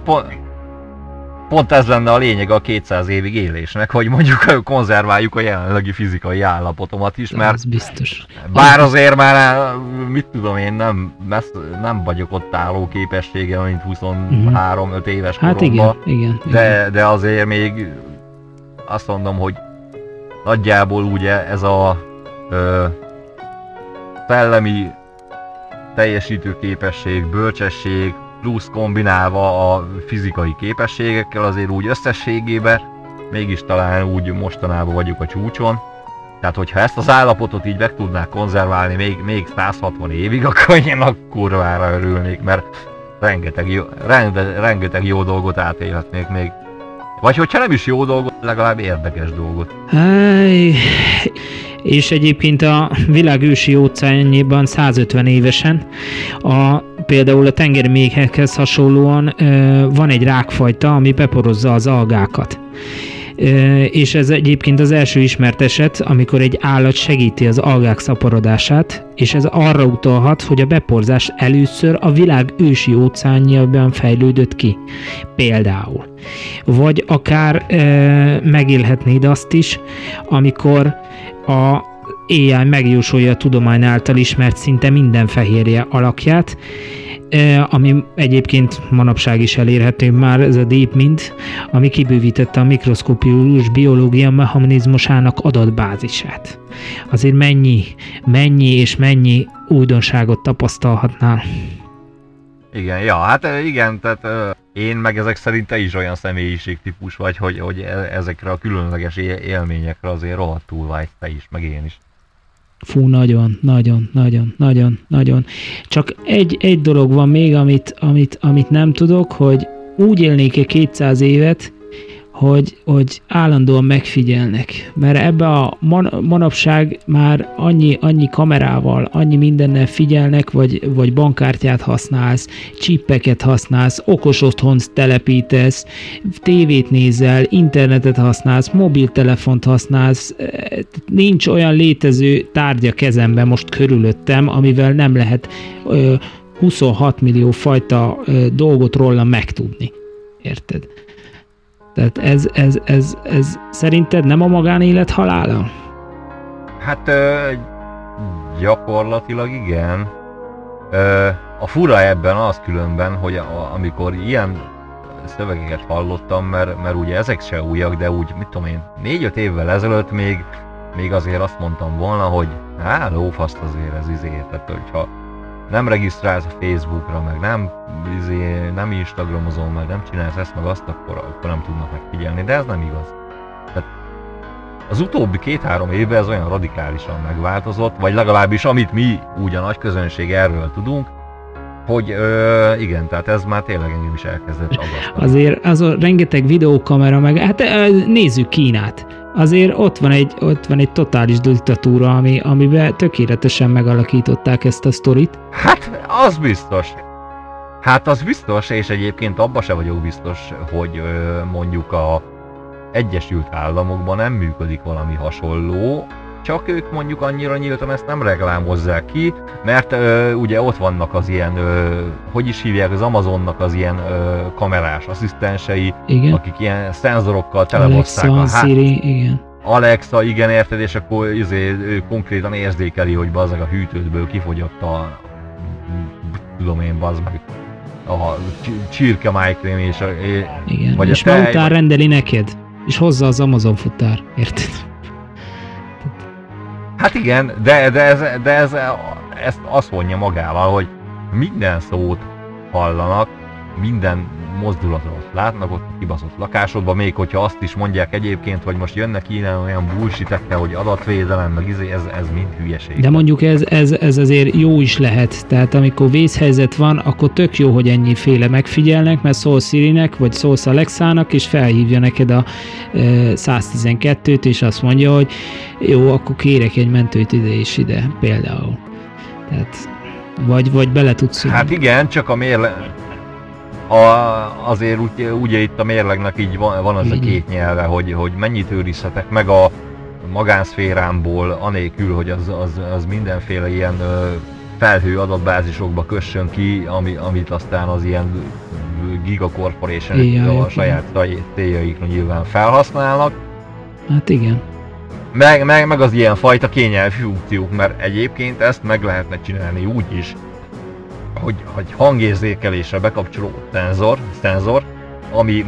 B: pont ez lenne a lényeg a 200 évig élésnek, hogy mondjuk konzerváljuk a jelenlegi fizikai állapotomat is, mert
A: ez biztos.
B: bár azért már, mit tudom én, nem, nem vagyok ott álló képessége, mint 23-5 uh-huh. éves
A: hát koromban, igen, igen,
B: de, igen. de azért még azt mondom, hogy nagyjából ugye ez a ö, szellemi teljesítő képesség, bölcsesség, plusz kombinálva a fizikai képességekkel azért úgy összességében mégis talán úgy mostanában vagyunk a csúcson. Tehát, hogyha ezt az állapotot így meg tudnák konzerválni még, még 160 évig, akkor én a kurvára örülnék, mert rengeteg jó, renge, rengeteg jó dolgot átélhetnék még. Vagy hogyha nem is jó dolgot, legalább érdekes dolgot.
A: Hey, és egyébként a világ ősi óceánjában 150 évesen a, például a tengeri méhekhez hasonlóan van egy rákfajta, ami beporozza az algákat és ez egyébként az első ismert eset, amikor egy állat segíti az algák szaporodását, és ez arra utalhat, hogy a beporzás először a világ ősi óceánjában fejlődött ki. Például. Vagy akár e, megélhetnéd azt is, amikor a AI megjósolja a tudomány által ismert szinte minden fehérje alakját, ami egyébként manapság is elérhető már, ez a DeepMind, ami kibővítette a mikroszkopikus biológia mechanizmusának adatbázisát. Azért mennyi, mennyi és mennyi újdonságot tapasztalhatnál?
B: Igen, ja, hát igen, tehát én meg ezek szerint te is olyan személyiségtípus vagy, hogy, hogy e, ezekre a különleges élményekre azért rohadtul vágy te is, meg én is.
A: Fú, nagyon, nagyon, nagyon, nagyon, nagyon. Csak egy, egy dolog van még, amit, amit, amit nem tudok, hogy úgy élnék-e 200 évet, hogy, hogy állandóan megfigyelnek. Mert ebbe a man, manapság már annyi, annyi kamerával, annyi mindennel figyelnek, vagy, vagy bankkártyát használsz, csippeket használsz, okos otthont telepítesz, tévét nézel, internetet használsz, mobiltelefont használsz, nincs olyan létező tárgya kezemben most körülöttem, amivel nem lehet ö, 26 millió fajta ö, dolgot róla megtudni. Érted? Tehát ez, ez, ez, ez szerinted nem a magánélet halála?
B: Hát ö, gyakorlatilag igen. Ö, a fura ebben az különben, hogy a, amikor ilyen szövegeket hallottam, mert, mert ugye ezek se újak, de úgy, mit tudom én, négy-öt évvel ezelőtt még, még azért azt mondtam volna, hogy hát lófaszt azért ez izé, tehát hogyha nem regisztrálsz a Facebookra, meg nem, izé, nem Instagramozol, meg nem csinálsz ezt, meg azt, akkor, akkor nem tudnak megfigyelni, de ez nem igaz. Tehát az utóbbi két-három évben ez olyan radikálisan megváltozott, vagy legalábbis amit mi úgy a nagy közönség erről tudunk, hogy ö, igen, tehát ez már tényleg engem is elkezdett aggasztani.
A: Azért az a rengeteg videókamera, meg hát nézzük Kínát azért ott van egy, ott van egy totális diktatúra, ami, amiben tökéletesen megalakították ezt a sztorit.
B: Hát, az biztos. Hát az biztos, és egyébként abba se vagyok biztos, hogy ö, mondjuk a Egyesült Államokban nem működik valami hasonló, csak ők mondjuk annyira nyíltan ezt nem reklámozzák ki, mert ö, ugye ott vannak az ilyen, ö, hogy is hívják, az Amazonnak az ilyen ö, kamerás asszisztensei, igen. akik ilyen szenzorokkal telebasszák
A: a hát, Siri, igen.
B: Alexa, igen, érted, és akkor izé, ő konkrétan érzékeli, hogy bazdmeg a hűtődből kifogyott a tudom én, bazd meg a csirke májkrém és a,
A: Igen, vagy és a tej, után rendeli neked, és hozza az Amazon futár, érted?
B: Hát igen, de, de, ez, de ez, ezt azt mondja magával, hogy minden szót hallanak, minden mozdulatot látnak ott a kibaszott lakásodban, még hogyha azt is mondják egyébként, hogy most jönnek ilyen olyan bullshitekkel, hogy adatvédelem, meg izé, ez, ez mind hülyeség.
A: De mondjuk ez, ez, ez azért jó is lehet, tehát amikor vészhelyzet van, akkor tök jó, hogy ennyi féle megfigyelnek, mert szól Sirinek, vagy szólsz Alexának, és felhívja neked a e, 112-t, és azt mondja, hogy jó, akkor kérek egy mentőt ide és ide, például. Tehát vagy, vagy bele tudsz
B: Hát igen, csak a mérle a, azért úgy, ugye itt a mérlegnek így van, van az a két nyelve, hogy, hogy mennyit őrizhetek meg a magánszférámból, anélkül, hogy az, az, az mindenféle ilyen felhő adatbázisokba kössön ki, ami, amit aztán az ilyen Giga Corporation a saját céljaikra nyilván felhasználnak.
A: Hát igen.
B: Meg, meg, meg az ilyen fajta kényelmi funkciók, mert egyébként ezt meg lehetne csinálni úgy is, hogy, hogy hangérzékelésre bekapcsoló szenzor, szenzor, ami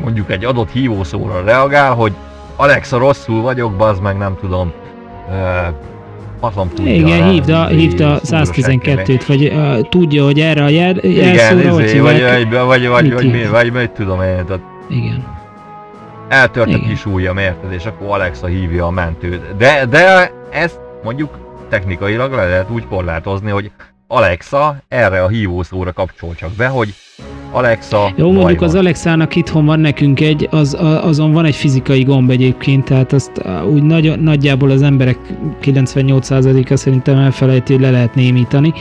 B: mondjuk egy adott hívószóra reagál, hogy Alexa rosszul vagyok, bazd meg nem tudom,
A: Faszom tudja. Igen, hívd a, hívd a 112-t, vagy uh, tudja, hogy erre a jel, jelszóra,
B: Igen, izé, vagy, vagy, vagy, vagy, vagy, mi, vagy mit tudom én, tehát
A: Igen.
B: Eltört a kis ujjam, érted, és akkor Alexa hívja a mentőt. De, de ezt mondjuk technikailag le lehet úgy korlátozni, hogy Alexa erre a hívószóra kapcsol csak be, hogy Alexa.
A: Jó, mondjuk van. az Alexának itthon van nekünk egy, az, azon van egy fizikai gomb egyébként, tehát azt úgy nagy, nagyjából az emberek 98%-a szerintem elfelejti, hogy le lehet némítani.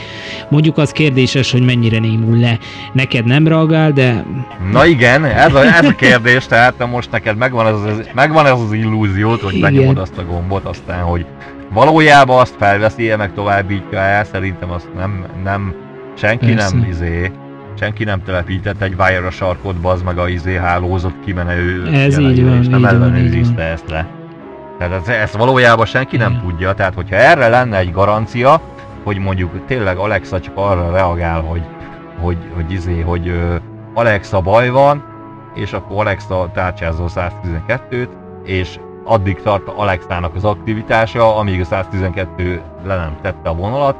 A: Mondjuk az kérdéses, hogy mennyire némul le. Neked nem reagál, de...
B: Na igen, ez a, ez a kérdés, tehát most neked megvan ez az, megvan ez az illúziót, hogy benyomod azt a gombot, aztán, hogy valójában azt felveszi meg továbbítja el, szerintem azt nem, nem senki Persze. nem izé, senki nem telepített egy wire sarkot, az meg a izé hálózott kimenő
A: Ez így van,
B: és nem ellenőrizte ezt le. Tehát ez, ezt valójában senki nem
A: Igen.
B: tudja, tehát hogyha erre lenne egy garancia, hogy mondjuk tényleg Alexa csak arra reagál, hogy, hogy, hogy izé, hogy ö, Alexa baj van, és akkor Alexa tárcsázol 112-t, és addig tart Alexának az aktivitása, amíg a 112 le nem tette a vonalat,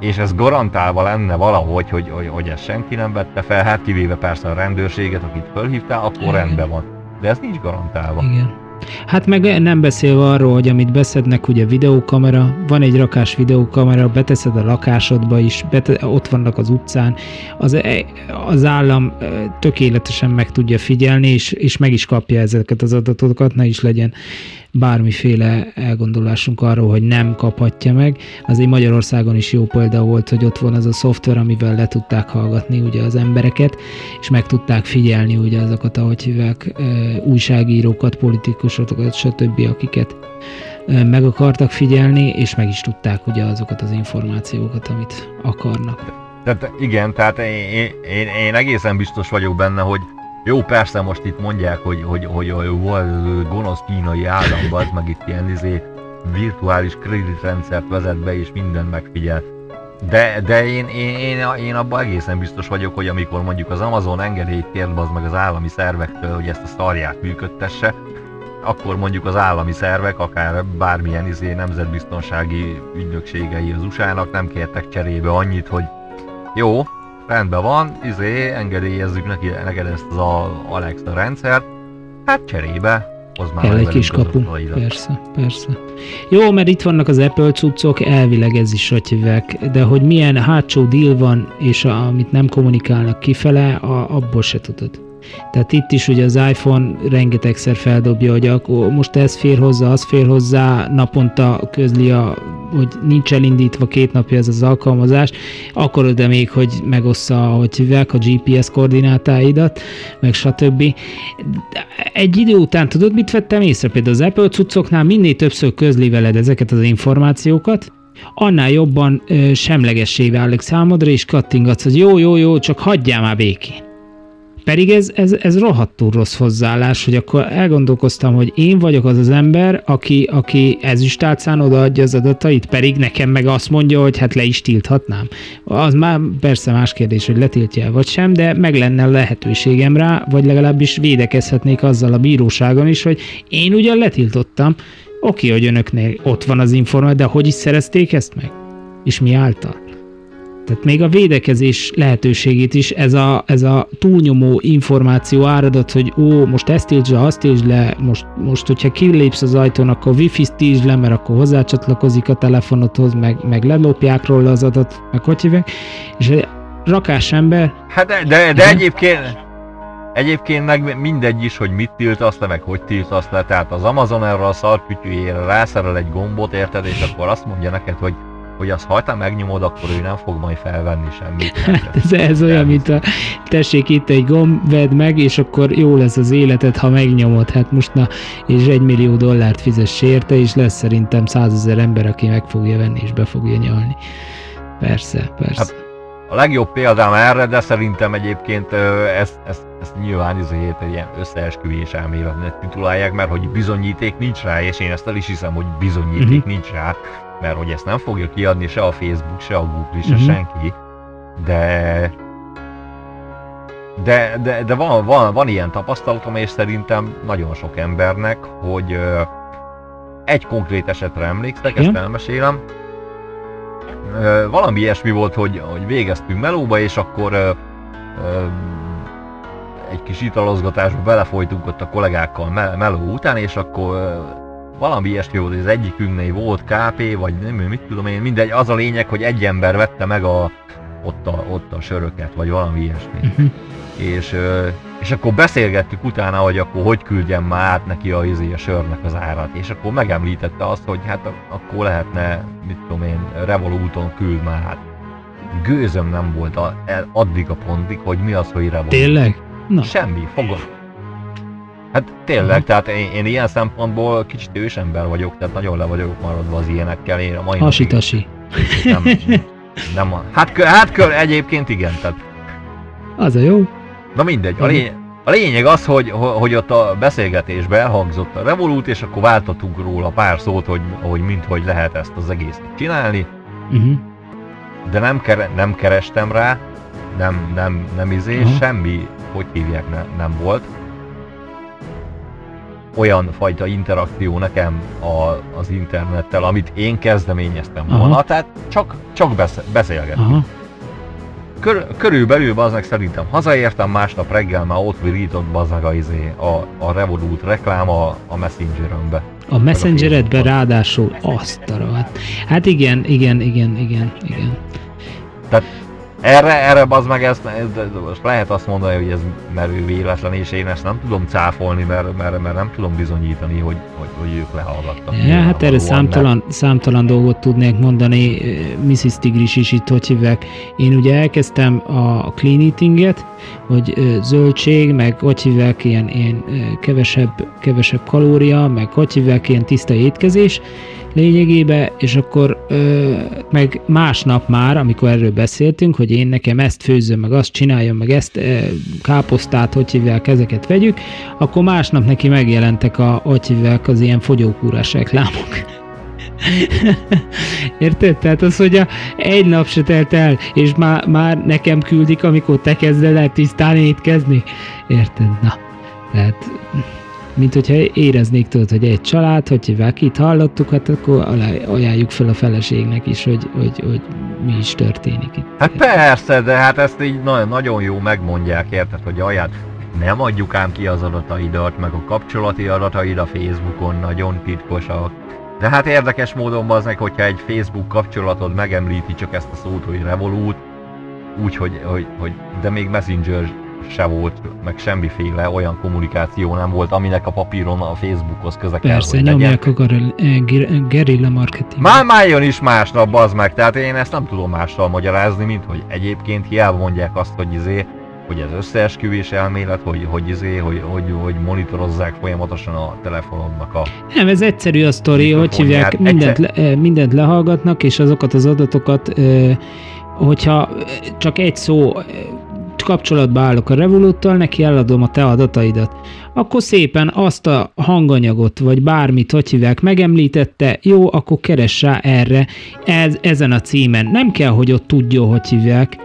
B: és ez garantálva lenne valahogy, hogy, hogy, hogy ezt senki nem vette fel, hát kivéve persze a rendőrséget, akit fölhívtál, akkor
A: Igen.
B: rendben van. De ez nincs garantálva.
A: Igen. Hát meg nem beszélve arról, hogy amit beszednek, ugye videókamera, van egy rakás videókamera, beteszed a lakásodba is, bete, ott vannak az utcán, az, e- az állam e, tökéletesen meg tudja figyelni, és, és meg is kapja ezeket az adatokat, ne is legyen bármiféle elgondolásunk arról, hogy nem kaphatja meg. Azért Magyarországon is jó példa volt, hogy ott van az a szoftver, amivel le tudták hallgatni ugye az embereket, és meg tudták figyelni ugye azokat, ahogy hívják, újságírókat, politikusokat, stb., akiket meg akartak figyelni, és meg is tudták ugye azokat az információkat, amit akarnak.
B: Tehát igen, tehát én, én, én egészen biztos vagyok benne, hogy jó, persze most itt mondják, hogy, hogy, hogy, hogy volt gonosz kínai állam, az meg itt ilyen izé, virtuális kreditrendszert vezet be és mindent megfigyel. De, de én, én, én, én abban egészen biztos vagyok, hogy amikor mondjuk az Amazon engedélyt kért az meg az állami szervektől, hogy ezt a szarját működtesse, akkor mondjuk az állami szervek, akár bármilyen izé nemzetbiztonsági ügynökségei az USA-nak nem kértek cserébe annyit, hogy jó, rendben van, izé, engedélyezzük neki, neked ezt az a Alexa rendszert, hát cserébe, az már
A: Kell egy kis kapu. Persze, persze. Jó, mert itt vannak az Apple cuccok, elvileg ez is hívják, de hogy milyen hátsó deal van, és a, amit nem kommunikálnak kifele, a, abból se tudod. Tehát itt is ugye az iPhone rengetegszer feldobja, hogy akkor most ez fér hozzá, az fér hozzá, naponta közli, a, hogy nincs elindítva két napja ez az alkalmazás, akkor de még, hogy megossza, hogy hívják, a GPS koordinátáidat, meg stb. Egy idő után tudod, mit vettem észre? Például az Apple cuccoknál minél többször közli veled ezeket az információkat, annál jobban ö, semlegessé válik számodra, és kattingatsz, hogy jó, jó, jó, csak hagyjál már békén. Pedig ez, ez, ez rohadtul rossz hozzáállás, hogy akkor elgondolkoztam, hogy én vagyok az az ember, aki, aki ezüstálcán odaadja az adatait, pedig nekem meg azt mondja, hogy hát le is tilthatnám. Az már persze más kérdés, hogy letiltja vagy sem, de meg lenne lehetőségem rá, vagy legalábbis védekezhetnék azzal a bíróságon is, hogy én ugyan letiltottam, oké, hogy önöknél ott van az információ, de hogy is szerezték ezt meg? És mi által? Tehát még a védekezés lehetőségét is ez a, ez a túlnyomó információ áradat, hogy ó, most ezt tiltsd le, azt tiltsd le, most, most hogyha kilépsz az ajtón, akkor wifi-t tiltsd le, mert akkor hozzácsatlakozik a telefonodhoz, meg, meg lelopják róla az adat, meg hogy hívják, és egy rakás ember,
B: Hát de, de, de egyébként, egyébként meg mindegy is, hogy mit tiltasz le, meg hogy tiltasz le. Tehát az Amazon erre a szarkütyűjére rászerel egy gombot, érted, és akkor azt mondja neked, hogy hogy azt ha te megnyomod, akkor ő nem fog majd felvenni semmit.
A: Hát ez, ez olyan, mint a tessék itt egy gomb, vedd meg, és akkor jó lesz az életed, ha megnyomod. Hát most na, és egy millió dollárt fizess érte, és lesz szerintem százezer ember, aki meg fogja venni, és be fogja nyalni. Persze, persze.
B: Hát, A legjobb példám erre, de szerintem egyébként ezt, ezt, ezt nyilván izéjét egy ilyen összeesküvés elméletnek titulálják, mert hogy bizonyíték nincs rá, és én ezt el is hiszem, hogy bizonyíték uh-huh. nincs rá, mert hogy ezt nem fogja kiadni se a Facebook, se a Google, se uh-huh. senki, de de, de, de van, van, van ilyen tapasztalatom, és szerintem nagyon sok embernek, hogy ö, egy konkrét esetre emlékszek, ezt elmesélem. Ö, valami ilyesmi volt, hogy, hogy végeztünk melóba, és akkor ö, ö, egy kis italozgatásba belefolytunk ott a kollégákkal me- meló után, és akkor ö, valami ilyesmi volt, hogy az egyikünknél volt KP, vagy nem mit tudom én, mindegy, az a lényeg, hogy egy ember vette meg a, ott, a, ott a söröket, vagy valami ilyesmi.
A: Mhm.
B: És, és akkor beszélgettük utána, hogy akkor hogy küldjem már át neki a, izé, a sörnek az árat. És akkor megemlítette azt, hogy hát akkor lehetne, mit tudom én, Revoluton küld már át. Gőzöm nem volt a, el, addig a pontig, hogy mi az, hogy Revolut.
A: Tényleg? Na,
B: Semmi, fogom. Hát tényleg, tehát én, én ilyen szempontból kicsit ősember vagyok, tehát nagyon le vagyok maradva az ilyenekkel. Én a mai
A: hasitasi.
B: nem, nem, hát, kö- hát kör, egyébként igen, tehát
A: Az a jó.
B: Na mindegy, a
A: Mhm.
B: lény, A lényeg az, hogy, hogy ott a beszélgetésben elhangzott a Revolut, és akkor váltottunk róla pár szót, hogy, hogy mint hogy lehet ezt az egészet csinálni. Uh-huh. De nem, kere, nem kerestem rá, nem, nem, nem izé, uh-huh. semmi, hogy hívják, ne, nem volt. Olyan fajta interakció nekem a, az internettel, amit én kezdeményeztem volna, tehát csak, csak beszélgetünk. Uh-huh kör, körülbelül baznak szerintem hazaértem, másnap reggel már ott virított baznak a, izé, a, a Revolut reklám a, a Messengerömbe.
A: A Messengeredbe ráadásul azt a Hát igen, igen, igen, igen, igen.
B: Tehát erre, erre az meg ezt, most lehet azt mondani, hogy ez merő véletlen, és én ezt nem tudom cáfolni, mert, mert, mert nem tudom bizonyítani, hogy, hogy, hogy ők lehallgattak.
A: Ja, hát erre számtalan, mert... számtalan dolgot tudnék mondani, Mrs. Tigris is itt, hogy hívják. Én ugye elkezdtem a clean eatinget, hogy zöldség, meg hogy hívják ilyen, ilyen kevesebb, kevesebb kalória, meg hogy hívják ilyen tiszta étkezés, lényegébe, és akkor ö, meg másnap már, amikor erről beszéltünk, hogy én nekem ezt főzzöm, meg azt csináljam, meg ezt ö, káposztát, hogy hívják, ezeket vegyük, akkor másnap neki megjelentek a, hogy hívják, az ilyen fogyókúrás reklámok. Érted? Tehát az, hogy a, egy nap se telt el, és már, már nekem küldik, amikor te kezded el tisztán étkezni. Érted? Na, tehát mint hogyha éreznék tudod, hogy egy család, hogy hívják, itt hallottuk, hát akkor ajánljuk fel a feleségnek is, hogy, hogy, hogy mi is történik itt.
B: Hát persze, de hát ezt így nagyon, nagyon jó megmondják, érted, hogy ajánl. Nem adjuk ám ki az adataidat, meg a kapcsolati adataid a Facebookon nagyon titkosak. De hát érdekes módon az meg, hogyha egy Facebook kapcsolatod megemlíti csak ezt a szót, hogy Revolut, úgy, hogy, hogy, hogy de még Messenger se volt, meg semmiféle olyan kommunikáció nem volt, aminek a papíron a Facebookhoz köze kell,
A: Persze, nyomják a gerilla marketing.
B: Már, már jön is másnap, az meg, tehát én ezt nem tudom mással magyarázni, mint hogy egyébként hiába mondják azt, hogy izé, hogy ez összeesküvés elmélet, hogy, hogy, izé, hogy, hogy, hogy monitorozzák folyamatosan a telefonodnak a...
A: Nem, ez egyszerű a sztori, hogy hívják, mindent, le, mindent lehallgatnak, és azokat az adatokat, hogyha csak egy szó kapcsolatba állok a Revoluttal, neki eladom a te adataidat. Akkor szépen azt a hanganyagot, vagy bármit, hogy hívják, megemlítette, jó, akkor keres rá erre, ez, ezen a címen. Nem kell, hogy ott tudja, hogy hívják,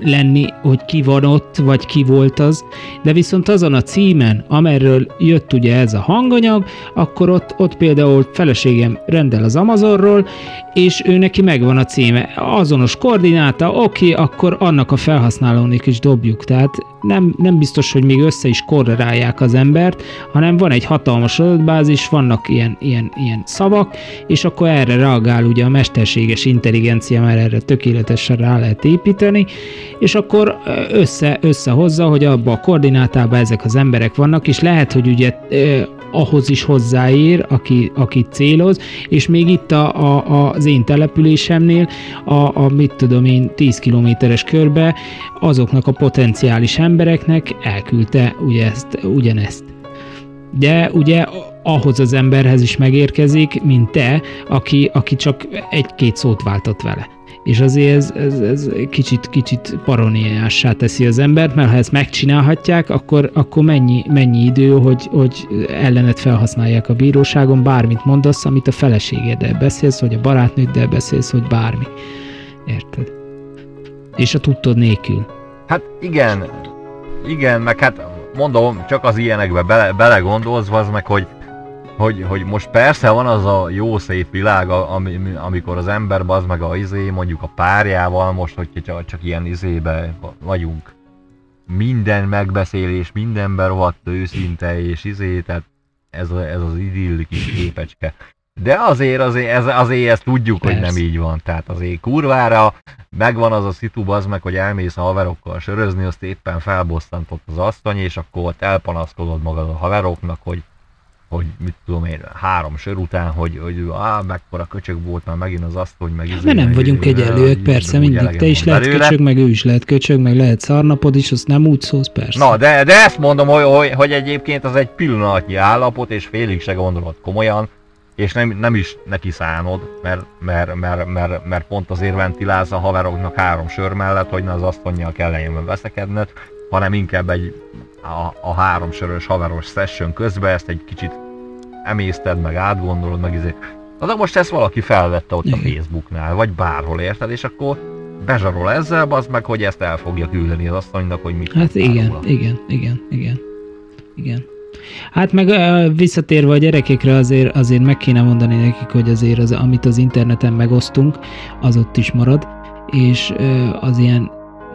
A: lenni, hogy ki van ott, vagy ki volt az, de viszont azon a címen, amerről jött ugye ez a hanganyag, akkor ott, ott például feleségem rendel az Amazonról, és ő neki megvan a címe, azonos koordináta, oké, akkor annak a felhasználónik is dobjuk, tehát nem, nem biztos, hogy még össze is korrelálják az embert, hanem van egy hatalmas adatbázis, vannak ilyen, ilyen, ilyen szavak, és akkor erre reagál ugye a mesterséges intelligencia, mert erre tökéletesen rá lehet építeni, és akkor össze, összehozza, hogy abba a koordinátában ezek az emberek vannak, és lehet, hogy ugye ahhoz is hozzáér, aki, aki céloz, és még itt a, a, az én településemnél, a, a mit tudom én, 10 kilométeres körbe azoknak a potenciális embereknek elküldte ugye ezt, ugyanezt. De ugye ahhoz az emberhez is megérkezik, mint te, aki, aki csak egy-két szót váltott vele és azért ez, ez, ez kicsit, kicsit paroniássá teszi az embert, mert ha ezt megcsinálhatják, akkor, akkor mennyi, mennyi idő, hogy, hogy ellenet felhasználják a bíróságon, bármit mondasz, amit a feleségeddel beszélsz, vagy a barátnőddel beszélsz, hogy bármi. Érted? És a tudtod nélkül.
B: Hát igen, igen, meg hát mondom, csak az ilyenekbe bele, belegondolsz, az meg, hogy hogy, hogy most persze van az a jó szép világ, ami, amikor az ember az meg a izé, mondjuk a párjával, most, hogy csak, csak ilyen izébe vagyunk. Minden megbeszélés, mindenben rohadt őszinte és izé, tehát ez, a, ez az idillik képecske. De azért, azért, ez, azért ezt tudjuk, Persze. hogy nem így van. Tehát azért kurvára megvan az a szitu, az meg, hogy elmész a haverokkal sörözni, azt éppen felbosszantott az asztany, és akkor ott elpanaszkodod magad a haveroknak, hogy hogy mit tudom én, három sör után, hogy, hogy á, mekkora köcsög volt már megint az azt, hogy meg...
A: Mert izé, nem vagyunk egyenlőek, persze, mindig. Te is lehet belőle. köcsög, meg ő is lehet köcsög, meg lehet szarnapod is, azt nem úgy szólsz, persze.
B: Na, de, de ezt mondom, hogy, hogy, hogy egyébként az egy pillanatnyi állapot, és félig se gondolod komolyan, és nem, nem is neki szánod, mert, mert, mert, mert, mert pont azért ventilálsz a haveroknak három sör mellett, hogy ne az asztonnyal kelljen veszekedned, hanem inkább egy a, a háromsörös haveros session közben ezt egy kicsit emészted, meg átgondolod, meg izé. Na de most ezt valaki felvette ott a Facebooknál, vagy bárhol, érted? És akkor bezsarol ezzel, az meg, hogy ezt el fogja küldeni az asszonynak, hogy mit
A: Hát igen, róla. igen, igen, igen, igen. Hát meg visszatérve a gyerekekre azért, azért meg kéne mondani nekik, hogy azért az, amit az interneten megosztunk, az ott is marad, és az ilyen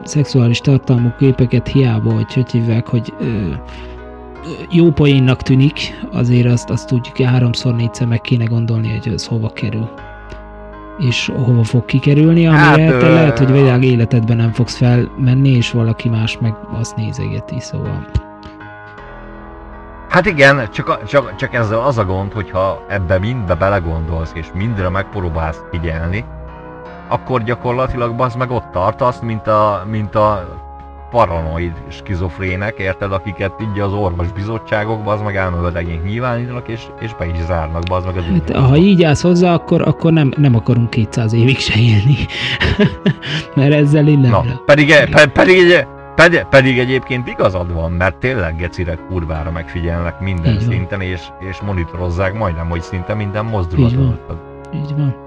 A: szexuális tartalmú képeket hiába, hogy hogy hívják, hogy jó poénnak tűnik, azért azt, azt tudjuk háromszor, négyszer meg kéne gondolni, hogy ez hova kerül. És hova fog kikerülni, amire hát, te ö... lehet, hogy világ életedben nem fogsz felmenni, és valaki más meg azt nézegeti, szóval...
B: Hát igen, csak, csak, csak ezzel az a gond, hogyha ebbe mindbe belegondolsz, és mindre megpróbálsz figyelni, akkor gyakorlatilag az meg ott tartasz, mint a, mint a paranoid skizofrének, érted, akiket így az orvos bizottságokba, az meg elmövödegénk nyilvánítanak, és, és be is zárnak, az meg az
A: hát, Ha így állsz hozzá, akkor, akkor nem, nem akarunk 200 évig se élni. mert ezzel én nem. Na,
B: pedig, e- pe, pedig, pedig, pedig egyébként igazad van, mert tényleg gecire kurvára megfigyelnek minden szinten, és, és monitorozzák majdnem, hogy szinte minden mozdulatot.
A: Így van. Így van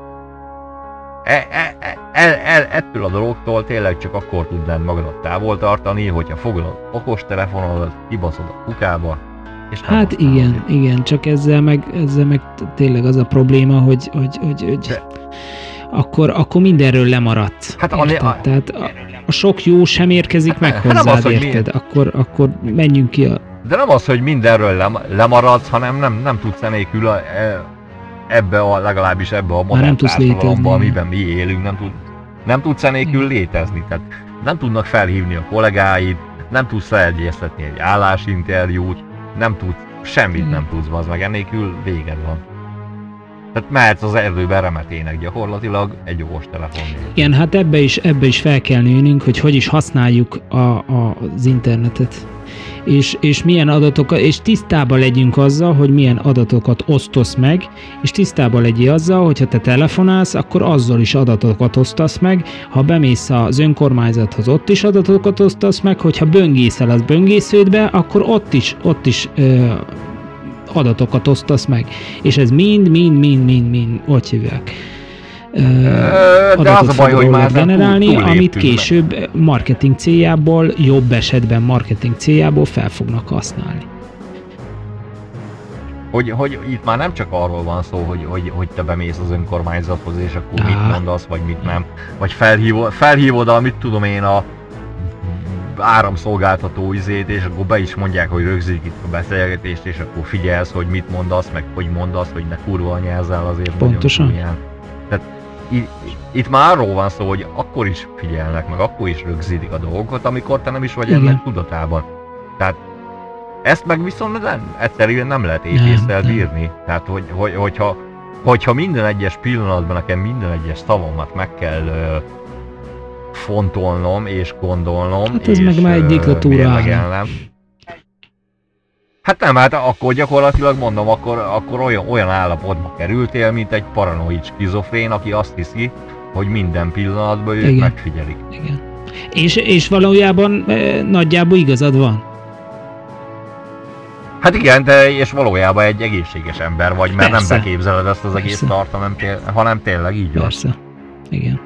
B: e, e, e, el, el, ettől a dologtól tényleg csak akkor tudnád magadat távol tartani, hogyha fogod az okos telefonodat, kibaszod a kukába, és
A: Hát igen, el. igen, csak ezzel meg, ezzel meg tényleg az a probléma, hogy, hogy, hogy, hogy De... akkor, akkor mindenről lemaradsz. Hát érted? A, a, Tehát a, a sok jó sem érkezik meg hát hozzád, az, érted? Mi... Akkor, akkor menjünk ki a...
B: De nem az, hogy mindenről lem, lemaradsz, hanem nem, nem tudsz enélkül a, e, ebbe a, legalábbis ebbe a modern társadalomban, amiben mi élünk, nem, tud, nem tudsz enélkül létezni. Tehát nem tudnak felhívni a kollégáid, nem tudsz felegyeztetni egy állásinterjút, nem tudsz, semmit nem tudsz, az meg ennélkül véged van. Tehát mehetsz az erdőbe remetének gyakorlatilag egy okos telefon.
A: Igen, hát ebbe is, ebbe is fel kell nőnünk, hogy hogy is használjuk a, a, az internetet és, és milyen adatokat, és tisztában legyünk azzal, hogy milyen adatokat osztasz meg, és tisztában legyél azzal, hogyha te telefonálsz, akkor azzal is adatokat osztasz meg, ha bemész az önkormányzathoz, ott is adatokat osztasz meg, hogyha böngészel az böngésződbe, akkor ott is, ott is ö, adatokat osztasz meg. És ez mind, mind, mind, mind, mind, ott hívják
B: de az a baj, hogy már
A: generálni, túl, amit később marketing céljából, jobb esetben marketing céljából fel fognak használni.
B: Hogy, hogy itt már nem csak arról van szó, hogy, hogy, hogy te bemész az önkormányzathoz, és akkor Á. mit mondasz, vagy mit nem. Vagy felhívod, felhívod a, mit tudom én, a áramszolgáltató izét, és akkor be is mondják, hogy rögzítik itt a beszélgetést, és akkor figyelsz, hogy mit mondasz, meg hogy mondasz, hogy ne kurva anyázzál azért.
A: Pontosan.
B: Tehát itt már arról van szó, hogy akkor is figyelnek, meg akkor is rögzítik a dolgokat, amikor te nem is vagy Igen. ennek tudatában. Tehát ezt meg viszont nem, egyszerűen nem lehet épésszel bírni. Tehát, hogy, hogy, hogyha, hogyha minden egyes pillanatban nekem minden egyes szavamat meg kell ö, fontolnom és gondolnom,
A: hát ez és meg már egy diktatúra.
B: Hát nem, hát akkor gyakorlatilag mondom, akkor, akkor olyan, olyan állapotba kerültél, mint egy paranoid skizofrén, aki azt hiszi, hogy minden pillanatban őt megfigyelik.
A: Igen. És, és valójában nagyjából igazad van.
B: Hát igen, de és valójában egy egészséges ember vagy, mert Persze. nem beképzeled ezt az Persze. egész tartalom, hanem tényleg így van.
A: Persze. Igen.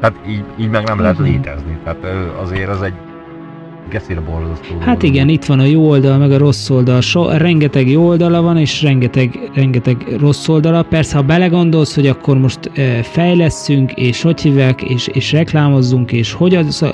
B: Tehát így, így meg nem lehet létezni. Tehát azért az egy geszére borzasztó.
A: Hát igen, itt van a jó oldal, meg a rossz oldal. So, rengeteg jó oldala van, és rengeteg, rengeteg rossz oldala. Persze, ha belegondolsz, hogy akkor most e, fejleszünk, és hogy hívják, és, és reklámozzunk, és hogy az,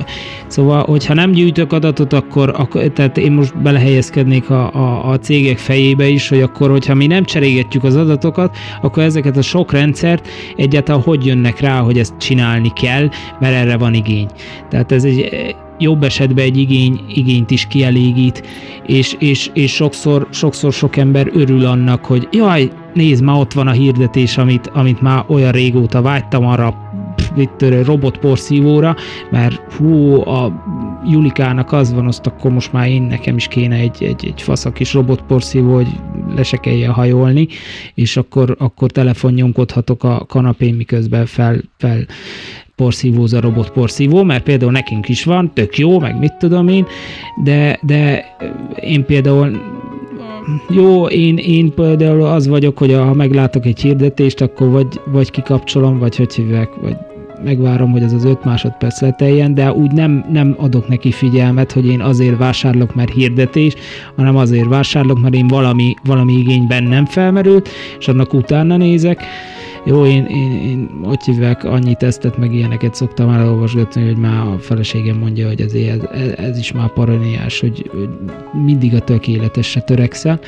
A: szóval, hogyha nem gyűjtök adatot, akkor, akkor tehát én most belehelyezkednék a, a, a cégek fejébe is, hogy akkor, hogyha mi nem cserégetjük az adatokat, akkor ezeket a sok rendszert egyáltalán hogy jönnek rá, hogy ezt csinálni kell, mert erre van igény. Tehát ez egy jobb esetben egy igény, igényt is kielégít, és, és, és sokszor, sokszor sok ember örül annak, hogy jaj, nézd, már ott van a hirdetés, amit, amit már olyan régóta vágytam arra itt robotporszívóra, mert hú, a Julikának az van, azt akkor most már én nekem is kéne egy, egy, egy faszak kis robotporszívó, hogy le hajolni, és akkor, akkor telefonnyomkodhatok a kanapén, miközben fel, fel porszívóz a robot porszívó, mert például nekünk is van, tök jó, meg mit tudom én, de, de én például jó, én, én például az vagyok, hogy ha meglátok egy hirdetést, akkor vagy, vagy kikapcsolom, vagy hogy hívják, vagy megvárom, hogy az az 5 másodperc leteljen, de úgy nem, nem adok neki figyelmet, hogy én azért vásárlok, mert hirdetés, hanem azért vásárlok, mert én valami, valami igényben nem felmerült, és annak utána nézek. Jó, én, én, én hogy hívják, annyi tesztet, meg ilyeneket szoktam elolvasgatni, hogy már a feleségem mondja, hogy azért ez, ez is már paranoiás, hogy, hogy mindig a tökéletesre törekszel.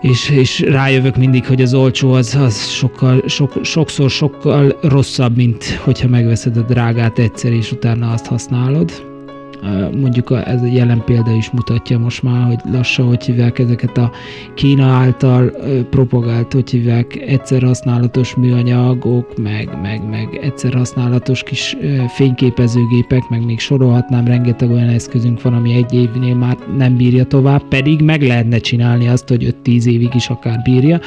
A: És, és rájövök mindig, hogy az olcsó az, az sokkal, sok, sokszor sokkal rosszabb, mint hogyha megveszed a drágát egyszer, és utána azt használod mondjuk ez a jelen példa is mutatja most már, hogy lassan, hogy hívják ezeket a Kína által propagált, hogy hívják egyszer használatos műanyagok, meg, meg, meg egyszer használatos kis fényképezőgépek, meg még sorolhatnám, rengeteg olyan eszközünk van, ami egy évnél már nem bírja tovább, pedig meg lehetne csinálni azt, hogy 5-10 évig is akár bírja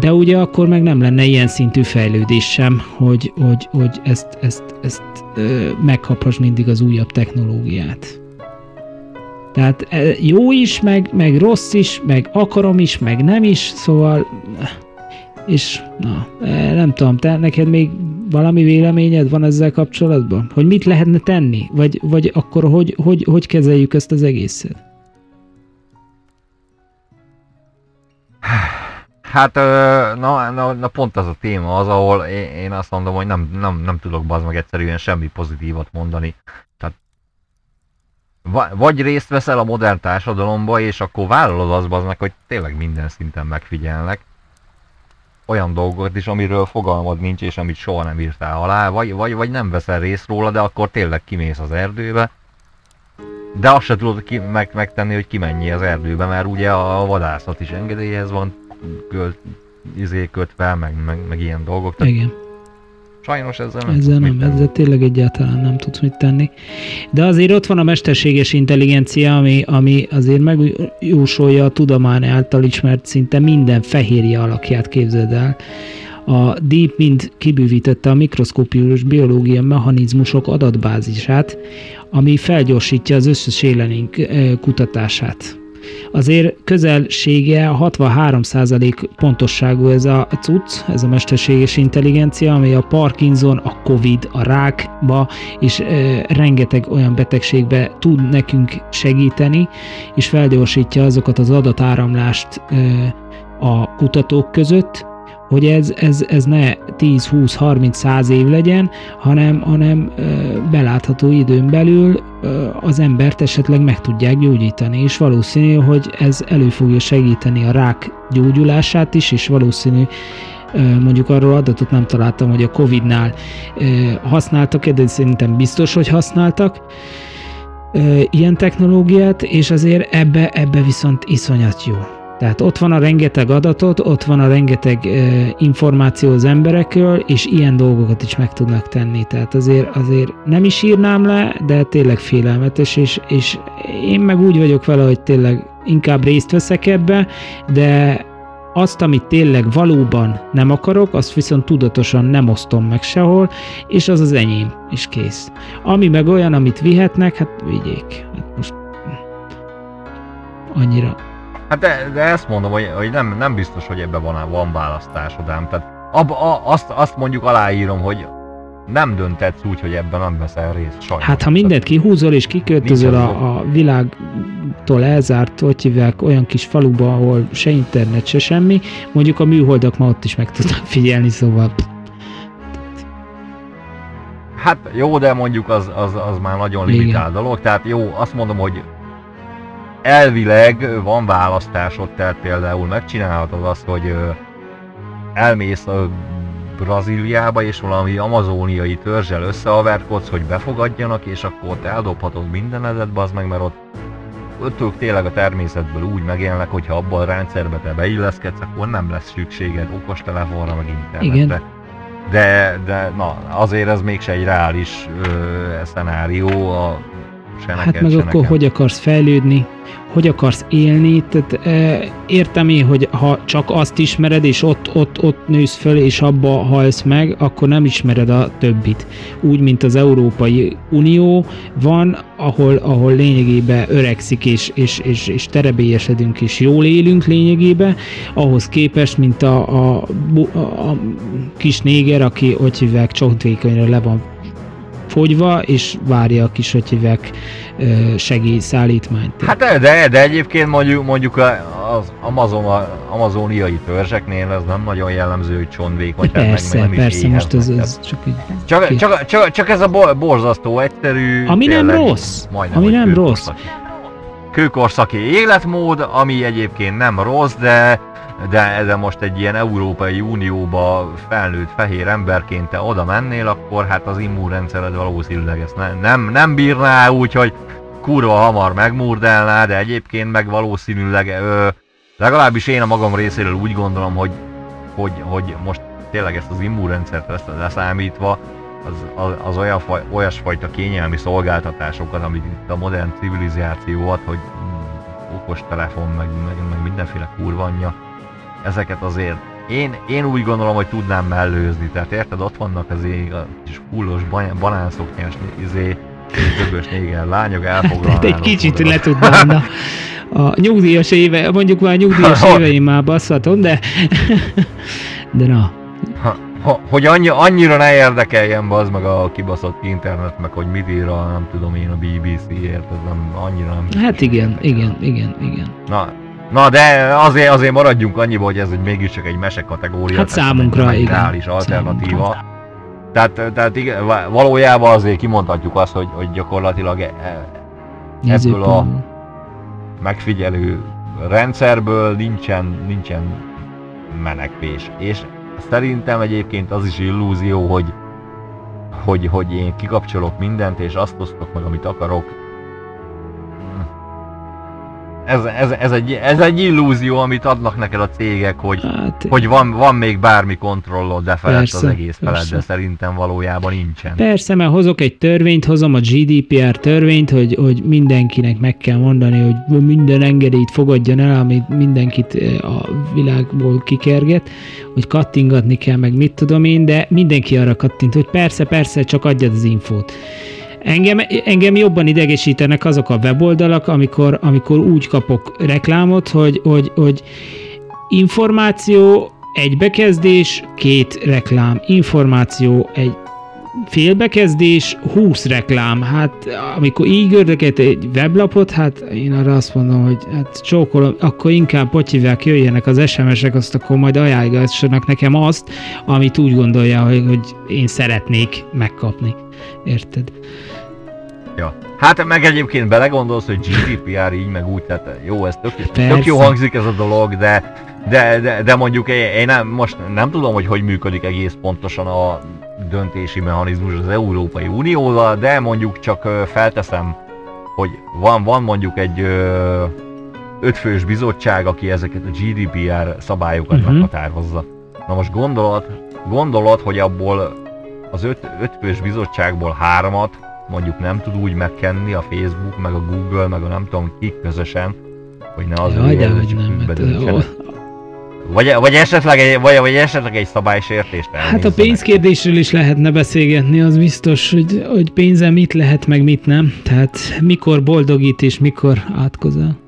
A: de ugye akkor meg nem lenne ilyen szintű fejlődés sem, hogy, hogy, hogy ezt, ezt, ezt ö, meghapas mindig az újabb technológiát. Tehát jó is, meg, meg rossz is, meg akarom is, meg nem is, szóval és na, nem tudom, te neked még valami véleményed van ezzel kapcsolatban? Hogy mit lehetne tenni? Vagy, vagy akkor hogy, hogy, hogy kezeljük ezt az egészet?
B: Hát, na, na, na, pont az a téma az, ahol én, azt mondom, hogy nem, nem, nem tudok bazd meg egyszerűen semmi pozitívat mondani. Tehát vagy részt veszel a modern társadalomba, és akkor vállalod az bazd meg, hogy tényleg minden szinten megfigyelnek. Olyan dolgokat is, amiről fogalmad nincs, és amit soha nem írtál alá, vagy, vagy, vagy nem veszel részt róla, de akkor tényleg kimész az erdőbe, de azt se tudod ki, meg, megtenni, hogy kimenjél az erdőbe, mert ugye a vadászat is engedélyhez van költ, izé kötve, meg, meg, meg ilyen dolgok.
A: Tehát Igen.
B: Sajnos ezzel nem
A: Ezzel nem, ezzel tényleg egyáltalán nem tudsz mit tenni. De azért ott van a mesterséges intelligencia, ami, ami azért megjósolja a tudomány által ismert szinte minden fehérje alakját képzeld el. A DeepMind kibővítette a mikroszkópius biológia mechanizmusok adatbázisát, ami felgyorsítja az összes élenénk eh, kutatását azért közelsége 63% pontosságú ez a cucc, ez a mesterséges intelligencia, ami a Parkinson, a Covid, a rákba és e, rengeteg olyan betegségbe tud nekünk segíteni, és felgyorsítja azokat az adatáramlást e, a kutatók között, hogy ez, ez, ez ne 10, 20, 30, 100 év legyen, hanem, hanem belátható időn belül az embert esetleg meg tudják gyógyítani, és valószínű, hogy ez elő fogja segíteni a rák gyógyulását is, és valószínű, mondjuk arról adatot nem találtam, hogy a Covid-nál használtak, de szerintem biztos, hogy használtak ilyen technológiát, és azért ebbe, ebbe viszont iszonyat jó. Tehát ott van a rengeteg adatot, ott van a rengeteg uh, információ az emberekről, és ilyen dolgokat is meg tudnak tenni. Tehát azért, azért nem is írnám le, de tényleg félelmetes, és, és én meg úgy vagyok vele, hogy tényleg inkább részt veszek ebbe, de azt, amit tényleg valóban nem akarok, azt viszont tudatosan nem osztom meg sehol, és az az enyém, és kész. Ami meg olyan, amit vihetnek, hát vigyék. Hát most annyira
B: Hát de, de ezt mondom, hogy, hogy nem, nem biztos, hogy ebben van, van választásod ám. Tehát ab, a, azt, azt mondjuk aláírom, hogy nem döntetsz úgy, hogy ebben nem veszel részt sajnos.
A: Hát ha mindent kihúzol és kiköltözöl a, a világtól elzárt, hogy hívják, olyan kis faluba, ahol se internet, se semmi, mondjuk a műholdak ma ott is meg tudnak figyelni, szóval...
B: Hát jó, de mondjuk az, az, az már nagyon limitál dolog, tehát jó, azt mondom, hogy elvileg van választásod, tehát például megcsinálhatod azt, hogy elmész a Brazíliába, és valami amazóniai törzsel összeaverkodsz, hogy befogadjanak, és akkor ott eldobhatod mindenedet, az meg, mert ott ők tényleg a természetből úgy megélnek, hogyha abban a rendszerbe te beilleszkedsz, akkor nem lesz szükséged okostelefonra, meg internetre. Igen. De, de na, azért ez mégse egy reális ö, szenárió a se
A: Hát
B: neked,
A: meg
B: se
A: akkor
B: nekem.
A: hogy akarsz fejlődni, hogy akarsz élni, tehát e, értem én, hogy ha csak azt ismered, és ott, ott, ott nősz föl, és abba halsz meg, akkor nem ismered a többit. Úgy, mint az Európai Unió van, ahol, ahol lényegében öregszik, és, és, és, és terebélyesedünk, és jól élünk lényegében, ahhoz képest, mint a, a, a, a kis néger, aki, hogy hívják, csontvékonyra le van fogyva, és várja a kis, hogy hívják, ö, segélyszállítmányt.
B: Hát de, de, egyébként mondjuk, mondjuk az Amazon, amazoniai törzseknél ez nem nagyon jellemző, hogy tehát meg-
A: persze,
B: meg nem is
A: persze, most ez, ez csak így...
B: Csak, csak, csak, csak ez a bo- borzasztó egyszerű,
A: Ami nem
B: tényleg
A: rossz,
B: majdnem,
A: ami nem
B: kőkorszaki. Kőkorszaki életmód, ami egyébként nem rossz, de, de, de most egy ilyen Európai Unióba felnőtt fehér emberként te oda mennél, akkor hát az immunrendszered valószínűleg ezt ne, nem, nem bírná, úgyhogy kurva hamar megmurdelná, de egyébként meg valószínűleg ö, legalábbis én a magam részéről úgy gondolom, hogy, hogy, hogy most tényleg ezt az immunrendszert lesz leszámítva, az, az, az olyan faj, olyasfajta kényelmi szolgáltatásokat, amit itt a modern civilizáció ad, hogy mm, okos telefon, meg, meg, meg mindenféle kurvanya, ezeket azért én, én úgy gondolom, hogy tudnám mellőzni, tehát érted, ott vannak az ég, a kis fullos banánszoknyás izé, dögös néger lányok elfoglalnának.
A: Egy kicsit
B: oda.
A: le tudnám, na, a nyugdíjas éve, mondjuk már a nyugdíjas éveim már basszatom, de, de na,
B: Ha, ha, hogy annyi, annyira ne érdekeljen az meg a kibaszott internet, meg hogy mit ír a, nem tudom én, a BBC-ért, ez nem, annyira nem.
A: hát igen, igen, igen, igen.
B: Na, na de azért, azért maradjunk annyiba, hogy ez egy mégiscsak egy mese kategória.
A: Hát számunkra, igen.
B: reális alternatíva.
A: Számunkra.
B: Tehát, tehát igen, va- valójában azért kimondhatjuk azt, hogy, hogy gyakorlatilag e- e-
A: Nézőpontból.
B: megfigyelő rendszerből nincsen, nincsen menekvés. És szerintem egyébként az is illúzió, hogy, hogy, hogy én kikapcsolok mindent, és azt osztok meg, amit akarok. Ez, ez, ez, egy, ez egy illúzió, amit adnak neked a cégek, hogy,
A: Hát,
B: hogy van, van még bármi kontrollod de felett az
A: Persze,
B: egész felett,
A: persze.
B: de szerintem valójában nincsen.
A: Persze, mert hozok egy törvényt, hozom a GDPR törvényt, hogy, hogy mindenkinek meg kell mondani, hogy minden engedélyt fogadjon el, amit mindenkit eh, a világból kikerget, hogy kattingatni kell, meg mit tudom én, de mindenki arra kattint, hogy persze, persze, csak adjad az infót. Engem, engem jobban idegesítenek azok a weboldalak, amikor, amikor úgy kapok reklámot, hogy, hogy, hogy információ, egy bekezdés, két reklám, információ, egy félbekezdés, 20 reklám. Hát amikor így gördöket egy weblapot, hát én arra azt mondom, hogy hát csókolom, akkor inkább potyivák jöjjenek az SMS-ek, azt akkor majd ajánlgassanak nekem azt, amit úgy gondolja, hogy, hogy én szeretnék megkapni. Érted?
B: Ja. Hát meg egyébként belegondolsz, hogy GDPR így meg úgy, tehát jó, ez tök, tök jó hangzik ez a dolog, de, de, de, de mondjuk én, nem, most nem tudom, hogy hogy működik egész pontosan a döntési mechanizmus az Európai Unióval, de mondjuk csak felteszem, hogy van, van mondjuk egy ötfős bizottság, aki ezeket a GDPR szabályokat uh-huh. meghatározza. Na most gondolod, gondolod, hogy abból az öt, ötfős bizottságból hármat mondjuk nem tud úgy megkenni a Facebook, meg a Google, meg a nem tudom kik közösen, hogy ne az
A: Jaj,
B: ő
A: nem.
B: Vagy, vagy, esetleg egy, vagy, vagy esetleg egy szabálysértést
A: Hát a pénzkérdésről is lehetne beszélgetni, az biztos, hogy, hogy pénze mit lehet, meg mit nem. Tehát mikor boldogít és mikor átkozel.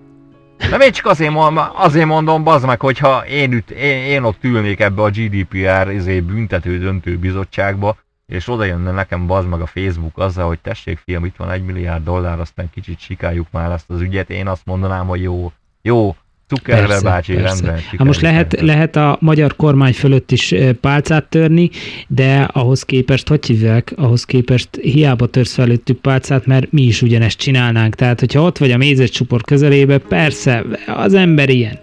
B: Nem én csak azért azért mondom bazd meg, hogyha én, üt, én, én ott ülnék ebbe a GDPR izé, büntető döntő bizottságba, és oda jönne nekem bazd meg a Facebook azzal, hogy tessék fiam, itt van egy milliárd dollár, aztán kicsit sikáljuk már ezt az ügyet, én azt mondanám, hogy jó, jó, Zuckerberg bácsi,
A: persze.
B: rendben.
A: Hát most lehet, lehet a magyar kormány fölött is pálcát törni, de ahhoz képest, hogy hívják, ahhoz képest hiába törsz felőttük pálcát, mert mi is ugyanezt csinálnánk. Tehát, hogyha ott vagy a mézescsupor közelébe, persze, az ember ilyen.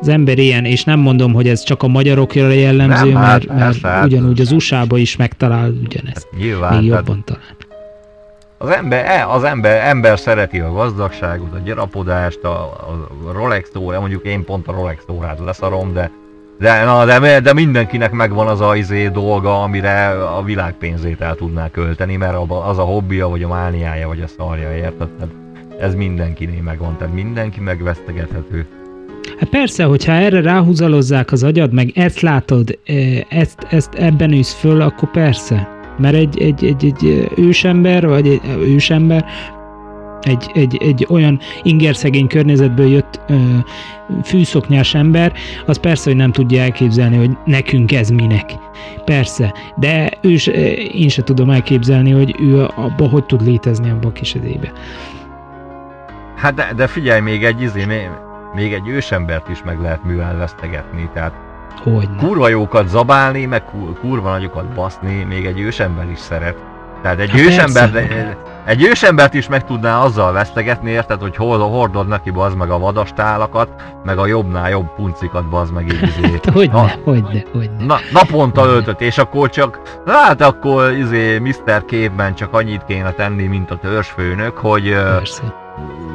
A: Az ember ilyen, és nem mondom, hogy ez csak a magyarokra jellemző,
B: Nem, hát
A: mert, mert
B: persze, hát-
A: ugyanúgy az USA-ba is megtalál ugyanezt.
B: Nyilván,
A: Még jobban talán.
B: az ember, e- az ember, ember szereti a gazdagságot, a gyarapodást, a, a Rolex óra, mondjuk én pont a Rolex órát leszarom, de De, na, de, de mindenkinek megvan az a izé dolga, amire a világ pénzét el tudná költeni, mert az a hobbija, vagy a mániája, vagy a szarja, érted? Tehát ez mindenkinél megvan, tehát mindenki megvesztegethető.
A: Hát persze, hogyha erre ráhúzalozzák az agyad, meg ezt látod, ezt, ezt ebben űsz föl, akkor persze. Mert egy, egy, egy, egy ősember, vagy egy ősember, egy, egy, egy olyan ingerszegény környezetből jött ö, fűszoknyás ember, az persze, hogy nem tudja elképzelni, hogy nekünk ez minek. Persze, de ő se, én se tudom elképzelni, hogy ő abba hogy tud létezni abba a kis edébe.
B: Hát de, de figyelj, még egy izé, még, egy ősembert is meg lehet művel vesztegetni, tehát
A: Hogyne.
B: kurva jókat zabálni, meg kurva nagyokat baszni, még egy ősember is szeret. Tehát egy hát ősember, egy ősembert is meg tudná azzal vesztegetni, érted, hogy hol hordod neki bazd meg a vadastálakat, meg a jobbnál jobb puncikat bazd meg így izé.
A: Hát hogyne, na, hogyne, hogyne.
B: Na, naponta öltött, és akkor csak, hát akkor izé Mr. Képben csak annyit kéne tenni, mint a törzsfőnök, hogy Persze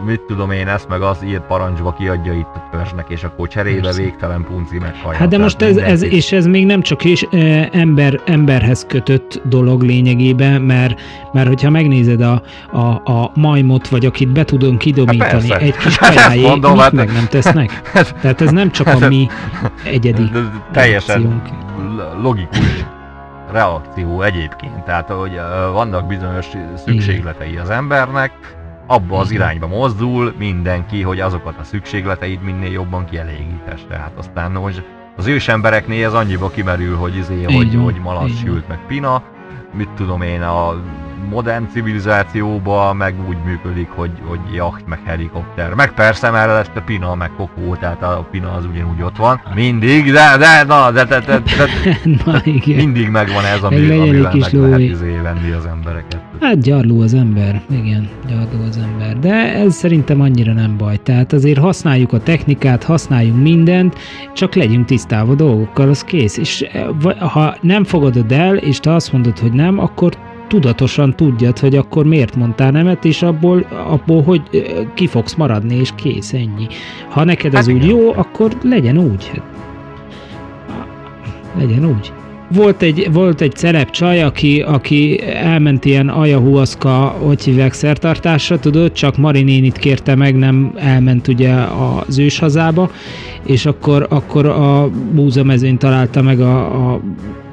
B: mit tudom én, ezt meg az ír parancsba kiadja itt a törzsnek, és akkor cserébe Persze. végtelen punci meghallja.
A: Hát de most ez, ez, és ez még nem csak is e, ember, emberhez kötött dolog lényegében, mert, mert hogyha megnézed a, a, a majmot, vagy akit be tudunk kidomítani hát egy kis kajájé, mondom, hát, meg nem tesznek? Tehát ez nem csak a mi egyedi
B: Teljesen logikus reakció egyébként. Tehát, hogy vannak bizonyos szükségletei az embernek, abba az irányba mozdul mindenki, hogy azokat a szükségleteit minél jobban kielégítesse. Tehát aztán most az ősembereknél ez annyiba kimerül, hogy izé, hogy, hogy malac sült meg pina, mit tudom én, a modern civilizációban meg úgy működik, hogy, hogy jacht, meg helikopter. Meg persze mellett a Pina, meg Kokó, tehát a Pina az ugyanúgy ott van. Mindig, de, de, na, de, de, de, de na, igen. mindig megvan ez, ami, amivel meg lehet izé venni az embereket.
A: Hát gyarló az ember, igen, gyarló az ember. De ez szerintem annyira nem baj. Tehát azért használjuk a technikát, használjunk mindent, csak legyünk tisztában dolgokkal, az kész. És eh, ha nem fogadod el, és te azt mondod, hogy nem, akkor tudatosan tudjad, hogy akkor miért mondtál nemet, és abból, abból hogy ki fogsz maradni, és kész, ennyi. Ha neked ez hát úgy jó, akkor legyen úgy. Hát, legyen úgy. Volt egy, volt egy celeb csaj, aki, aki elment ilyen ajahuaszka, hogy hívják szertartásra, tudod, csak Marinénit kérte meg, nem elment ugye az őshazába, és akkor, akkor a búzamezőn találta meg a, a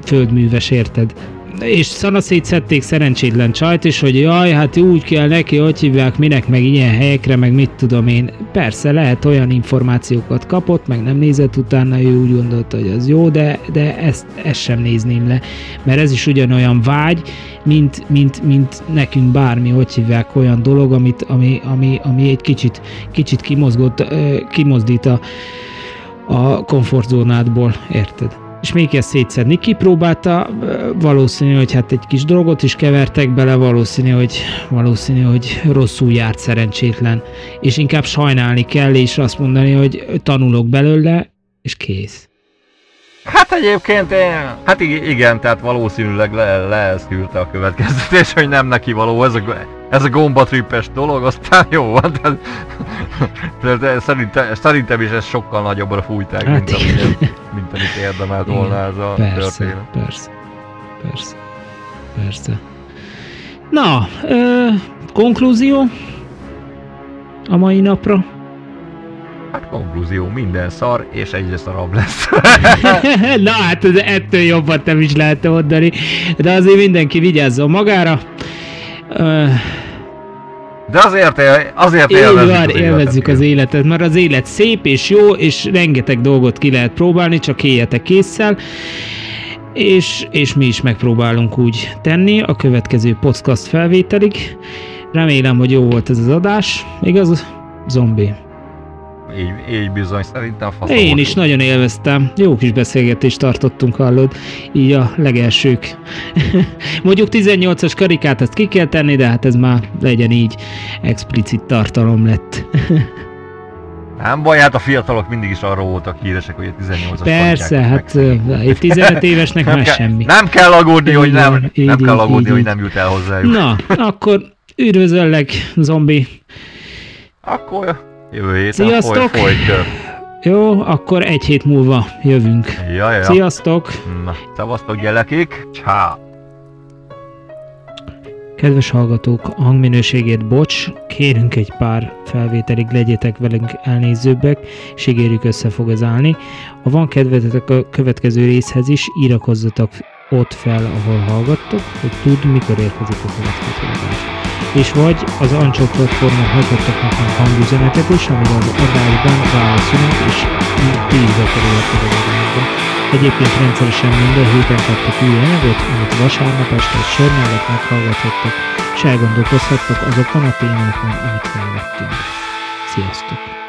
A: földműves, érted? És szanaszét szedték szerencsétlen csajt is, hogy jaj, hát úgy kell neki, hogy hívják, minek, meg ilyen helyekre, meg mit tudom én. Persze lehet olyan információkat kapott, meg nem nézett utána, ő úgy gondolta, hogy az jó, de, de ezt, ezt sem nézném le, mert ez is ugyanolyan vágy, mint, mint, mint nekünk bármi, hogy hívják, olyan dolog, amit, ami, ami, ami egy kicsit, kicsit kimozgott, kimozdít a, a komfortzónádból, érted? És még ezt szétszedni. Kipróbálta, valószínű, hogy hát egy kis dolgot is kevertek bele, valószínű, hogy, valószínű, hogy rosszul járt szerencsétlen, és inkább sajnálni kell, és azt mondani, hogy tanulok belőle, és kész.
B: Hát egyébként én, hát igen, tehát valószínűleg le, leeszkülte a következtetés, hogy nem neki való ez a, ez a gombatrippes dolog, aztán jó van, tehát, de, de szerintem, szerintem is ez sokkal nagyobbra fújták, hát mint, amit, mint amit érdemelt volna ez a
A: persze, történet. Persze, persze, persze. Na, ö, konklúzió a mai napra?
B: Hát konklúzió, minden szar, és egyre szarabb lesz.
A: Na hát ettől jobban nem is lehet mondani, de azért mindenki vigyázzon magára.
B: De azért, azért élvezzük, van, az,
A: élvezzük az életet, mert az élet szép és jó, és rengeteg dolgot ki lehet próbálni, csak éljetek késszel. És, és mi is megpróbálunk úgy tenni a következő podcast felvételig. Remélem, hogy jó volt ez az adás. Igaz, zombi?
B: Így, így bizony, szerintem
A: faszom. Én is nagyon élveztem. Jó kis beszélgetést tartottunk, hallod. Így a legelsők. Mondjuk 18-as karikát azt ki kell tenni, de hát ez már legyen így explicit tartalom lett.
B: Nem baj, hát a fiatalok mindig is arról voltak híresek, hogy a 18-as
A: Persze, hát egy 15 évesnek nem, kell, semmi.
B: Nem kell aggódni, hogy nem, nem kell aggódni, hogy nem jut el hozzájuk.
A: Na, akkor üdvözöllek, zombi.
B: Akkor Jövő héten Sziasztok! Foly,
A: Jó, akkor egy hét múlva jövünk.
B: Ja, ja.
A: Sziasztok!
B: Na, szevasztok gyerekek, csá!
A: Kedves hallgatók, a hangminőségét bocs, kérünk egy pár felvételig, legyetek velünk elnézőbbek, és ígérjük össze fog ez állni. Ha van kedvetek a következő részhez is, írakozzatok ott fel, ahol hallgattok, hogy tud, mikor érkezik a következő adás. És vagy az Ancsó platformon hagyhattok nekünk hangüzenetet is, amivel az adásban válaszolunk, és is bekerülhettek az adásba. Egyébként rendszeresen minden héten kaptok új anyagot, amit vasárnap este egy sör mellett meghallgathattok, és elgondolkozhattok azokon a témákon, amit felvettünk. Sziasztok!